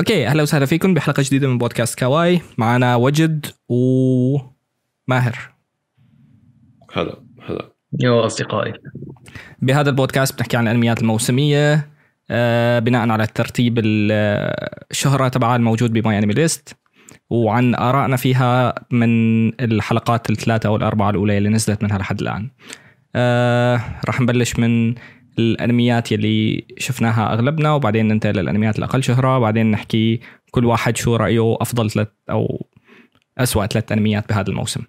Okay أهلا وسهلا فيكم بحلقة جديدة من بودكاست كواي معنا وجد وماهر. هلا هلا. Yo أصدقائي. بهذا البودكاست بنحكي عن الأنميات الموسمية آه، بناء على الترتيب ال- الشهرة تبعها الموجود ب MyAnimeList وعن آرائنا فيها من الحلقات الثلاثة أو الأربعة الأولى اللي نزلت منها لحد الآن. آه راح نبلش من الأنميات يلي شفناها أغلبنا وبعدين ننتقل للأنميات الأقل شهرة وبعدين نحكي كل واحد شو رأيه أفضل ثلاث أو أسوأ ثلاث أنميات بهذا الموسم.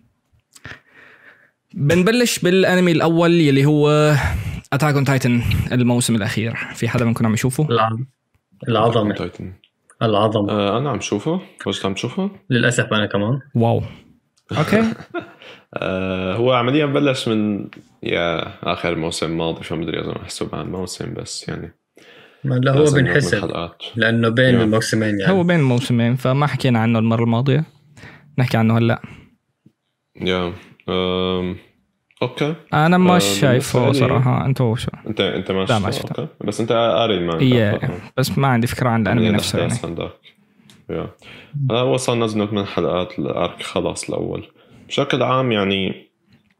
بنبلش بالأنمي الأول يلي هو Attack on Titan الموسم الأخير. في حدا منكم عم يشوفه؟ العظ- العظمة. Titan العظمة. آه أنا عم شوفه وجد عم تشوفه. للأسف أنا كمان. Wow. Okay. آه هو عمليا بلش من yeah آخر موسم ماضي فما أدري اذا أحسب عن موسم بس يعني. ما لا هو بنحسب لأنه بين yeah. الموسمين يعني. هو بين الموسمين فما حكينا عنه المرة الماضية نحكي عنه هلأ. Yeah. Okay. أنا آه، مش شايفه لي- صراحة. أنتوا شو أنت أنت ما لا، ما شفته؟ Okay. بس أنت قاري المانجا إيه ف- بس ما عندي فكرة عن الأنمي يعني نفسه يعني. الأحداث عندك. يا. هلا هو صار نزل من حلقات الأرك خلاص الأول. بشكل عام يعني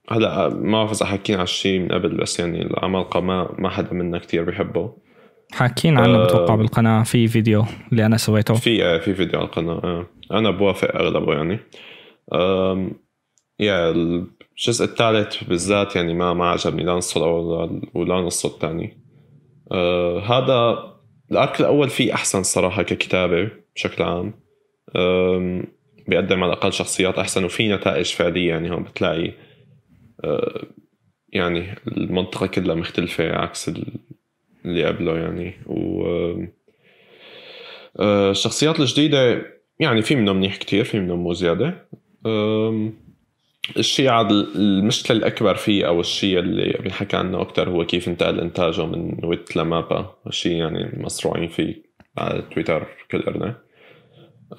هلا ما بعرف اذا حكينا على الشيء من قبل بس يعني العمالقة ما ما حدا منا كتير بيحبه حاكين عنه آه. بتوقع بالقناة في فيديو اللي أنا سويته في آه، في فيديو على القناة آه. أنا بوافق أغلبه يعني أم، يا الجزء الثالث بالذات يعني ما ما عجبني لا نصه الأول ولا- نصه الثاني أه هذا الأرك الأول فيه أحسن صراحة ككتابة بشكل عام أم، بيقدم على الأقل شخصيات أحسن وفي نتائج فعلية يعني هون بتلاقي أه، يعني المنطقة كلها مختلفة عكس ال- اللي قبله يعني. و أم، أه، الشخصيات الجديدة يعني في منهم منيح كتير في منهم مو زيادة. الشيء عاد المشكلة الأكبر فيه أو الشيء اللي بنحكى عنه أكثر هو كيف انتقل إنتاجه من ويت لمابا. شيء يعني مصروعين فيه على تويتر كلنا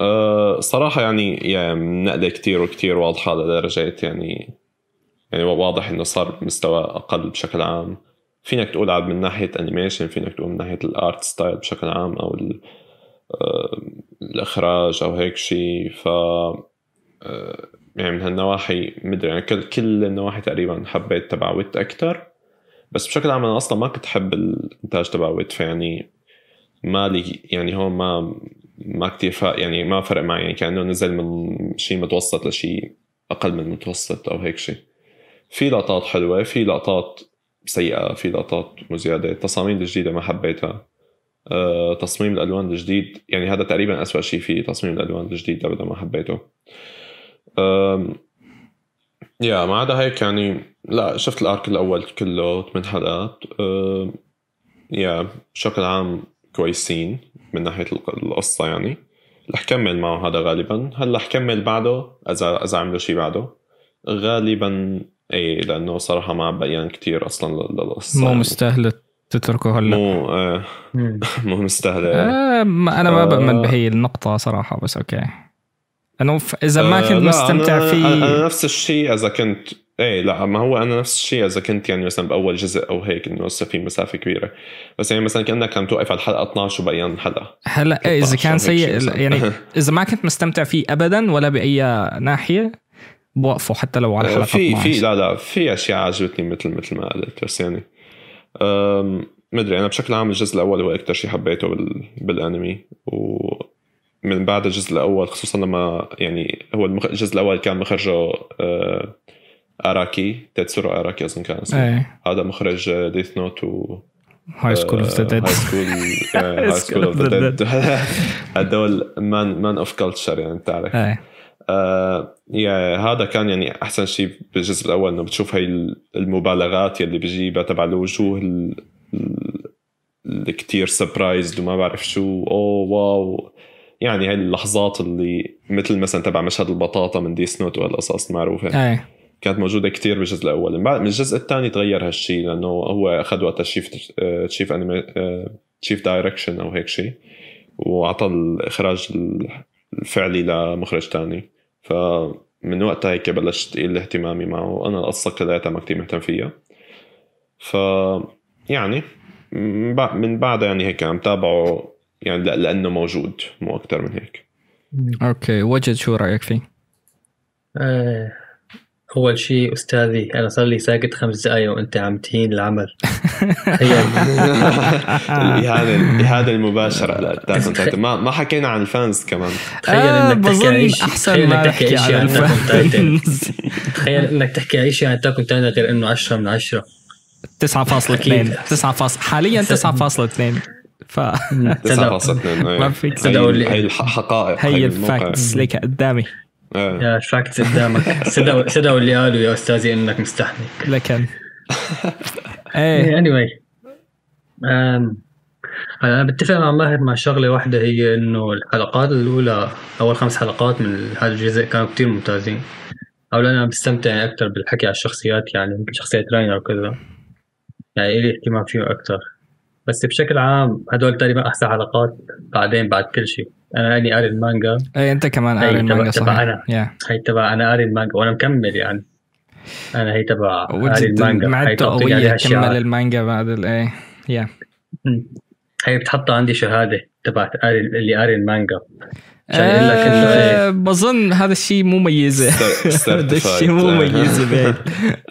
أه صراحة يعني يعني نقلة كتير وكتير واضحة لدرجة يعني يعني واضح إنه صار بمستوى أقل بشكل عام. فينك تقول عاد من ناحية animation فينك تقول من ناحية ال art style بشكل عام أو آه، الإخراج أو هيك شيء ف آه، يعني من هالنواحي مدري يعني كل كل النواحي تقريبا حبيت تبع Wit أكثر بس بشكل عام أنا أصلا ما كنت أحب الإنتاج تبع ويت فيعني مالي يعني هون ما ما كثير فرق يعني ما فرق معي يعني كأنه نزل من شيء متوسط لشيء أقل من متوسط أو هيك شيء في لقطات حلوة في لقطات سيئة في لقطات مزيادة. التصاميم الجديدة ما حبيتها. أه تصميم الألوان الجديد يعني هذا تقريبا أسوأ شيء فيه تصميم الألوان الجديد ابدا ما حبيته. يا ما عدا هيك يعني لا شفت الأرك الأول كله ثمان حلقات. أم، يا بشكل عام كويسين. من ناحية الق- القصة يعني رح كمل معه هذا غالبا هلأ حكمل بعده إذا إذا عملوا شيء بعده غالبا إيه لأنه صراحة ما بين كتير أصلا لل- للقصة مو يعني. مستاهل تتركه هلأ مو آه. مو مستاهلة آه ما- أنا ما آه. بأمن بهي النقطة صراحة بس أوكي انه ف- إذا ما آه، كنت لا، مستمتع أنا فيه أنا نفس الشيء إذا كنت إيه لا ما هو أنا نفس الشيء إذا كنت يعني مثلا بأول جزء أو هيك إنه لسه في مسافة كبيرة بس يعني مثلا كأنك عم توقف على الحلقة 12 وبقيان حلقه هلأ إيه، إذا 13 كان سيء. يعني إذا ما كنت مستمتع فيه ابدا ولا بأي ناحية بوقفه حتى لو على حلقة في 12 في لا لا في أشياء عجبتني مثل مثل ما قلت بس يعني مدري أنا بشكل عام الجزء الأول هو أكثر شيء حبيته بال بالأنمي ومن بعد الجزء الأول خصوصا لما يعني هو. الجزء الأول كان مخرجه آه، اراكي تيتسورو اراكي اظن كان اسمه إيه هذا مخرج Death Note و High School of the Dead High School High School of the Dead هدول man man of culture يعني بتعرف آه yeah هذا كان يعني احسن شيء بالجزء الأول انه بتشوف هاي المبالغات يلي بجيبها تبع الوجوه ال- ال- اللي كتير surprised وما بعرف شو oh wow يعني هاي اللحظات اللي مثل مثلا تبع مشهد البطاطا من Death Note والقصص المعروفه إيه كانت موجودة كتير بالجزء الأول. من بعد من الجزء الثاني تغير هالشيء لأنه هو أخذ وقتها chief chief انمي chief direction أو هيك شيء وأعطى الإخراج الفعلي لمخرج تاني. فمن وقتها هيك بلشت تقل اهتمامي معه. وأنا القصة كلياتها ما كتير مهتم فيها. ف يعني من بعد- من بعدها يعني هيك عم تابعه يعني لا- لأنه موجود مو أكثر من هيك. Okay وجد شو رأيك فيه؟ آه، أول شيء أستاذي أنا صار لي ساكت خمس دقايق وأنت عم تهين العمل. ل Attack on Titan ما ما حكينا عن ال fans كمان. تخيل آه إنك تحكي شيء أحسن تخيل إنك تحكي شيء عن. ال fans تخيل إنك تحكي أي شيء عن Attack on Titan غير إنه 10 من 10 9.2 أكيد. 9 فاصل حاليا 9.2 ف 9.2 ما فيك لي. هي الحقائق هي. ال facts لك قدامي. Yeah facts قدامك. صدقوا صدقوا اللي قالوا يا أستاذي إنك مستحنك لكن إيه. Anyway. أم، أنا بتفق مع ماهر مع شغلة واحدة هي إنه الحلقات الأولى أول خمس حلقات من هذا الجزء كانوا كتير ممتازين. اولا أنا بستمتع أكثر بالحكي على الشخصيات يعني شخصية راينر وكذا. يعني لي اهتمام فيهم أكثر بس بشكل عام هدول تقريبا أحسن حلقات بعدين بعد كل شيء. أنا اني قاري المانجا إيه أنت كمان قاري تبع- المانجا تبع صحيح أنا. يا هي تبع أنا قاري المانجا وأنا مكمل يعني. أنا هي تبع قاري وجد المانجا معدته عليها كمل. المانجا بعد الايه يا مم. هي بتحطها عندي شهادة تبعت قاري اللي قاري المانجا لك إنه آه، إيه بظن هذا الشيء مو Cer- هذا الشيء. مو ميزة بهي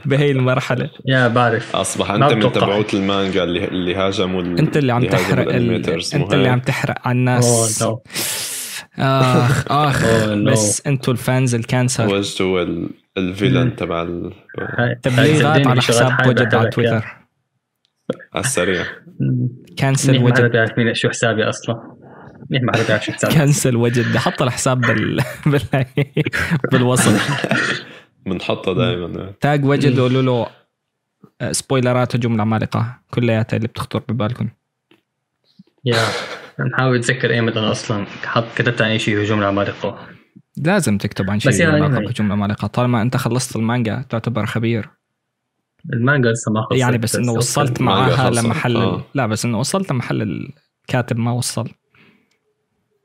بهي المرحلة. يا بعرف. أصبح أنت من. تبعوت المانجا اللي اللي هاجموا أنت اللي عم تحرق أنت اللي؟ عم تحرق على الناس. آخ آخ. Oh, no. بس أنتوا الفانز الكانسر. وجدوا ال- الفيلن تبع ال- تبليغات على حساب وجد على تويتر. على السريع. Cancel وجد. بيعرف مين شو حسابي أصلا. منيح ما حدا بيعرف شو حسابي cancel وجد حط الحساب بال... بال... بالوصف. بنحطها دائما tag وجد وقولوا له سبويلرات هجوم العمالقه كلياتها اللي بتخطر ببالكم. Yeah نحاول أتذكر ايمتى أنا أصلا. حط كتبت عن شيء هجوم العمالقه لازم تكتب عن شيء له يعني- العمالقه طالما أنت خلصت المانجا تعتبر خبير. المانجا لسه ما خلصت يعني بس إنه وصلت خلصت. لمحل آه. لا بس إنه وصلت لمحل الكاتب ما وصل.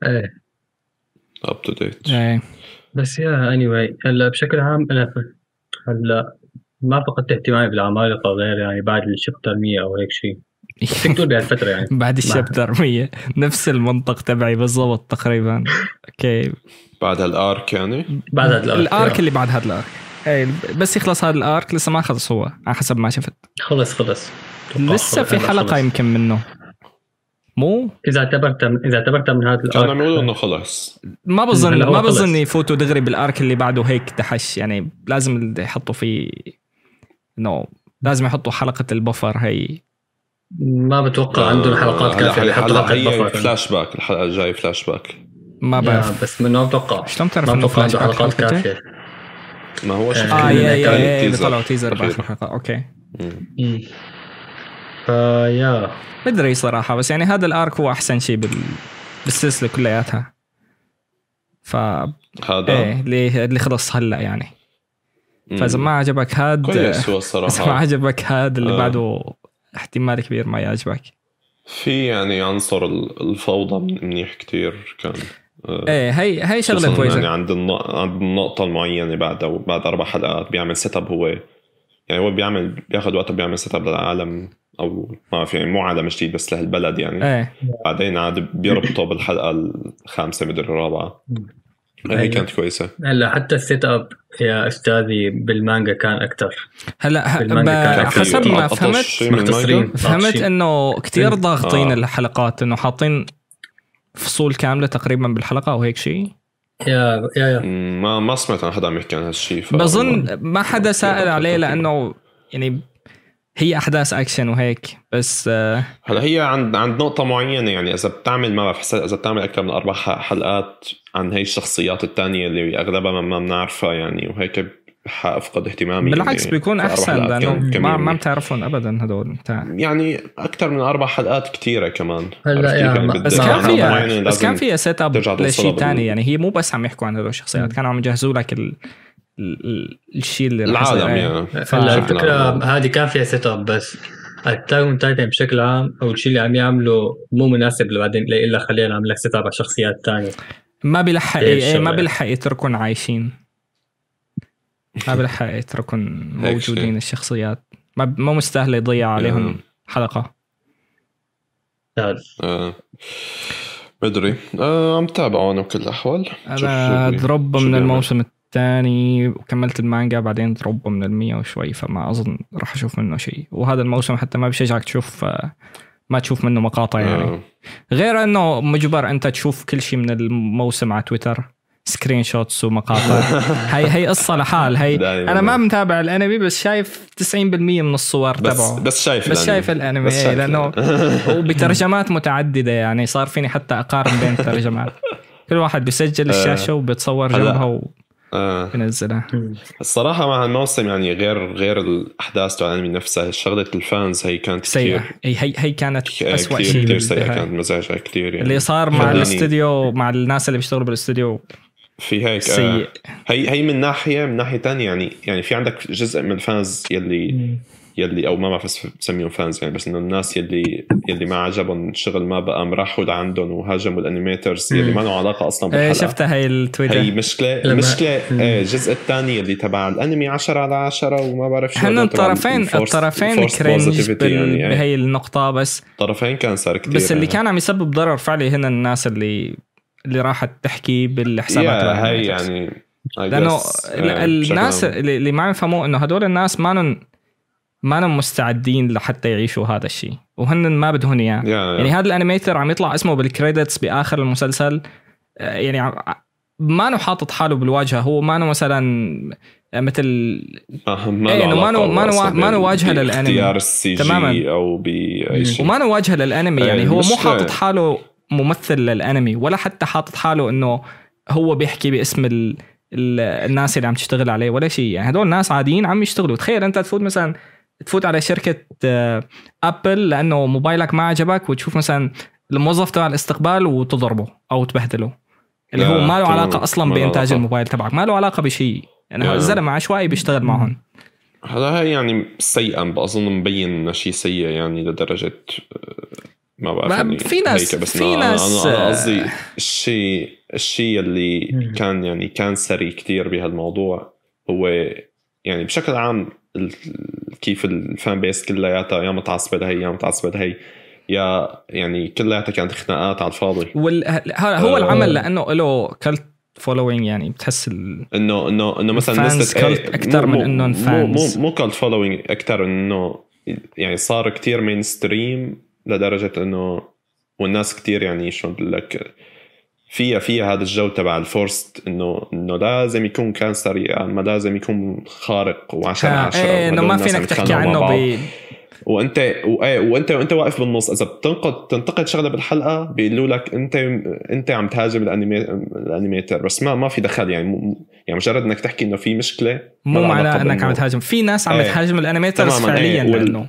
إيه. up to date إيه. بس يا anyway هلا بشكل عام أنا هلا ما فقدت اهتمامي بالعمالقة غير يعني بعد ال chapter 100 أو هيك شيء تكتب بهالفتره يعني. بعد الشابتر 100 نفس المنطق تبعي بالضبط تقريبا. okay. بعد هال arc يعني؟ بعد هذا ال arc ال arc اللي بعد هذا ال arc. إيه بس يخلص هذا ال arc لسه ما خلص هو على حسب ما شفت. خلص خلص. لسه في. حلقة يمكن منه. مو؟ إذا اعتبرت إذا اعتبرت من هذا كانوا عم يقولوا ال arc إنه خلص. ما بظن ما بظن. يفوتوا دغري بال arc اللي بعده هيك دحش. يعني لازم يحطوا فيه إنه لازم يحطوا حلقة ال buffer هي. ما بتوقع عندهم حلقات كافية يحطوا هلا حلقة هي buffer. فلاش باك الحلقة الجاية فلاش باك ما بعرف. بس ما بتوقع شلون بتعرف ما إنه بتوقع فلاش باك حلقات؟ كافية. ما هو شكل آه yeah yeah yeah طلعوا teaser. باخر حلقه okay. فيا. بدري صراحة بس يعني هذا ال arc هو أحسن شيء بال... بالسلسلة كلياتها. ف هذا؟ إيه اللي اللي خلص هلا يعني. فإذا ما عجبك هاد كويس هو إذا ما الصراحه عجبك هاد اللي آه. بعده احتمال كبير ما يعجبك. في يعني عنصر ال- الفوضى منيح كتير كان آه، إيه هي هي شغلة كويسة. يعني عند. عند النقطة المعينة بعد بعد أربع حلقات بيعمل setup هو. يعني هو بيعمل بياخذ وقته بيعمل setup للعالم. أو ما بعرف يعني مو عالم جديد بس لهالبلد يعني إيه بعدين عاد بيربطه بالحلقة الخامسة مدري الرابعة هي أيوة. كانت كويسة هلا حتى ال setup يا أستاذي بالمانجا كان أكثر هلا ب- حسب ما فهمت مختصرين. فهمت. إنه كتير آه. ضاغطين آه. الحلقات إنه حاطين فصول كاملة تقريبا بالحلقة أو هيك شيء يا يا يا ما ما سمعت عن حدا عم يحكي عن هالشيء ف- بظن ما حدا سائل كتير عليه. لأنه يعني هي أحداث أكشن وهيك بس آه، هلا هي عند عند نقطة معينة يعني إذا بتعمل ما بعرف إذا بتعمل أكثر من أربع ح- حلقات عن هي الشخصيات الثانية اللي أغلبها ما- ما بنعرفها يعني وهيك حافقد اهتمامي بالعكس يعني. بيكون أحسن لأنه ما ما منيح. بتعرفهم ابدا هدول بتاع. يعني أكثر من أربع حلقات كثيره كمان. هلا يعني ما- بس ما- كان على فيها بس كان فيها سيت اب لشيء ثاني يعني هي مو بس عم يحكوا عن هدول الشخصيات كانوا عم يجهزوا لك ال... ال... ال- الشيء اللي. العالم. يعني عام. هذه كان فيها setup بس اون تايتن بشكل عام أو الشيء اللي عم يعمله مو مناسب لبعدين إلا خلينا نعمل لك setup على شخصيات ثانية ما بيلحق إيه ما. بيلحق يتركون عايشين ما بيلحق يتركون موجودين. الشخصيات ما ما مستاهل يضيع عليهم. حلقة تعرف آه. بدري آه عم تابعه أنا بكل الأحوال أنا drop من الموسم الثاني وكملت المانجا بعدين drop من المية وشوي فما أظن راح أشوف منه شيء. وهذا الموسم حتى ما بشجعك تشوف ما تشوف منه مقاطع يعني. آه. غير إنه مجبر أنت تشوف كل شيء من الموسم على تويتر screenshots ومقاطع. هي هي قصة لحال هي أنا ما متابع الأنمي بس شايف 90% من الصور تبعه. بس شايف بس شايف الأنمي بس شايف. لأنه وبترجمات متعددة يعني صار فيني حتى أقارن بين الترجمات. كل واحد بيسجل الشاشة وبيتصور جنبها و... آه. بنزلها الصراحة مع الموسم يعني غير غير الأحداث تبع الأنمي نفسها شغلة ال fans هي كانت سيئة. هي هي كانت اسوء شيء كثير سيئة كانت مزعجة كثير يعني. اللي صار مع الاستوديو مع الناس اللي بيشتغلوا بالاستوديو. في هيك سيء. آه هي هي من ناحية من ناحية ثانية يعني يعني في عندك جزء من ال fans يلي يلي أو ما بعرف بسميهم fans يعني بس إنه الناس يلي يلي ما عجبهم الشغل ما بقى راحوا لعندهم وهاجموا ال animators يلي ما له علاقة أصلا بالحلقة. شفتها هي التويتر هي مشكلة المشكلة إيه، الجزء الثاني اللي تبع الأنمي 10 على 10 وما بعرف شو هن الطرفين الطرفين cringe بال... يعني. بهي النقطة بس الطرفين كان صار كثير بس اللي يعني. كان عم يسبب ضرر فعلي هن الناس اللي اللي راحت تحكي بالحسابات yeah, هي يعني لأنه الناس اللي ما يفهموا إنه هدول الناس ما ما مستعدين لحتى يعيشوا هذا الشيء. وهن ما بدهم إياه. Yeah, yeah. يعني هذا ال animator عم يطلع اسمه بال credits بآخر المسلسل. آه، يعني ما نو حاطط حاله بالواجهة. هو ما نو مثلا مثل ما إيه ما نو ما نو ما واجهة للأنمي. تماما. أو باي شيء. وما نو واجهة للأنمي. يعني إيه، هو مو حاطط حاله ممثل للأنمي ولا حتى حاطط حاله إنه هو بيحكي باسم ال الناس اللي عم تشتغل عليه ولا شيء. يعني هدول ناس عاديين عم يشتغلوا. تخيل أنت تفوت مثلا تفوت على شركة ابل آه، لأنه موبايلك ما عجبك وتشوف مثلا الموظف تبع الاستقبال وتضربه أو تبهدله. اللي هو ما له علاقة أصلا بإنتاج الموبايل تبعك ما له علاقة بشيء. يعني الزلمه عشوائي بيشتغل معهم. هذا هي يعني سيئا بظن مبين شيء سيء يعني لدرجة آه، ما بعرف يعني في ناس بس في أنا ناس أنا قصدي الشيء الشيء اللي كان يعني كان سري كثير بهالموضوع هو يعني بشكل عام كيف الفان بيس كلياتها يا متعصبة لهي يا متعصبة لهي يا يعني كلياتها كانت خناقات على الفاضي. وال... هو العمل لأنه له cult following يعني بتحس ال... إنه إنه إنه مثلا نسبه cult أكثر من إنه fans مو مو cult following أكثر إنه يعني صار كتير mainstream لدرجة إنه والناس كتير يعني شلون بقول لك فيها فيها هذا الجو تبع ال forced انه إنه لازم يكون كان سريع ما لازم يكون خارق و10 على 10 إيه إنه ما فينك تحكي عنه ب وانت وايه وانت وأنت واقف بالنص. إذا بتنقد تنتقد شغلة بالحلقة بيقولوا لك انت أنت عم تهاجم الانمي ال animator بس ما ما في دخل يعني يعني مجرد إنك تحكي إنه في مشكلة مو معناه إنك عم تهاجم. في ناس عم إيه. تهاجم ال animators فعليا إيه لأنه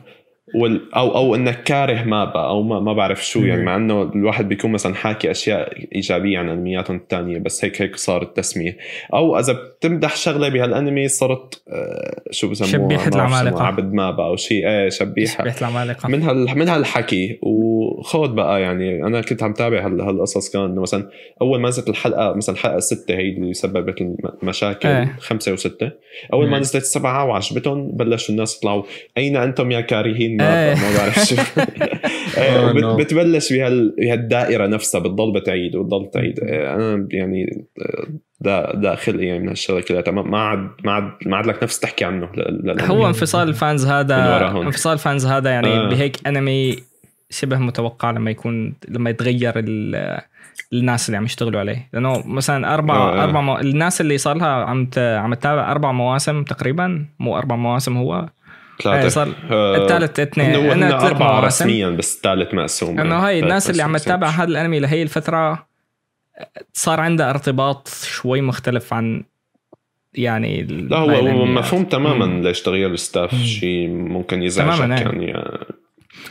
well أو أو إنك كاره مابا أو ما, ما بعرف شو يعني مع إنه الواحد بيكون مثلا حاكي أشياء إيجابية عن أنمياتهم الثانية بس هيك هيك صار التسمية. أو إذا بتمدح شغلة بهالأنمي صرت آه شو بسموها؟ شبيحة العمالقة. عبد مابا أو شيء. إيه شبيحة. شبيحة العمالقة. من هال من هالحكي. وخود بقى يعني أنا كنت عم تابع هالقصص كان إنه مثلا أول ما نزلت الحلقة مثلا الحلقة ستة هي اللي سببت المشاكل إيه. خمسة وستة. أول ما نزلت سبعة وعجبتهم بلشوا الناس يطلعوا أين أنتم يا كارهين؟ ما بعرف شو. إيه، بتبلش بهال بهالدائرة نفسها بتضل بتعيد وتضل تعيد إيه، أنا يعني دا داخل يعني من هالشغله كلها ما عاد ما عاد ما عاد لك نفس تحكي عنه هو انفصال الفانز هذا انفصال الفانز هذا يعني آه. بهيك انمي شبه متوقع لما يكون لما يتغير الناس اللي عم يشتغلوا عليه. لأنه مثلا أربع آه. أربع مو... الناس اللي صار لها عم ت... عم تتابع أربع مواسم تقريبا مو أربع مواسم هو ثلاثة. إيه، صار آه الثالث اثنين. إنه أربعة رسميا بس الثالث مقسوم إنه هاي الناس اللي عم تتابع هذا الأنمي لهي الفترة صار عندها ارتباط شوي مختلف عن يعني لا هو, هو مفهوم تماما. ليش تغير ال staff. شيء ممكن يزعجك إيه. يعني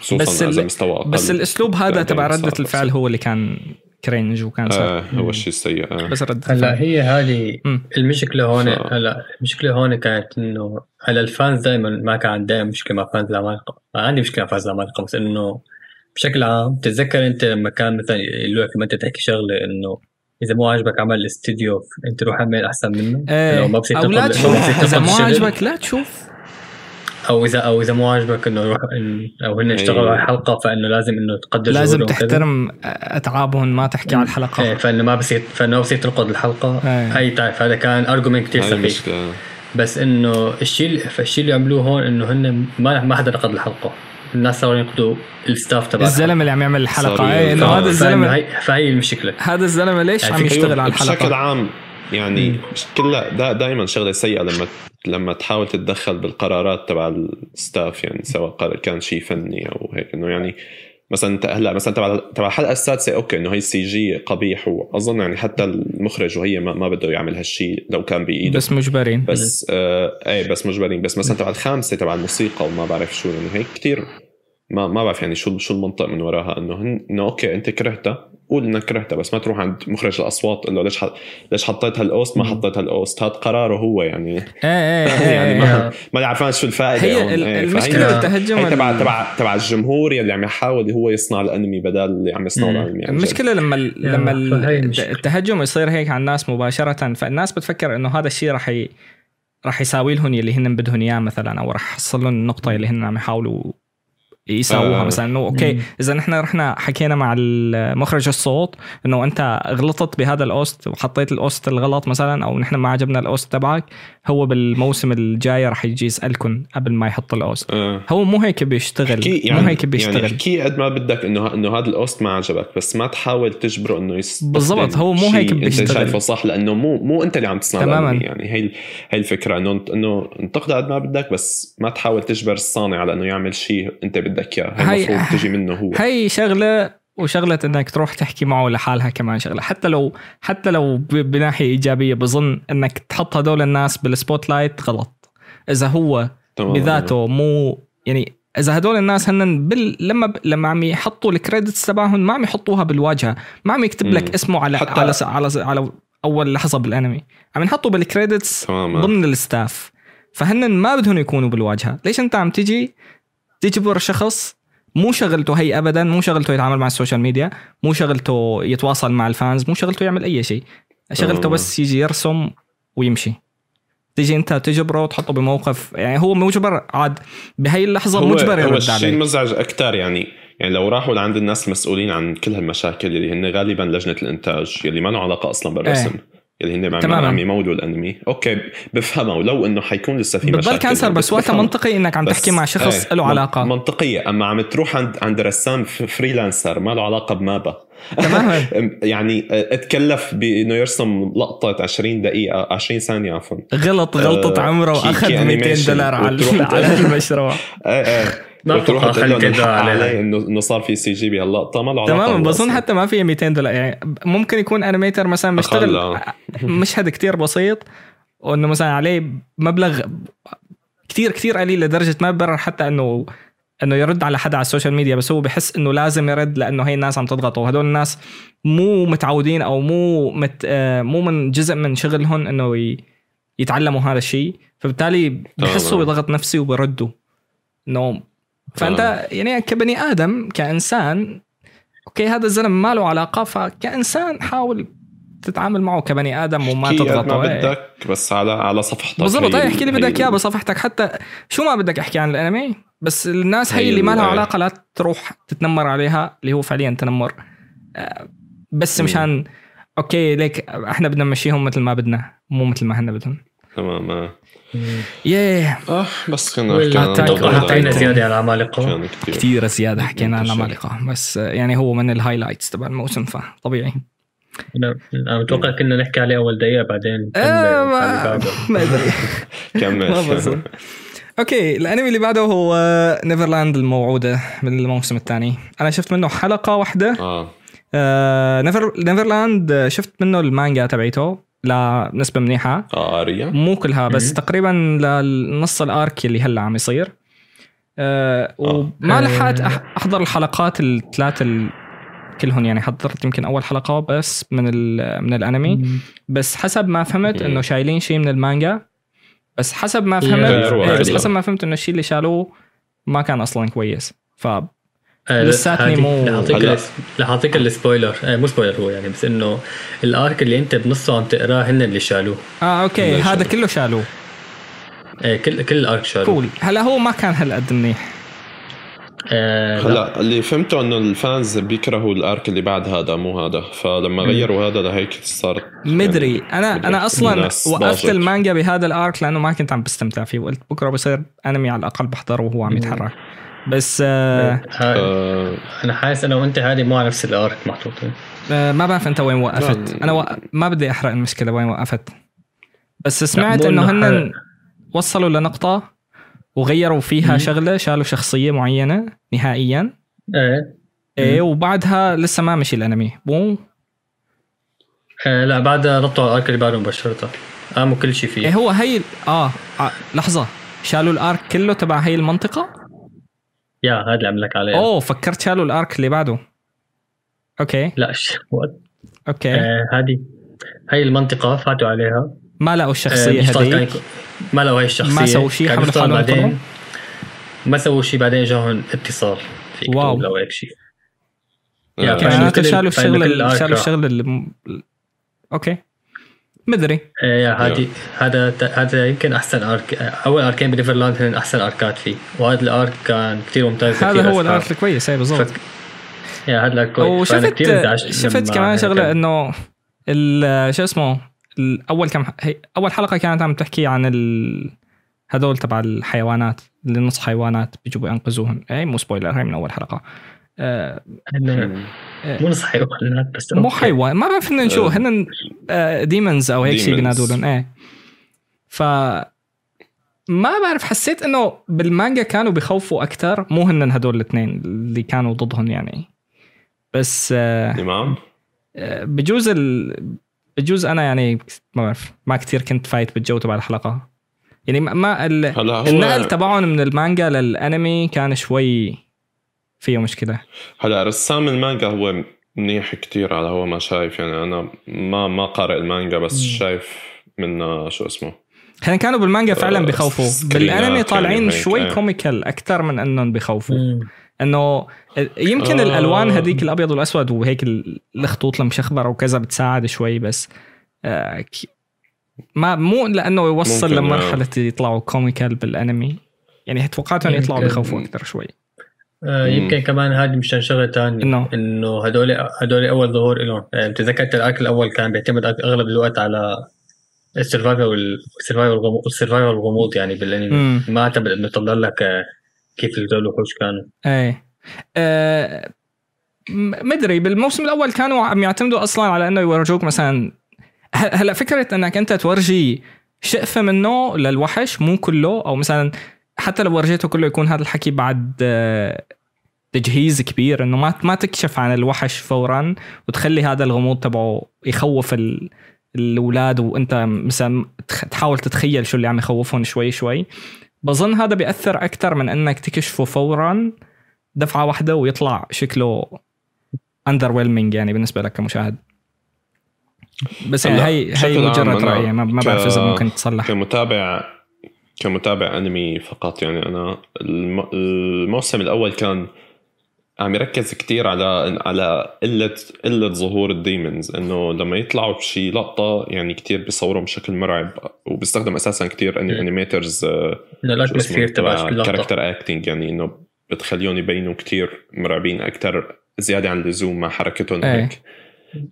خصوصا بس اذا مستوى أقل بس الأسلوب هذا تبع ردة الفعل هو اللي كان cringe وكان آه هو الشيء السيء آه. بس رد هلا هي هذه المشكلة هون هلا المشكلة هون كانت إنه هلا ال fans دائما ما كان عندي مشكلة مع fans العمالقه عندي مشكلة مع fans العمالقه بس إنه بشكل عام تتذكر أنت لما كان مثلا يقول لك لما أنت تحكي شغلة إنه إذا مو عاجبك عمل الاستديو أنت روح اعمل أحسن منه؟ إيه ما بصير أو لا تشوف إذا مو عاجبك لا تشوف. أو اذا أو إذا مو عاجبك إنه يروح إن- أو هن اشتغلوا أيوة. على الحلقة فإنه لازم إنه تقدر لازم. تحترم أتعابهم ما تحكي على إيه. الحلقة. فإنه ما بصير فإنه ما بصير تنقض الحلقة. إيه. هاي تعرف هذا كان argument كثير سخيف. بس إنه الشيء فالشيء اللي عملوه هون إنه هن ما ما حدا نقد الحلقة. الناس صاروا ينقدوا ال staff تبع الزلمة اللي عم يعمل الحلقة. إيه إنه. هذا الزلمه هي فهي المشكلة. هذا الزلمة ليش يعني عم يشتغل على بشكل الحلقة عام يعني كلها دا دائما شغلة سيئة لما لما تحاول تتدخل بالقرارات تبع ال staff يعني سواء كان شيء فني أو هيك إنه يعني مثلا انت هلأ مثلا تبع تبع الحلقة السادسة أوكي إنه هي ال CG قبيح وأظن يعني حتى المخرج وهي ما, ما بده يعمل هالشيء لو كان بإيده. بس مجبرين. بس آه إيه بس مجبرين. بس مثلا تبع الخامسة تبع الموسيقى وما بعرف شو يعني هيك كثير ما ما بعرف يعني شو شو المنطق من وراها إنه هن إنه أوكي أنت كرهتها قول إنك كرهتها بس ما تروح عند مخرج الأصوات تقول له ليش حط... ليش حطيت هال OST ما. حطيت هال OST هذا قراره هو يعني إيه إيه إيه يعني إيه. ما ما عرفان شو الفائدة هي. ال- إيه، المشكلة هي تبع تبع تبع الجمهور يلي عم يحاول هو يصنع الأنمي بدل اللي عم يصنعوا. الأنمي عن جد. المشكلة لما لما. التهجم يصير هيك على الناس مباشرة فالناس بتفكر إنه هذا الشيء راح ي... راح يساوي لهم يلي هن بدهم إياه مثلا أو راح يحصل لهم النقطة اللي هن عم يحاولوا يساووها آه. مثلا إنه أوكي. إذا نحن رحنا حكينا مع مخرج الصوت إنه أنت غلطت بهذا ال OST وحطيت ال OST الغلط مثلا أو نحن ما عجبنا ال OST تبعك هو بالموسم الجاي راح يجي يسالكم قبل ما يحط ال OST آه. هو مو هيك بيشتغل يعني مو هيك بيشتغل يعني احكي قد ما بدك إنه إنه هذا ال OST ما عجبك بس ما تحاول تجبره إنه يستخدم بالضبط، هو مو هيك أنت بيشتغل. شايفه صح لأنه مو مو أنت اللي عم تصنع تماماً. يعني هي هي الفكرة إنه إنه انتقده قد ما بدك بس ما تحاول تجبر الصانع على انه يعمل شيء أنت بدك إياه هي المفروض تجي منه هو هي شغلة وشغلة إنك تروح تحكي معه لحالها كمان شغلة حتى لو حتى لو بناحية إيجابية بظن إنك تحط هدول الناس بال spotlight غلط إذا هو. بذاته مو يعني إذا هدول الناس هن بال... لما ب... لما عم يحطوا ال credits تبعهم ما عم يحطوها بالواجهة ما عم يكتب لك. اسمه على حتى- على س... على. على أول لحظة بالانمي عم ينحطوا بال credits تماما ضمن ال staff فهن ما بدهم يكونوا بالواجهة ليش أنت عم تجي تجبر شخص مو شغلته هي ابدا مو شغلته يتعامل مع ال social media مو شغلته يتواصل مع ال fans مو شغلته يعمل أي شيء. شغلته آه. بس يجي يرسم ويمشي. تيجي أنت تجبره وتحطه بموقف يعني هو مجبر عاد بهي اللحظة هو مجبر هو يرد الشيء عليك المزعج أكثر يعني يعني لو راحوا لعند الناس المسؤولين عن كل هالمشاكل اللي هن غالبا لجنة الإنتاج يلي ما له علاقة أصلا بالرسم. اللي هن عم يمولوا الانمي. أوكي بفهمها ولو انه حيكون لسه في مشاكل بتضل كانسر بس وقتها. منطقي إنك عم تحكي مع شخص إيه، له علاقة. منطقية. أما عم تروح عند عند رسام فريلانسر ما له علاقة بمابا. تماما. يعني اتكلف بانه يرسم لقطة 20 دقيقة 20 ثانية عفوا. غلط غلطة آه، عمره وأخذ كي 200 animation. دولار على على المشروع. إيه إيه. ما له خلي إنه كده. علي انه إنه صار في سي جي بهاللقطة ما له علاقة تماما بظن. حتى ما فيها 200 دولار يعني ممكن يكون انيميتر مثلا أقل، آه. مشهد كتير بسيط وإنه مثلا عليه مبلغ كتير كتير قليل لدرجة ما ببرر حتى انه إنه يرد على حدا على ال social media بس هو بحس إنه لازم يرد لأنه هي الناس عم تضغطه وهدول الناس مو متعودين أو مو مت آه، مو من جزء من شغلهم إنه يتعلموا هذا الشيء فبالتالي بحسوا. بضغط نفسي وبردوا إنه فأنت يعني كبني آدم كإنسان أوكي هذا الزلمه ما له علاقة فكإنسان حاول تتعامل معه كبني آدم وما تضغطه ما إيه. بدك بس على على صفحتك بالضبط هي- احكي لي بدك اياه بصفحتك. حتى شو ما بدك أحكي عن الأنمي بس الناس هي هي اللي ما لها علاقة لا تروح تتنمر عليها اللي هو فعليا تنمر. آه، بس. مشان أوكي ليك إحنا بدنا نمشيهم مثل ما بدنا مو مثل ما هن بدهم. تمام آه. ياه آه بس كنا حكينا حطينا. زيادة على العمالقة. كثير زيادة حكينا عن. العمالقة. بس آه، يعني هو من ال highlights تبع الموسم فطبيعي. أنا أنا متوقع كنا نحكي عليه أول دقيقة بعدين آه، ما-. ما أدري. كمل. أوكي الأنمي اللي بعده هو نيفرلاند الموعودة من الموسم الثاني. أنا شفت منه حلقة واحدة. آه. آه نيفر نيفرلاند آه، شفت منه المانجا تبعيته. لنسبه منيحة آه اريا مو كلها بس مم. تقريبا للنص ال arc اللي هلأ عم يصير آه وما آه. لحقت أحضر الحلقات الثلاث ال... كلهم يعني حضرت يمكن أول حلقة بس من ال... من الأنمي بس حسب ما فهمت. إنه شايلين شيء من المانجا بس حسب ما فهمت إيه بس. حسب ما فهمت إنه الشيء اللي شالوه ما كان أصلا كويس ف آه، لساتني هذه- مو- رح أعطيك هلا. الس- رح أعطيك ال spoiler آه مو spoiler هو يعني بس إنه ال arc اللي أنت بنصه عم تقراه هن اللي شالوه. آه أوكي. هذا يعني؟ كله شالوه. إيه كل كل الأرك شالوه. كول هلا هو ما كان هالقد منيح. آه لا. هلا اللي فهمته إنه الفانز بيكرهوا الأرك اللي بعد هذا مو هذا. فلما غيروا هذا لهيك صار مدري. أنا مدري. أنا أصلا وقفت. المانجا بهذا الأرك لأنه ما كنت عم بستمتع فيه. وقلت بكرة بصير أنمي على الأقل بحضره وهو عم يتحرك. بس آه آه أنا حاسس أنا وأنت هذه مو على نفس الأرك محطوطين آه ما بعرف أنت وين وقفت. لا. أنا و... ما بدي أحرق المشكلة وين وقفت. بس سمعت إنه إنه هن وصلوا لنقطة وغيروا فيها مم. شغلة شالوا شخصية معينة نهائيا. إيه. إيه وبعدها لسه ما مشي الأنمي. مو؟ آه لا بعدها نطوا على الأرك اللي بعده مباشرة. قاموا كل شيء إيه فيه هو هي آه, آه لحظة. شالوا الأرك كله تبع هي المنطقة؟ يا هذا اللي عم لك عليه. أوه فكرت شالوا الأرك اللي بعده. okay. لا okay. آه هذه هاي المنطقة فاتوا عليها. ما لقوا آه الشخصية كان هذيك. ما لقوا هاي الشخصية. ما سووا شيء، حملوا حالهم بعدين؟ ما سووا شيء بعدين اجاهم اتصال. فيك wow. لو هيك شيء آه. معناته كل- شالوا فإنه كل الشغل شالوا. الشغل okay. مدري. yeah هذه هذا هذا يمكن أحسن arc أول arc ين بنيفرلاند هن أحسن arc ات فيه. وهذا ال arc كان كثير ممتاز هذا هو. ال arc الكويس أي بالضبط. فك- yeah هذا ال arc كويس. وشفت شفت كمان شغلة. إنه ال- شو اسمه؟ اول كم أول حلقة كانت عم تحكي عن ال... هدول تبع الحيوانات اللي نص حيوانات بيجوا بينقذوهم. اي مو spoiler هي من أول حلقة. مو نص حيوانات بس مو. حيوان. ما بعرف هن شو آه. هن demons أو هيك شيء. بينادوا لهم إيه. ف ما بعرف حسيت إنه بالمانجا كانوا بخوفوا أكثر مو هن هدول الاثنين اللي كانوا ضدهم يعني. بس آه آه، بجوز ال... بجوز أنا يعني ما بعرف ما كثير كنت فايت بالجو تبع الحلقة. يعني ما- ال... النقل تبعهم من المانجا للأنمي كان شوي فيه مشكلة هلا رسام المانجا هو منيح كتير على هو ما شايف يعني أنا ما ما قارئ المانجا بس شايف منها شو اسمه هن كانوا بالمانجا فعلا آه، بخوفوا بالأنمي طالعين يعني هيك، شوي. comical أكثر من إنهم بخوفوا. إنه يمكن آه. الألوان هذيك الأبيض والأسود وهيك ال- الخطوط المشخبرة وكذا بتساعد شوي بس آه، ما مو لأنه يوصل آه. لمرحلة يطلعوا comical بالأنمي يعني توقعتهم يطلعوا. بخوفوا أكثر شوي آه، يمكن كمان هذه مشان شغله ثانية؟ إنه؟ هدول هدول أول ظهور لهم يعني تذكرت ال arc الأول كان بيعتمد أغلب الوقت على ال survival وال survival والغموض يعني بالأنمي. ما اعتمد إنه يطلع لك آه، كيف هدول الوحوش كانوا. إيه. آه، م- مدري بالموسم الأول كانوا عم يعتمدوا أصلا على إنه يورجوك مثلا. هلأ فكرة إنك أنت تورجي شقفة منه للوحش مو كله أو مثلا حتى لو ورجيته كله يكون هذا الحكي بعد آه، تجهيز كبير إنه ما ما تكشف عن الوحش فورا وتخلي هذا الغموض تبعه يخوف ال الأولاد وأنت مثلا تحاول تتخيل شو اللي عم يخوفهم شوي شوي. بظن هذا بيأثر أكثر من إنك تكشفه فورا دفعة واحدة ويطلع شكله اندر يعني بالنسبة لك كمشاهد. بس يعني هي هي مجرد رأيي ما بعرف إذا ممكن تصلح. كمتابع كمتابع أنمي فقط يعني أنا الم... الموسم الأول كان عم يركز كتير على على قلة قلة ظهور ال demons إنه لما يطلعوا بشي لقطة يعني كتير بيصوروا بشكل مرعب وبيستخدم أساسا كتير مم. animators إنه ال atmosphere تبع كل لقطة كاركتر اكتنج يعني إنه بتخليهم يبينوا كتير مرعبين أكثر زيادة عن اللزوم مع حركتهم إيه. هيك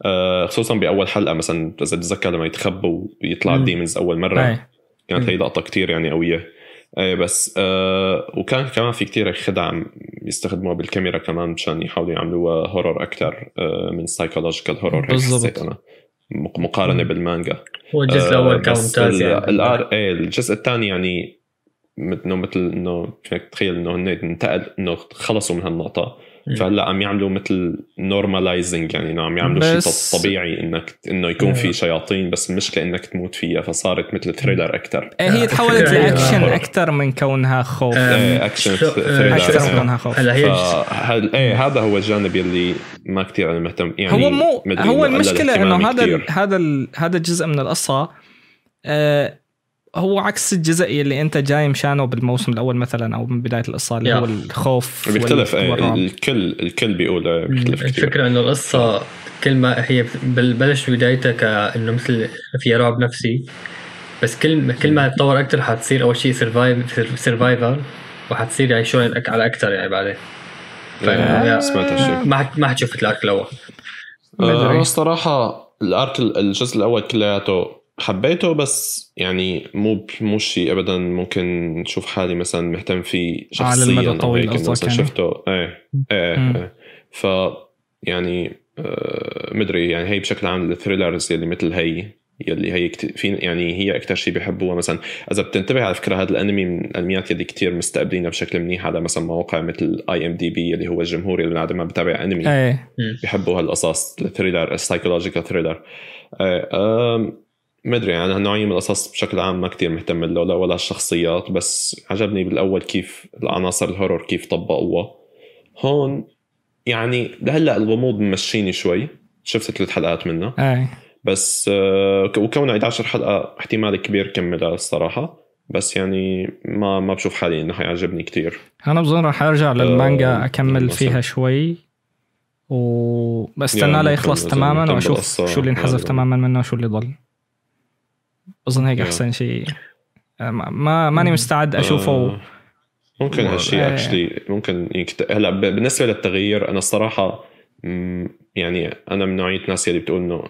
آه خصوصا بأول حلقة مثلا إذا تتذكر لما يتخبوا ويطلع. ال demons أول مرة إيه كانت مم. هي لقطة كتير يعني قوية إيه بس آه وكان كمان في كتير خدع عم يستخدموها بالكاميرا كمان مشان يحاولوا يعملوها horror أكثر آه من psychological horror بالضبط. أنا مق- مقارنة مم. بالمانجا هو الجزء الأول كان بس ممتاز يعني ال arc إيه الجزء الثاني يعني مثل- إنه مثل إنه فيك تتخيل إنه هن انتقل إنه خلصوا من هالنقطة. فهلا عم يعملوا مثل normalizing يعني إنه عم يعملوا بس- شيء طبيعي انك إنه يكون. في شياطين بس المشكلة إنك تموت فيها فصارت مثل thriller أكثر إيه، هي تحولت لأكشن. أكثر من كونها خوف اكشن شو- thriller أكثر من آه. كونها خوف هلا هي إيه هذا هو الجانب يلي ما كتير أنا مهتم يعني هو مو هو المشكلة إنه هذا. هذا ال هذا الجزء من القصة آه هو عكس الجزء اللي أنت جاي مشانه بالموسم الأول مثلا أو من بداية القصة اللي. هو الخوف بيختلف. والرعب. الكل الكل بيقول إيه، بيختلف كتير. الفكرة إنه القصة كل ما هي بلش بدايتها كانه مثل فيها رعب نفسي. بس كل كل ما تطور أكثر حتصير أول شيء survive survival وحتصير يعني شوي على أكثر يعني بعدين. آه سمعت هالشيء. ما ما حتشوف الأرك الأول. آه أنا الصراحه الارك الجزء الأول كلياته حبيته بس يعني مو مو شيء ابدا ممكن نشوف حالي مثلا مهتم فيه شخصيا على المدى الطويل مثلا يعني. شفته إيه إيه, إيه. ف يعني آه مدري يعني هي بشكل عام الثريلرز اللي مثل هي يلي هي في يعني هي أكثر شيء بيحبوها مثلا إذا بتنتبه على فكرة هذا الأنمي من الأنميات يلي كتير مستقبلينها بشكل منيح على مثلا مواقع مثل IMDb اللي هو الجمهور اللي بعد ما بتابع أنمي إيه. بيحبوا هالقصص ال thriller ال psychological thriller مدري أنا نوعية من القصص بشكل عام ما كتير مهتم له لا ولا الشخصيات بس عجبني بالأول كيف العناصر ال horror كيف طبقوها. هون يعني لهلأ الغموض ممشيني شوي شفت ثلاث حلقات منه. إيه بس آه، وكونه 11 حلقة احتمال كبير كملها الصراحة بس يعني ما ما بشوف حالي إنه حيعجبني كتير. أنا بظن راح أرجع للمانجا أكمل فيها شوي. وبستنى لا يخلص تماما وأشوف شو اللي انحذف تماما منه وشو اللي ضل. بظن هيك أحسن شيء. آه، ما ماني مستعد أشوفه. آه ممكن هالشيء اكشلي ممكن. هلا بالنسبة للتغيير أنا الصراحة يعني أنا من نوعية الناس اللي بتقول انه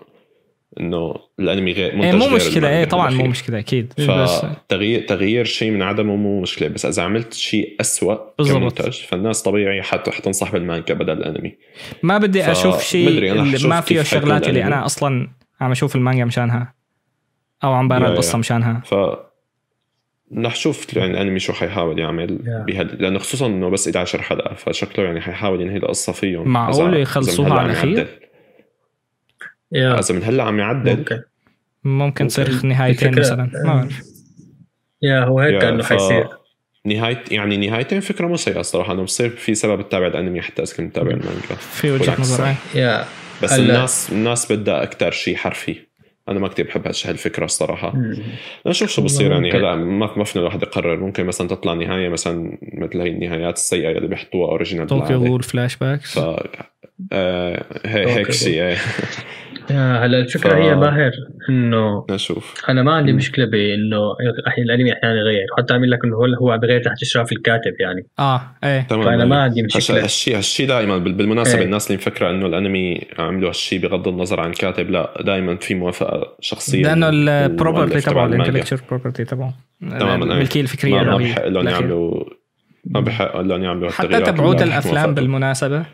إنه الأنمي غير منتج إيه مو مشكلة. إيه طبعا مو مشكلة أكيد. فتغيير تغيير شيء من عدمه مو مشكلة. بس إذا عملت شيء أسوأ بالزبط. كمنتج فالناس طبيعي حت حتنصح بالمانجا بدل الأنمي. ما بدي. أشوف شيء ما فيه الشغلات اللي أنا أصلا عم أشوف المانجا مشانها. أو عم بقرا القصة مشانها. ف رح شوف يعني الأنمي شو حيحاول يعمل yeah. بهال لأنه خصوصا إنه بس 11 حلقة فشكله يعني حيحاول ينهي القصة فيهم. معقول يخلصوها على الأخير؟ إذا من هلأ عم يعدل. ممكن. ممكن تصير نهايتين مثلا. ما بعرف. يا هو هيك كأنه ف... حيصير. نهاية يعني نهايتين فكرة مو سيئة الصراحة. إنه بصير في سبب تتابع الأنمي حتى إذا كنت متابع المانجا. في وجهة نظر yeah. بس الناس الناس بدها أكثر شيء حرفي. أنا ما كتير بحب هالفكرة الصراحة. نشوف شو بصير يعني هلا ما ما فينا الواحد يقرر. ممكن مثلا تطلع نهاية مثلا مثل هي النهايات السيئة اللي بيحطوها original طوكيو غول flashbacks ف آه هيك شيء إيه. هلا الفكرة ف... هي باهر إنه نشوف. أنا ما عندي مشكلة بإنه الأنمي أحيانا يغير. حتى عامل لك إنه هو هو بغير تحت إشراف الكاتب يعني. آه إيه. تمام فأنا ما عندي مشكلة. هالشيء هالشيء دائما بالمناسبة إيه. الناس اللي مفكرة إنه الأنمي عملوا هالشيء بغض النظر عن الكاتب لا دائما في موافقة شخصيه لأنه البروبرتي تبعه الانتلكتشر بروبرتي تبعه. تماما الملكيه الفكرية ما بحق لهم يعملوا ما بحق لهم يعملوا حتى تبعوت الأفلام بالمناسبة.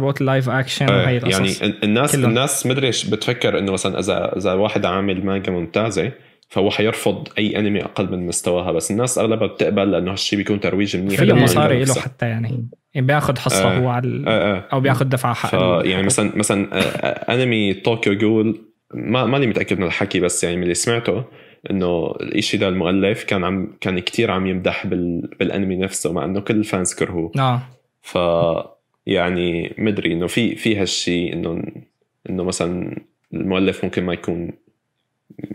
تبعت ال live action آه وهي القصص. يعني الناس كله. الناس مدري إيش بتفكر إنه مثلا إذا إذا واحد عامل مانجا ممتازة فهو حيرفض أي انمي أقل من مستواها. بس الناس أغلبها بتقبل لأنه هالشيء بيكون ترويج منيح. في مصاري له حتى يعني. يعني بياخذ حصه آه هو على آه آه أو بياخذ دفعة حق يعني مثلا مثلا آه، آه، انمي طوكيو جول ما ماني متأكد من الحكي بس يعني من اللي سمعته إنه الإشي ده المؤلف كان عم كان كثير عم يمدح بال بالانمي نفسه مع إنه كل الفانز كرهوه. آه. ف يعني مدري إنه في في هالشيء إنه إنه مثلا المؤلف ممكن ما يكون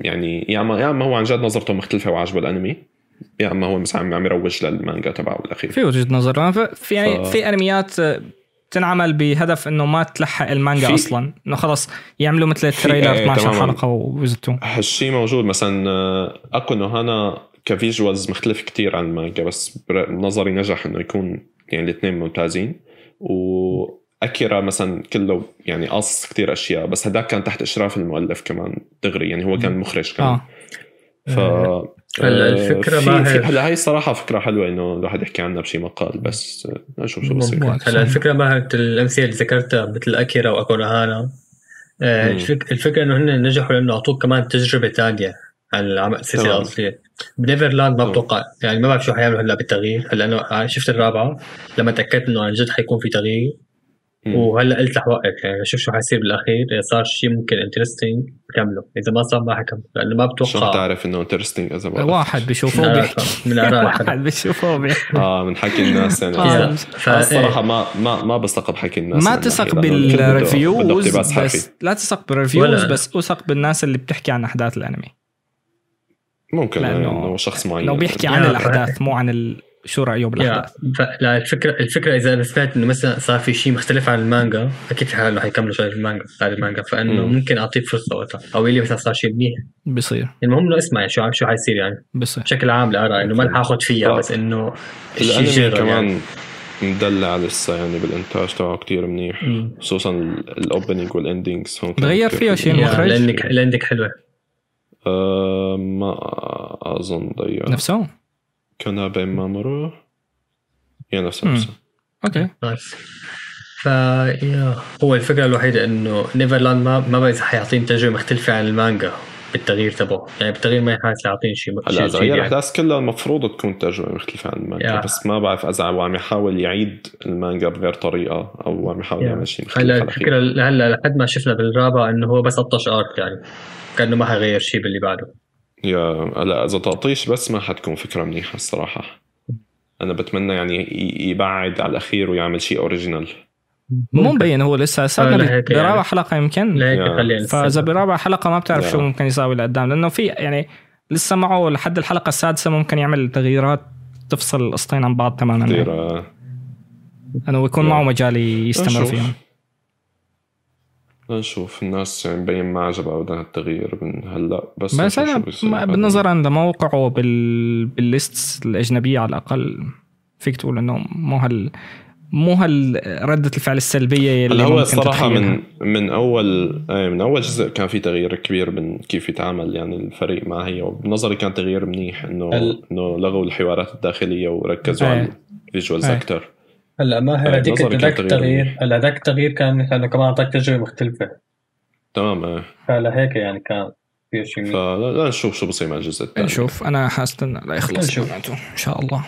يعني يا اما يا اما هو عن جد نظرته مختلفة وعاجبه الأنمي يا اما هو مثلا عم يروج للمانجا تبعه بالاخير في وجهة نظر. في يعني ف... في أنميات تنعمل بهدف إنه ما تلحق المانجا في... أصلا إنه خلص يعملوا مثل ال trailer 12 إيه، حلقة ويزتوا هالشيء موجود مثلا أكو إنه هنا ك visuals مختلف كتير عن المانجا بس بنظري نجح إنه يكون يعني الاثنين ممتازين. وأكيرا مثلا كله يعني قص كتير أشياء بس هداك كان تحت إشراف المؤلف كمان دغري يعني هو كان مخرج كمان. آه. ف هلا الفكرة ما هلا هي صراحة فكرة حلوة إنه الواحد يحكي عنها بشي مقال بس نشوف شو بصير. هلا الفكرة ما الأمثلة اللي ذكرتها مثل أكيرا وأكو نو هانا آه، الفكرة إنه هن نجحوا لأنه أعطوك كمان تجربة ثانية عن العمل السلسله الأصلية. بنيفرلاند ما بتوقع يعني ما بعرف شو حيعملوا هلأ بالتغيير. هلأ أنا شفت الرابعة لما تأكدت إنه عن جد حيكون في تغيير. وهلأ قلت رح وقف. يعني شوف شو حيصير بالأخير. إذا صار شيء ممكن interesting بكمله إذا ما صار ما حكمل لأنه ما بتوقع. شو بتعرف إنه interesting إذا بقى واحد بيشوفه بيحكي من واحد بيشوفه بيحكي آه من حكي الناس يعني. آه. الصراحه ما ما ما بتثق ب حكي الناس ما تثق بال reviews بس لا تثق بال reviews بس اثق بالناس اللي بتحكي عن أحداث الأنمي. ممكن لأنه شخص معين لو بيحكي عن الأحداث مو عن شو رأيه بالأحداث لا الفكرة الفكرة إذا أنا سمعت إنه مثلا صار في شيء مختلف عن المانجا أكيد في حال انه حيكملوا شغل المانجا بعد المانجا فإنه مم. ممكن أعطيه فرصة وقتها أو اللي مثلا صار شيء منيح بصير المهم إنه اسمع يعني شو شو حيصير يعني بصير بشكل عام لارا إنه ما رح آخذ فيها آه. بس إنه الشيء الأنمي جرى كمان يعني. مدلع لسه يعني بالإنتاج تبعه كتير منيح. خصوصا الاوبننج والاندينجز هون تغير فيها. شيء المخرج؟ لانك لأنك حلوة ما اظن ضيع نفسه كان بين مامورو يا نفسه مم. نفسه أوكي نايس ف يا هو الفكرة الوحيدة إنه نيفرلاند ما ما بعرف حيعطيني تجربة مختلفة عن المانجا بالتغيير تبعه يعني بالتغيير ما حاسس يعطيني شيء هلا إذا جديد هي يعني. الاحداث كلها المفروض تكون تجربة مختلفة عن المانجا yeah. بس ما بعرف إذا هو عم يحاول يعيد المانجا بغير طريقة أو عم يحاول yeah. يعمل شيء مختلف هلا الفكرة. هلا لحد ما شفنا بالرابع إنه هو بس 16 arc يعني كأنه ما حيغير شيء باللي بعده يا هلا إذا تقطيش بس ما حتكون فكرة منيحة الصراحة أنا بتمنى يعني ي- يبعد على الأخير ويعمل شيء original مو مبين هو لسه آه، سابنا لهيك يعني. برابع حلقة يمكن لهيك فإذا برابع حلقة ما بتعرف yeah. شو ممكن يساوي لقدام لأنه في يعني لسه معه لحد الحلقة السادسة ممكن يعمل تغييرات تفصل القصتين عن بعض تماما كثير يعني. آه، أنه يكون. معه مجال يستمر. فيهم نشوف الناس يعني مبين ما عجبها ابدا التغيير من هلأ بس بس أنا. بالنظر عند موقعه بال بالليست الأجنبية على الأقل فيك تقول إنه مو هال مو هال ردة الفعل السلبية اللي هو تتخيلها. من من أول آه، من أول جزء كان في تغيير كبير من كيف يتعامل يعني الفريق مع هي وبنظري كان تغيير منيح إنه هل- إنه لغوا الحوارات الداخلية وركزوا إيه. على ال visuals إيه. هلا ما هذيك نظري انت كان ذاك تغيير؟ التغيير. هلا ذاك التغيير كان لأنه كمان اعطاك تجربة مختلفة. تمام إيه. فهلا هيك يعني كان في شيء. فلا لا نشوف شو بصير مع الجزء الثاني. نشوف أنا حاستنى لا يخلص نشوف. معناته إن شاء الله.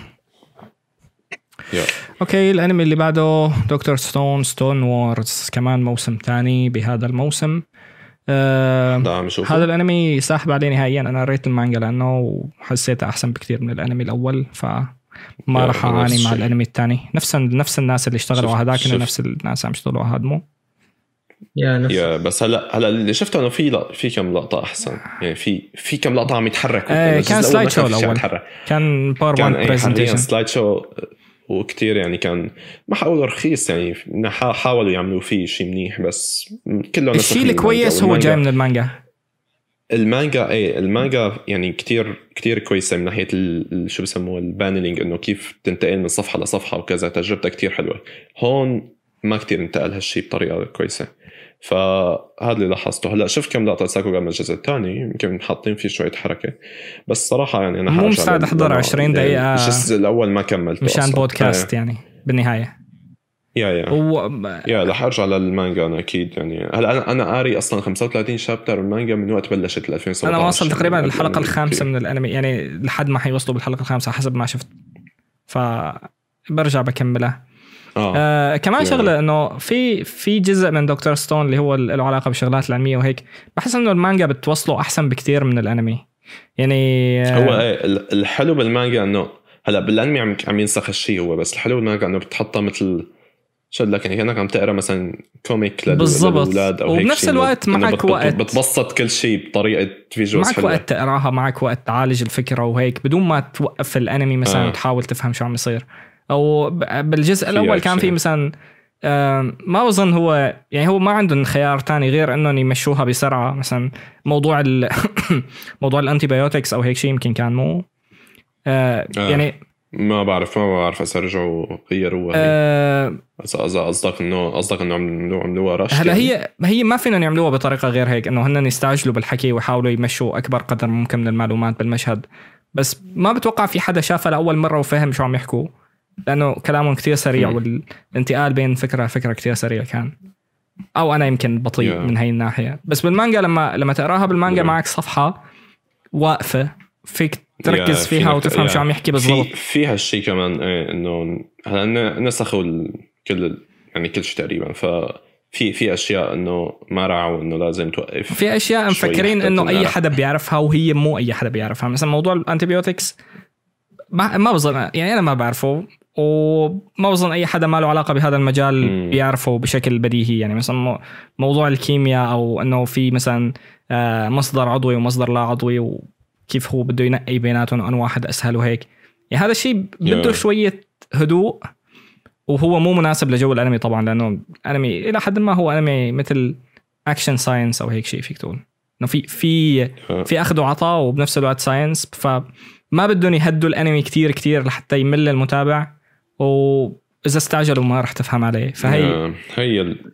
yeah. okay الأنمي اللي بعده دكتور ستون ستون وورز كمان موسم ثاني بهذا الموسم. آه هذا الأنمي ساحب عليه نهائيا. أنا قريت المانجا لأنه حسيته أحسن بكثير من الأنمي الأول فما yeah، راح أعاني مع. الأنمي الثاني نفس نفس الناس اللي اشتغلوا على هذاك. نفس الناس عم يشتغلوا على هادمو يا نفس يا بس هلا هلا اللي شفته إنه في لق- في كم لقطة أحسن يعني في في كم لقطة عم يتحركوا آه، الجزء كان الأول ما slide show. يتحرك. كان power كان 1 اي حاليا برزنتيشن سلايد شو وكتير يعني كان ما حقول رخيص يعني حاولوا يعملوا فيه شيء منيح بس كله الشيء الكويس. هو جاي من المانجا المانجا إيه المانجا يعني كتير كتير كويسة من ناحية شو بسموه ال paneling إنه كيف تنتقل من صفحة لصفحة وكذا تجربتها كتير حلوة. هون ما كتير انتقل هالشيء بطريقة كويسة. فهذا اللي لاحظته. هلأ شفت كم لقطة ساكوغا من الجزء الثاني يمكن حاطين فيه شوية حركة. بس صراحة يعني أنا مو أحضر لل- 20 يعني دقيقة الجزء الأول ما كملته مشان. بودكاست يعني بالنهاية. إيه. yeah yeah. و... yeah رح ارجع للمانجا أنا أكيد يعني. هلا أنا أنا قاري أصلا 35 chapter المانجا من وقت بلشت ال 2017 أنا واصل تقريبا يعني الحلقة قبل الخامسة. من الأنمي يعني لحد ما حيوصلوا بالحلقة الخامسة حسب ما شفت. ف برجع بكملها آه. آه كمان يعني. شغلة إنه في في جزء من دكتور ستون اللي هو له علاقة بالشغلات العلمية وهيك بحس إنه المانجا بتوصله أحسن بكتير من الأنمي. يعني آه، هو إيه ال- الحلو بالمانجا إنه هلأ بالأنمي عم عم ينسخ الشيء هو بس الحلو بالمانجا إنه بتحطها مثل شو لك يعني كانك عم تقرا مثلا comic بالضبط. للأولاد أو هيك وبنفس الوقت معك وقت. بتبسط كل شيء بطريقة visuals معك حلوة وقت تقراها معك وقت تعالج الفكرة وهيك بدون ما توقف الانمي مثلا آه. وتحاول تفهم شو عم يصير أو بالجزء الأول كان في. مثلا ما بظن هو يعني هو ما عندهم خيار تاني غير إنهم يمشوها بسرعة مثلا موضوع ال موضوع ال antibiotics أو هيك شيء يمكن كان مو آه آه. يعني ما بعرف ما بعرف اذا رجعوا غيروها هي. اذا اذا قصدك إنه قصدك إنه عملوا عملوها rush هلا يعني. هي هي ما فينا يعملوها بطريقة غير هيك إنه هن يستعجلوا بالحكي ويحاولوا يمشوا أكبر قدر ممكن من المعلومات بالمشهد بس ما بتوقع في حدا شافها لأول مرة وفهم شو عم يحكوا لأنه كلامهم كثير سريع مم. والانتقال بين فكرة لفكره كثير سريع كان أو أنا يمكن بطيء Yeah. من هاي الناحية بس بالمانجا لما لما تقراها بالمانجا Yeah. معك صفحة واقفة فيك تركز فيها وتفهم شو عم يحكي في بالضبط. في هالشيء كمان إيه إنه هلا نسخوا كل يعني كل شيء تقريبا. ففي في أشياء إنه ما راعوا إنه لازم توقف في أشياء مفكرين إنه أي. حدا بيعرفها وهي مو أي حدا بيعرفها. مثلا موضوع الانتيبيوتكس ما ما بظن يعني أنا ما بعرفه وما بظن أي حدا ما له علاقة بهذا المجال. بيعرفه بشكل بديهي. يعني مثلا مو- موضوع الكيمياء أو إنه في مثلا آه، مصدر عضوي ومصدر لا عضوي وكيف هو بده ينقي بيناتهم انه واحد أسهل وهيك يعني هذا الشيء بده Yeah. شوية هدوء وهو مو مناسب لجو الأنمي طبعا لأنه الانمي إلى حد ما هو أنمي مثل action science أو هيك شيء فيك تقول إنه في في. في أخذ وعطاء وبنفس الوقت science فما بدهم يهدوا الأنمي كتير كتير لحتى يمل المتابع وإذا استعجلوا ما راح تفهم عليه فهي هي ال...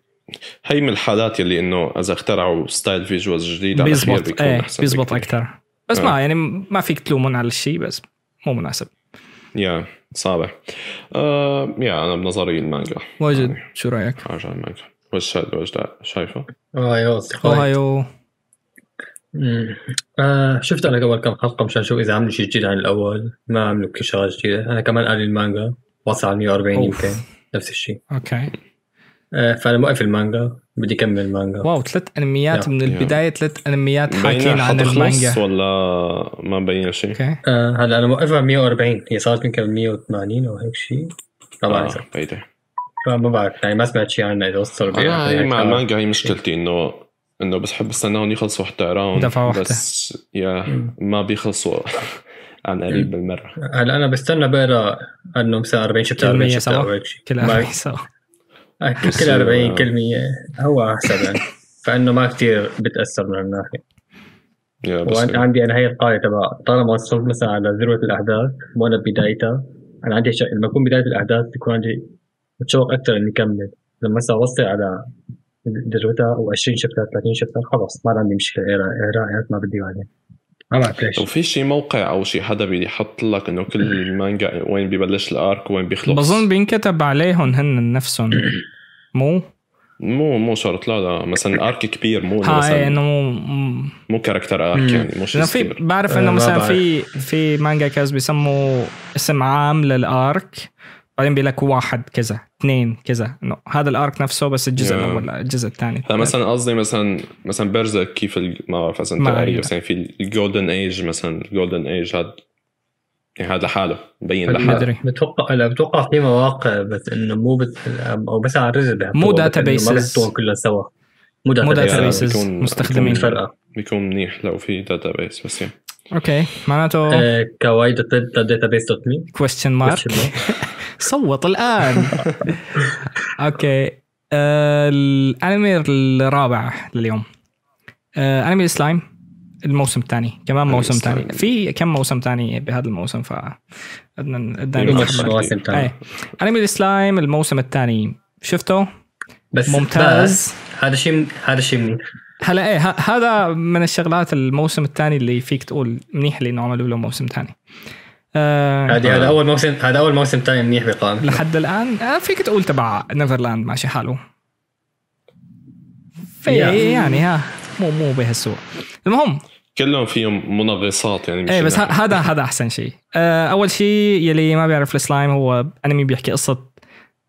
هي من الحالات يلي إنه إذا اخترعوا style visuals جديد على بيزبط إيه بيزبط. أكثر بس آه. ما يعني ما فيك تلومون على الشيء بس مو مناسب. yeah صعبة. آه يا أنا بنظري المانجا. واجد. يعني شو رأيك؟ ارجع المانجا. وش وش شايفه؟ أيوه اصدقائي أوهايو. مم. آه شفت أنا قبل كم حلقة مشان أشوف إذا عملوا شيء جديد عن الأول. ما عملوا كل شغله جديدة. أنا كمان قال المانجا. وصل على 140 أوف. يمكن. نفس الشيء. okay. فأنا موقف المانجا. بدي اكمل المانجا. wow ثلاث أنميات. yeah. من. البداية ثلاث أنميات حاكين عن المانجا. ولا ما مبين شيء؟ أوكي آه هلا أنا موقفها 140 هي صارت يمكن 180 أو هيك شيء. ما بعرف. آه بعيدة. فما بعرف. يعني ما سمعت شيء عنها إذا وصلوا أنا بآخر هي هيك مع. المانجا هي مشكلتي انه إنه بس حب استناهم يخلصوا حتى اقراهم دفعة واحدة. بس يا. ما بيخلصوا عن قريب بالمرة. هلا أنا بستنى بقرا انه مثلا 40 شابتر كل 40 مية شابتر سوا؟ أو هيك شيء. كل ما- أنمي سوا. آه، كل بس كل 40 هو- كل 100 هو حسب يعني. فإنه ما كثير بتأثر من بس وأنا عندي أنا هي القاعدة تبع طالما وصلت مثلا على ذروة الأحداث مو أنا بدايتها أنا عندي شيء لما أكون بداية الأحداث بيكون عندي متشوق أكثر إني أكمل. لما مثلا وصلت على ذروتها أو 20 شابتر 30 شابتر خلص ما عندي مشكلة. قراءات ما بدي بعدين ما بعرف ليش. لو في شي موقع أو شي حدا بيحط لك إنه كل المانجا وين ببلش الأرك وين بيخلص؟ بظن بينكتب عليهم هن نفسهم. مو؟ مو مو شرط. لا لا مثلا ال arc كبير مو إيه مثلا إنه مو مو character arc مم. يعني مو شيء في بعرف آه، انه ما مثلا. في في mangakas بيسموا اسم عام لل arc. بعدين بيقول لك واحد كذا اثنين كذا. إنه هذا ال arc نفسه بس الجزء يا. الأول لا، الجزء الثاني. فمثلا قصدي مثلا مثلا Berserk كيف ال- ما بعرف أعرف. بس يعني في ال Golden Age مثلا ال Golden Age هذا يعني هذا لحاله مبين لحاله. بتوقع لا بتوقع في مواقع بس إنه مو بت... أو بس على الرزق بيحطوها، مو إنه databases. ما كلهم سوا. مو مو داتا داتا بيكون- مستخدمين. بيكون- فرقة. بيكون منيح لو في داتا بيس بس يعني. أوكي. معناته كواي داتا بيس دوت مي كويستشن مارك صوت الآن. أوكي. آه الأنمي الرابع لليوم. آه أنمي السلايم الموسم الثاني. كمان موسم. ثاني. في كم موسم ثاني بهذا الموسم؟ ف بدنا. مواسم ثانية إيه. أنمي السلايم الموسم الثاني. شفته بس ممتاز. هذا شيء هذا شيء منيح هلا إيه هذا من الشغلات الموسم الثاني اللي فيك تقول منيح اللي إنه عملوا له موسم ثاني. آه هذه هذا أول موسم هذا أول موسم ثاني منيح بقائمة. لحد الآن؟ آه، فيك تقول تبع Neverland ماشي حاله. في. يعني ها مو مو بهالسوء. المهم. كلهم فيهم منغصات يعني مش إيه بس هذا هذا أحسن شيء. آه، أول شيء يلي ما بيعرف السلايم هو أنمي بيحكي قصة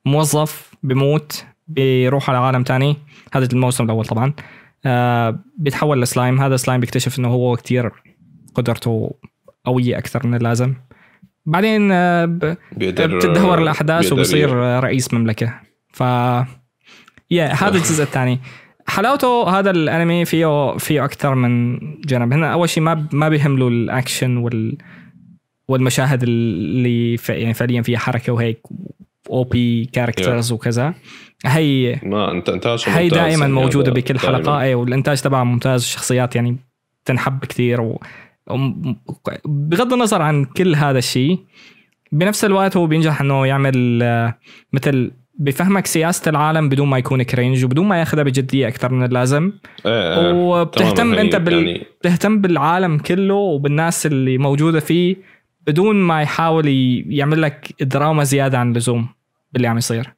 موظف بيموت بيروح على عالم تاني. هذا الموسم الأول طبعا. آه، بيتحول لسلايم. هذا سلايم بيكتشف إنه هو كتير قدرته قوية أكثر من اللازم. بعدين آه، ب- بيقدر بتتدهور الأحداث وبصير رئيس مملكة. ف yeah هذا الجزء الثاني. حلاوته هذا الأنمي فيه فيه أكثر من جانب. هنا أول شيء ما ما بيهملوا الأكشن وال والمشاهد اللي ف... يعني فعليا فيها حركة وهيك OP characters وكذا. هي ما انت انتاج هي دائما يعني موجودة بكل. حلقه اي والإنتاج تبعها ممتاز الشخصيات يعني تنحب كثير بغض النظر عن كل هذا الشيء بنفس الوقت هو بينجح إنه يعمل آه، مثل بفهمك سياسة العالم بدون ما يكون cringe وبدون ما ياخذها بجدية أكثر من اللازم إيه إيه وبتهتم تماماً. أنت هي بال... يعني بتهتم بالعالم كله وبالناس اللي موجودة فيه بدون ما يحاول يعمل لك دراما زيادة عن اللزوم باللي عم يصير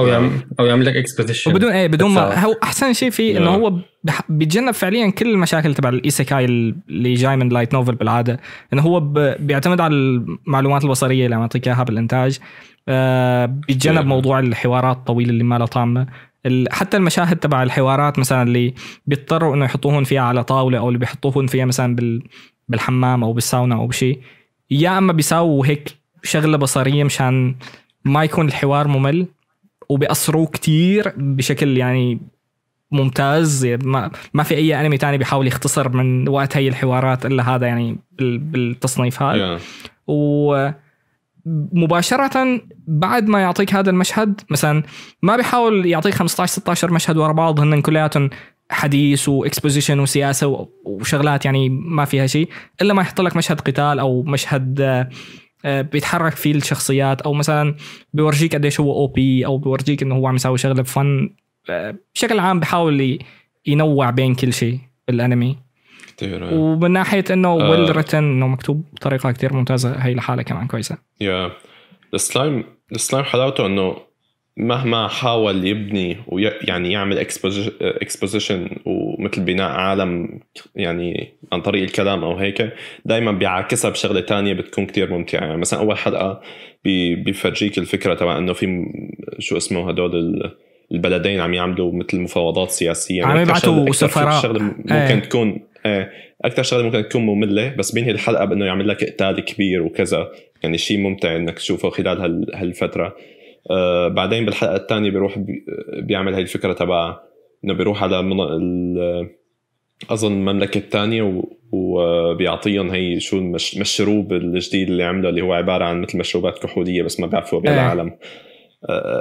أو يعمل أو يعمل لك exposition وبدون إيه بدون ما. هو أحسن شيء فيه إنه. هو بيتجنب فعليا كل المشاكل تبع ال isekai اللي جاي من light novel بالعادة. إنه هو بيعتمد على المعلومات البصرية اللي عم يعطيك إياها بالإنتاج. آه بيتجنب نعم. موضوع الحوارات الطويلة اللي ما لها طعمة. حتى المشاهد تبع الحوارات مثلا اللي بيضطروا إنه يحطوهن فيها على طاولة أو اللي بيحطوهن فيها مثلا بال بالحمام أو بالساونا أو بشيء يا أما بيساووا هيك شغلة بصرية مشان ما يكون الحوار ممل. وبيأثروا كتير بشكل يعني ممتاز ما, ما في أي أنمي تاني بيحاول يختصر من وقت هي الحوارات إلا هذا يعني بال- بالتصنيف هذا يا. و مباشرة بعد ما يعطيك هذا المشهد مثلا ما بيحاول يعطيك 15 16 مشهد ورا بعض هن كلياتهم حديث و exposition وسياسة وشغلات يعني ما فيها شيء إلا ما يحط لك مشهد قتال أو مشهد بيتحرك فيه الشخصيات أو مثلا بيورجيك قديش هو OP أو بيورجيك إنه هو عم يسوي شغلة بفن آه، بشكل عام بحاول ينوع بين كل شيء بالانمي كثير آه. ومن ناحية إنه آه. well written إنه مكتوب بطريقة كتير ممتازة هي لحالها كمان كويسة yeah ال slime ال slime حلاوته إنه مهما حاول يبني ويعني يعمل exposition ومثل بناء عالم يعني عن طريق الكلام أو هيك دائما بيعكسها بشغلة تانية بتكون كتير ممتعة. يعني مثلا أول حلقة بي- بيفرجيك الفكرة تبع إنه في شو اسمه هدول ال- البلدين عم يعملوا مثل مفاوضات سياسية. عم أكتر سفراء. شغله ممكن إيه. تكون إيه. أكثر شغلة ممكن تكون مملة بس بينهي الحلقة بإنه يعمل لك قتال كبير وكذا. يعني شيء ممتع إنك تشوفه خلال هال- هالفترة. آه بعدين بالحلقة الثانية بيروح بي- بيعمل هاي الفكرة تبع إنه بيروح على من... ال... أظن المملكة الثانية. وبيعطيهم هي شو المش... المشروب الجديد اللي عمله اللي هو عبارة عن مثل مشروبات كحولية بس ما بيعرفوا إيه. بالعالم آه،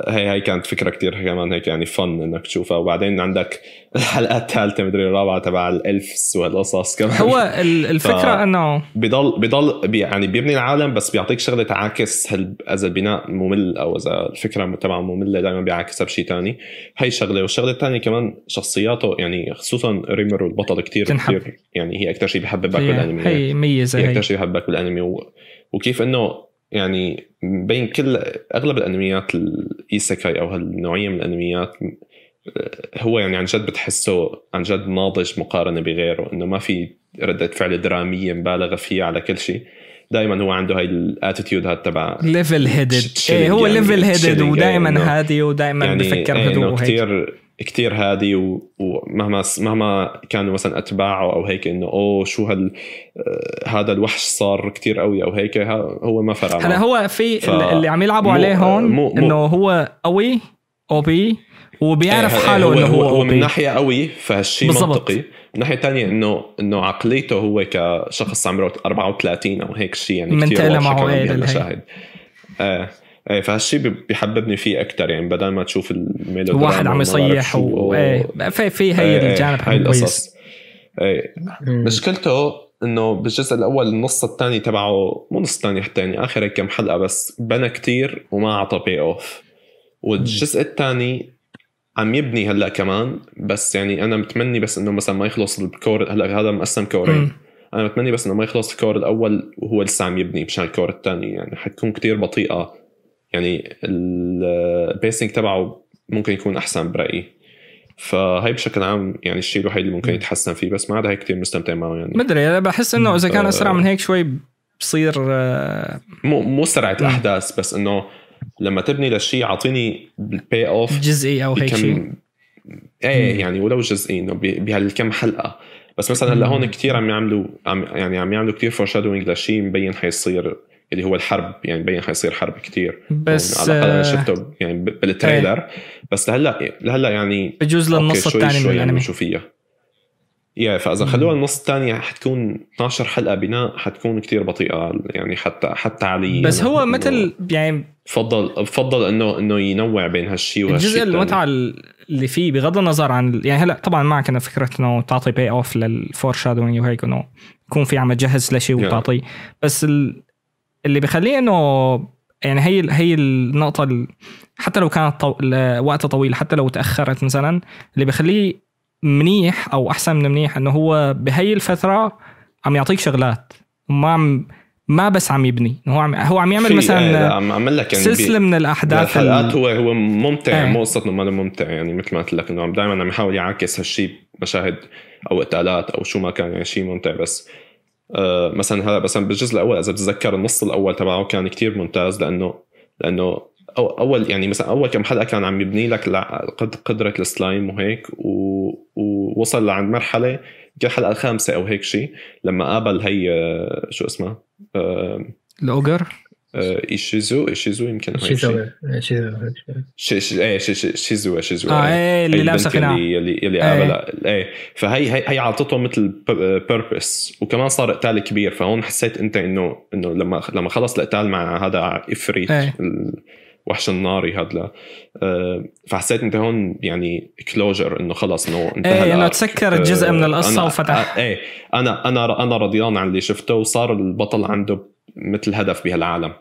هي هي كانت فكرة كتير كمان هيك يعني فن إنك تشوفها. وبعدين عندك الحلقة الثالثة مدري الرابعة تبع الالفس وهالقصص كمان. هو ال- الفكرة إنه بضل بضل بي يعني بيبني العالم بس بيعطيك شغلة تعاكس. هل إذا البناء ممل أو إذا الفكرة تبعه مملة دائما بيعاكسها بشيء تاني. هي شغلة. والشغلة الثانية كمان شخصياته يعني خصوصا ريمر البطل كتير تنحب. كتير يعني هي أكثر شيء بحببك بالأنمي. هي ميزة هي أكثر شيء بحبك بالأنمي. و... وكيف إنه يعني بين كل أغلب الأنميات ال isekai أو هالنوعية من الأنميات هو يعني عن جد بتحسه عن جد ناضج مقارنة بغيره إنه ما في ردة فعل درامية مبالغة فيها على كل شيء. دائما هو عنده هاي ال attitude هذا تبع level headed إيه هو يعني، level headed ودائما هادي ودائما يعني بفكر إيه بهدوء وهيك. كثير كثير هادي ومهما مهما كانوا مثلا أتباعه أو هيك إنه أوه شو هال آه، هذا الوحش صار كثير قوي أو هيك هو ما فرق هلا. هو في ف- اللي عم يلعبوا مو- عليه هون مو- مو- إنه هو قوي أو بي وبيعرف إيه، حاله هو انه هو, هو, من ناحية قوي فهالشيء. منطقي من ناحية ثانية انه إنه عقليته هو كشخص عمره 34 أو هيك شيء يعني كثير واضحة معه كمان إيه. بهالمشاهد إيه إيه فهالشيء بي- بيحببني فيه أكثر يعني بدل ما تشوف الميلودراما واحد عم يصيح شو. و... إيه في في هي إيه، الجانب هاي كويس القصص. إيه. مشكلته إنه بالجزء الأول النص الثاني تبعه مو نص الثاني حتى يعني آخر هيك كم حلقة بس بنى كتير وما أعطى pay off والجزء الثاني عم يبني هلا كمان بس يعني أنا متمني بس إنه مثلا ما يخلص ال cour هلا هذا مقسم كورين. أنا متمني بس إنه ما يخلص ال cour الأول وهو لسه عم يبني مشان ال cour الثاني يعني حتكون كتير بطيئة. يعني ال pacing تبعه ممكن يكون أحسن برأيي فهي بشكل عام يعني الشيء الوحيد اللي ممكن يتحسن فيه بس ما عدا هيك كثير مستمتع معه يعني مدري أنا بحس إنه إذا كان. أسرع من هيك شوي بصير آه، مو مو سرعة. الأحداث بس إنه لما تبني للشيء اعطيني ال pay off جزئي أو هيك شيء إيه. يعني ولو جزئي إنه بهالكم حلقة بس مثلا هلأ. هون كثير عم يعملوا عم يعني عم يعملوا كثير foreshadowing لشيء مبين حيصير اللي هو الحرب يعني مبين حيصير حرب كثير بس على الأقل أنا آه، شفته يعني بال trailer بس لهلأ لهلأ يعني بجوز للنص الثاني من يعني الأنمي شو فيها يا فإذا. خلوها النص الثاني حتكون 12 حلقة بناء حتكون كتير بطيئة يعني حتى حتى علي بس هو مثل يعني بفضل بفضل إنه إنه ينوع بين هالشيء وهالشيء الجزء. المتعة اللي فيه بغض النظر عن يعني هلأ طبعا معك انه فكرة إنه تعطي payoff لل foreshadowing وهيك إنه يكون في عم تجهز لشيء. وتعطيه بس ال- اللي بخليه إنه يعني هي هي النقطة ال- حتى لو كانت طو... وقتها طويل حتى لو تأخرت مثلا اللي بخليه منيح أو أحسن من منيح إنه هو بهي الفترة عم يعطيك شغلات ما عم ما بس عم يبني هو عم هو عم يعمل في- إيه، مثلا عم عمل لك يعني سلسلة من الأحداث ال- الحلقات هو هو ممتع إيه. مو قصة إنه ممتع يعني مثل ما قلت لك إنه دائما عم يحاول يعكس هالشيء مشاهد أو قتالات أو شو ما كان يعني شيء ممتع بس مثلا هلا مثلا بالجزء الأول إذا بتتذكر النص الأول تبعه كان كتير ممتاز لأنه لأنه أو اول يعني مثلا أول كم حلقة كان عم يبني لك قدرة السلايم وهيك و... ووصل لعند مرحلة الحلقة الخامسه أو هيك شيء لما قابل هي آه، شو اسمها؟ آه، ال ogre آه، ايشيزو ايشيزو يمكن شيزو. شيزو شي شي شي شي شيزو شيزو آه. إيه اللي لابسه قناع اللي اللي, اللي. قابلها إيه فهي هي هي عطته مثل purpose وكمان صار قتال كبير فهون حسيت انت انه انه لما لما خلص القتال مع هذا افريت. الوحش الناري هذا فحسيت انت هون يعني closure انه خلص انه انتهى إيه انه. تسكر جزء من القصة وفتح إيه أنا أنا أنا رضيان عن اللي شفته وصار البطل عنده مثل هدف بهالعالم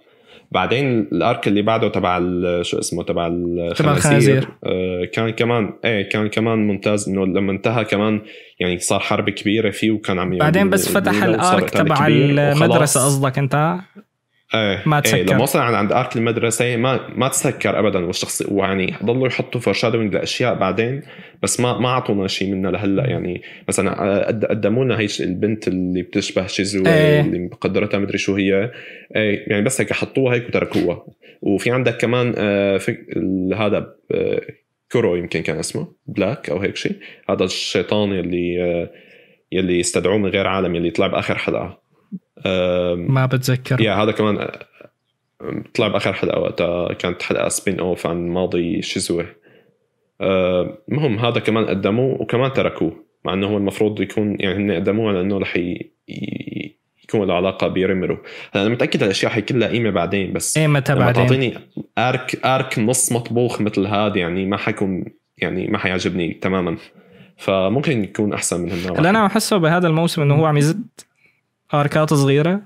بعدين ال arc اللي بعده تبع شو اسمه تبع الخنازير. آه، كان كمان إيه كان كمان ممتاز إنه لما انتهى كمان يعني صار حرب كبيرة فيه وكان عم بعدين بس فتح ال arc تبع. المدرسة قصدك أنت إيه ما إيه تسكر. لما وصل عند عند arc المدرسة ما ما تسكر ابدا. والشخص ويعني ضلوا يحطوا foreshadowing لأشياء بعدين بس ما ما أعطونا شيء منها لهلأ. يعني مثلا قد- قدموا لنا هي البنت اللي بتشبه شيزو إيه. اللي قدرتها مدري شو هي. إيه يعني بس هيك حطوها هيك وتركوها. وفي عندك كمان آه، فك... هذا آه، كورو يمكن كان اسمه بلاك أو هيك شيء هذا الشيطان يلي آه، يلي استدعوه من غير عالم يلي طلع بآخر حلقة. ما بتذكر. yeah هذا كمان طلع بآخر حلقه وقتها كانت حلقه spin-off عن ماضي شيزوه آه، المهم هذا كمان قدموه وكمان تركوه مع إنه هو المفروض يكون يعني هن قدموه على انه رح. يكون له علاقة بريمرو هلا أنا متأكد الأشياء حيكون لها قيمة بعدين بس إيه متى بعدين. تعطيني ارك ارك نص مطبوخ مثل هذا يعني ما حيكون يعني ما حيعجبني تماما. فممكن يكون أحسن من هالنوع. اللي أنا بحسه بهذا الموسم إنه هو عم يزد آركات صغيرة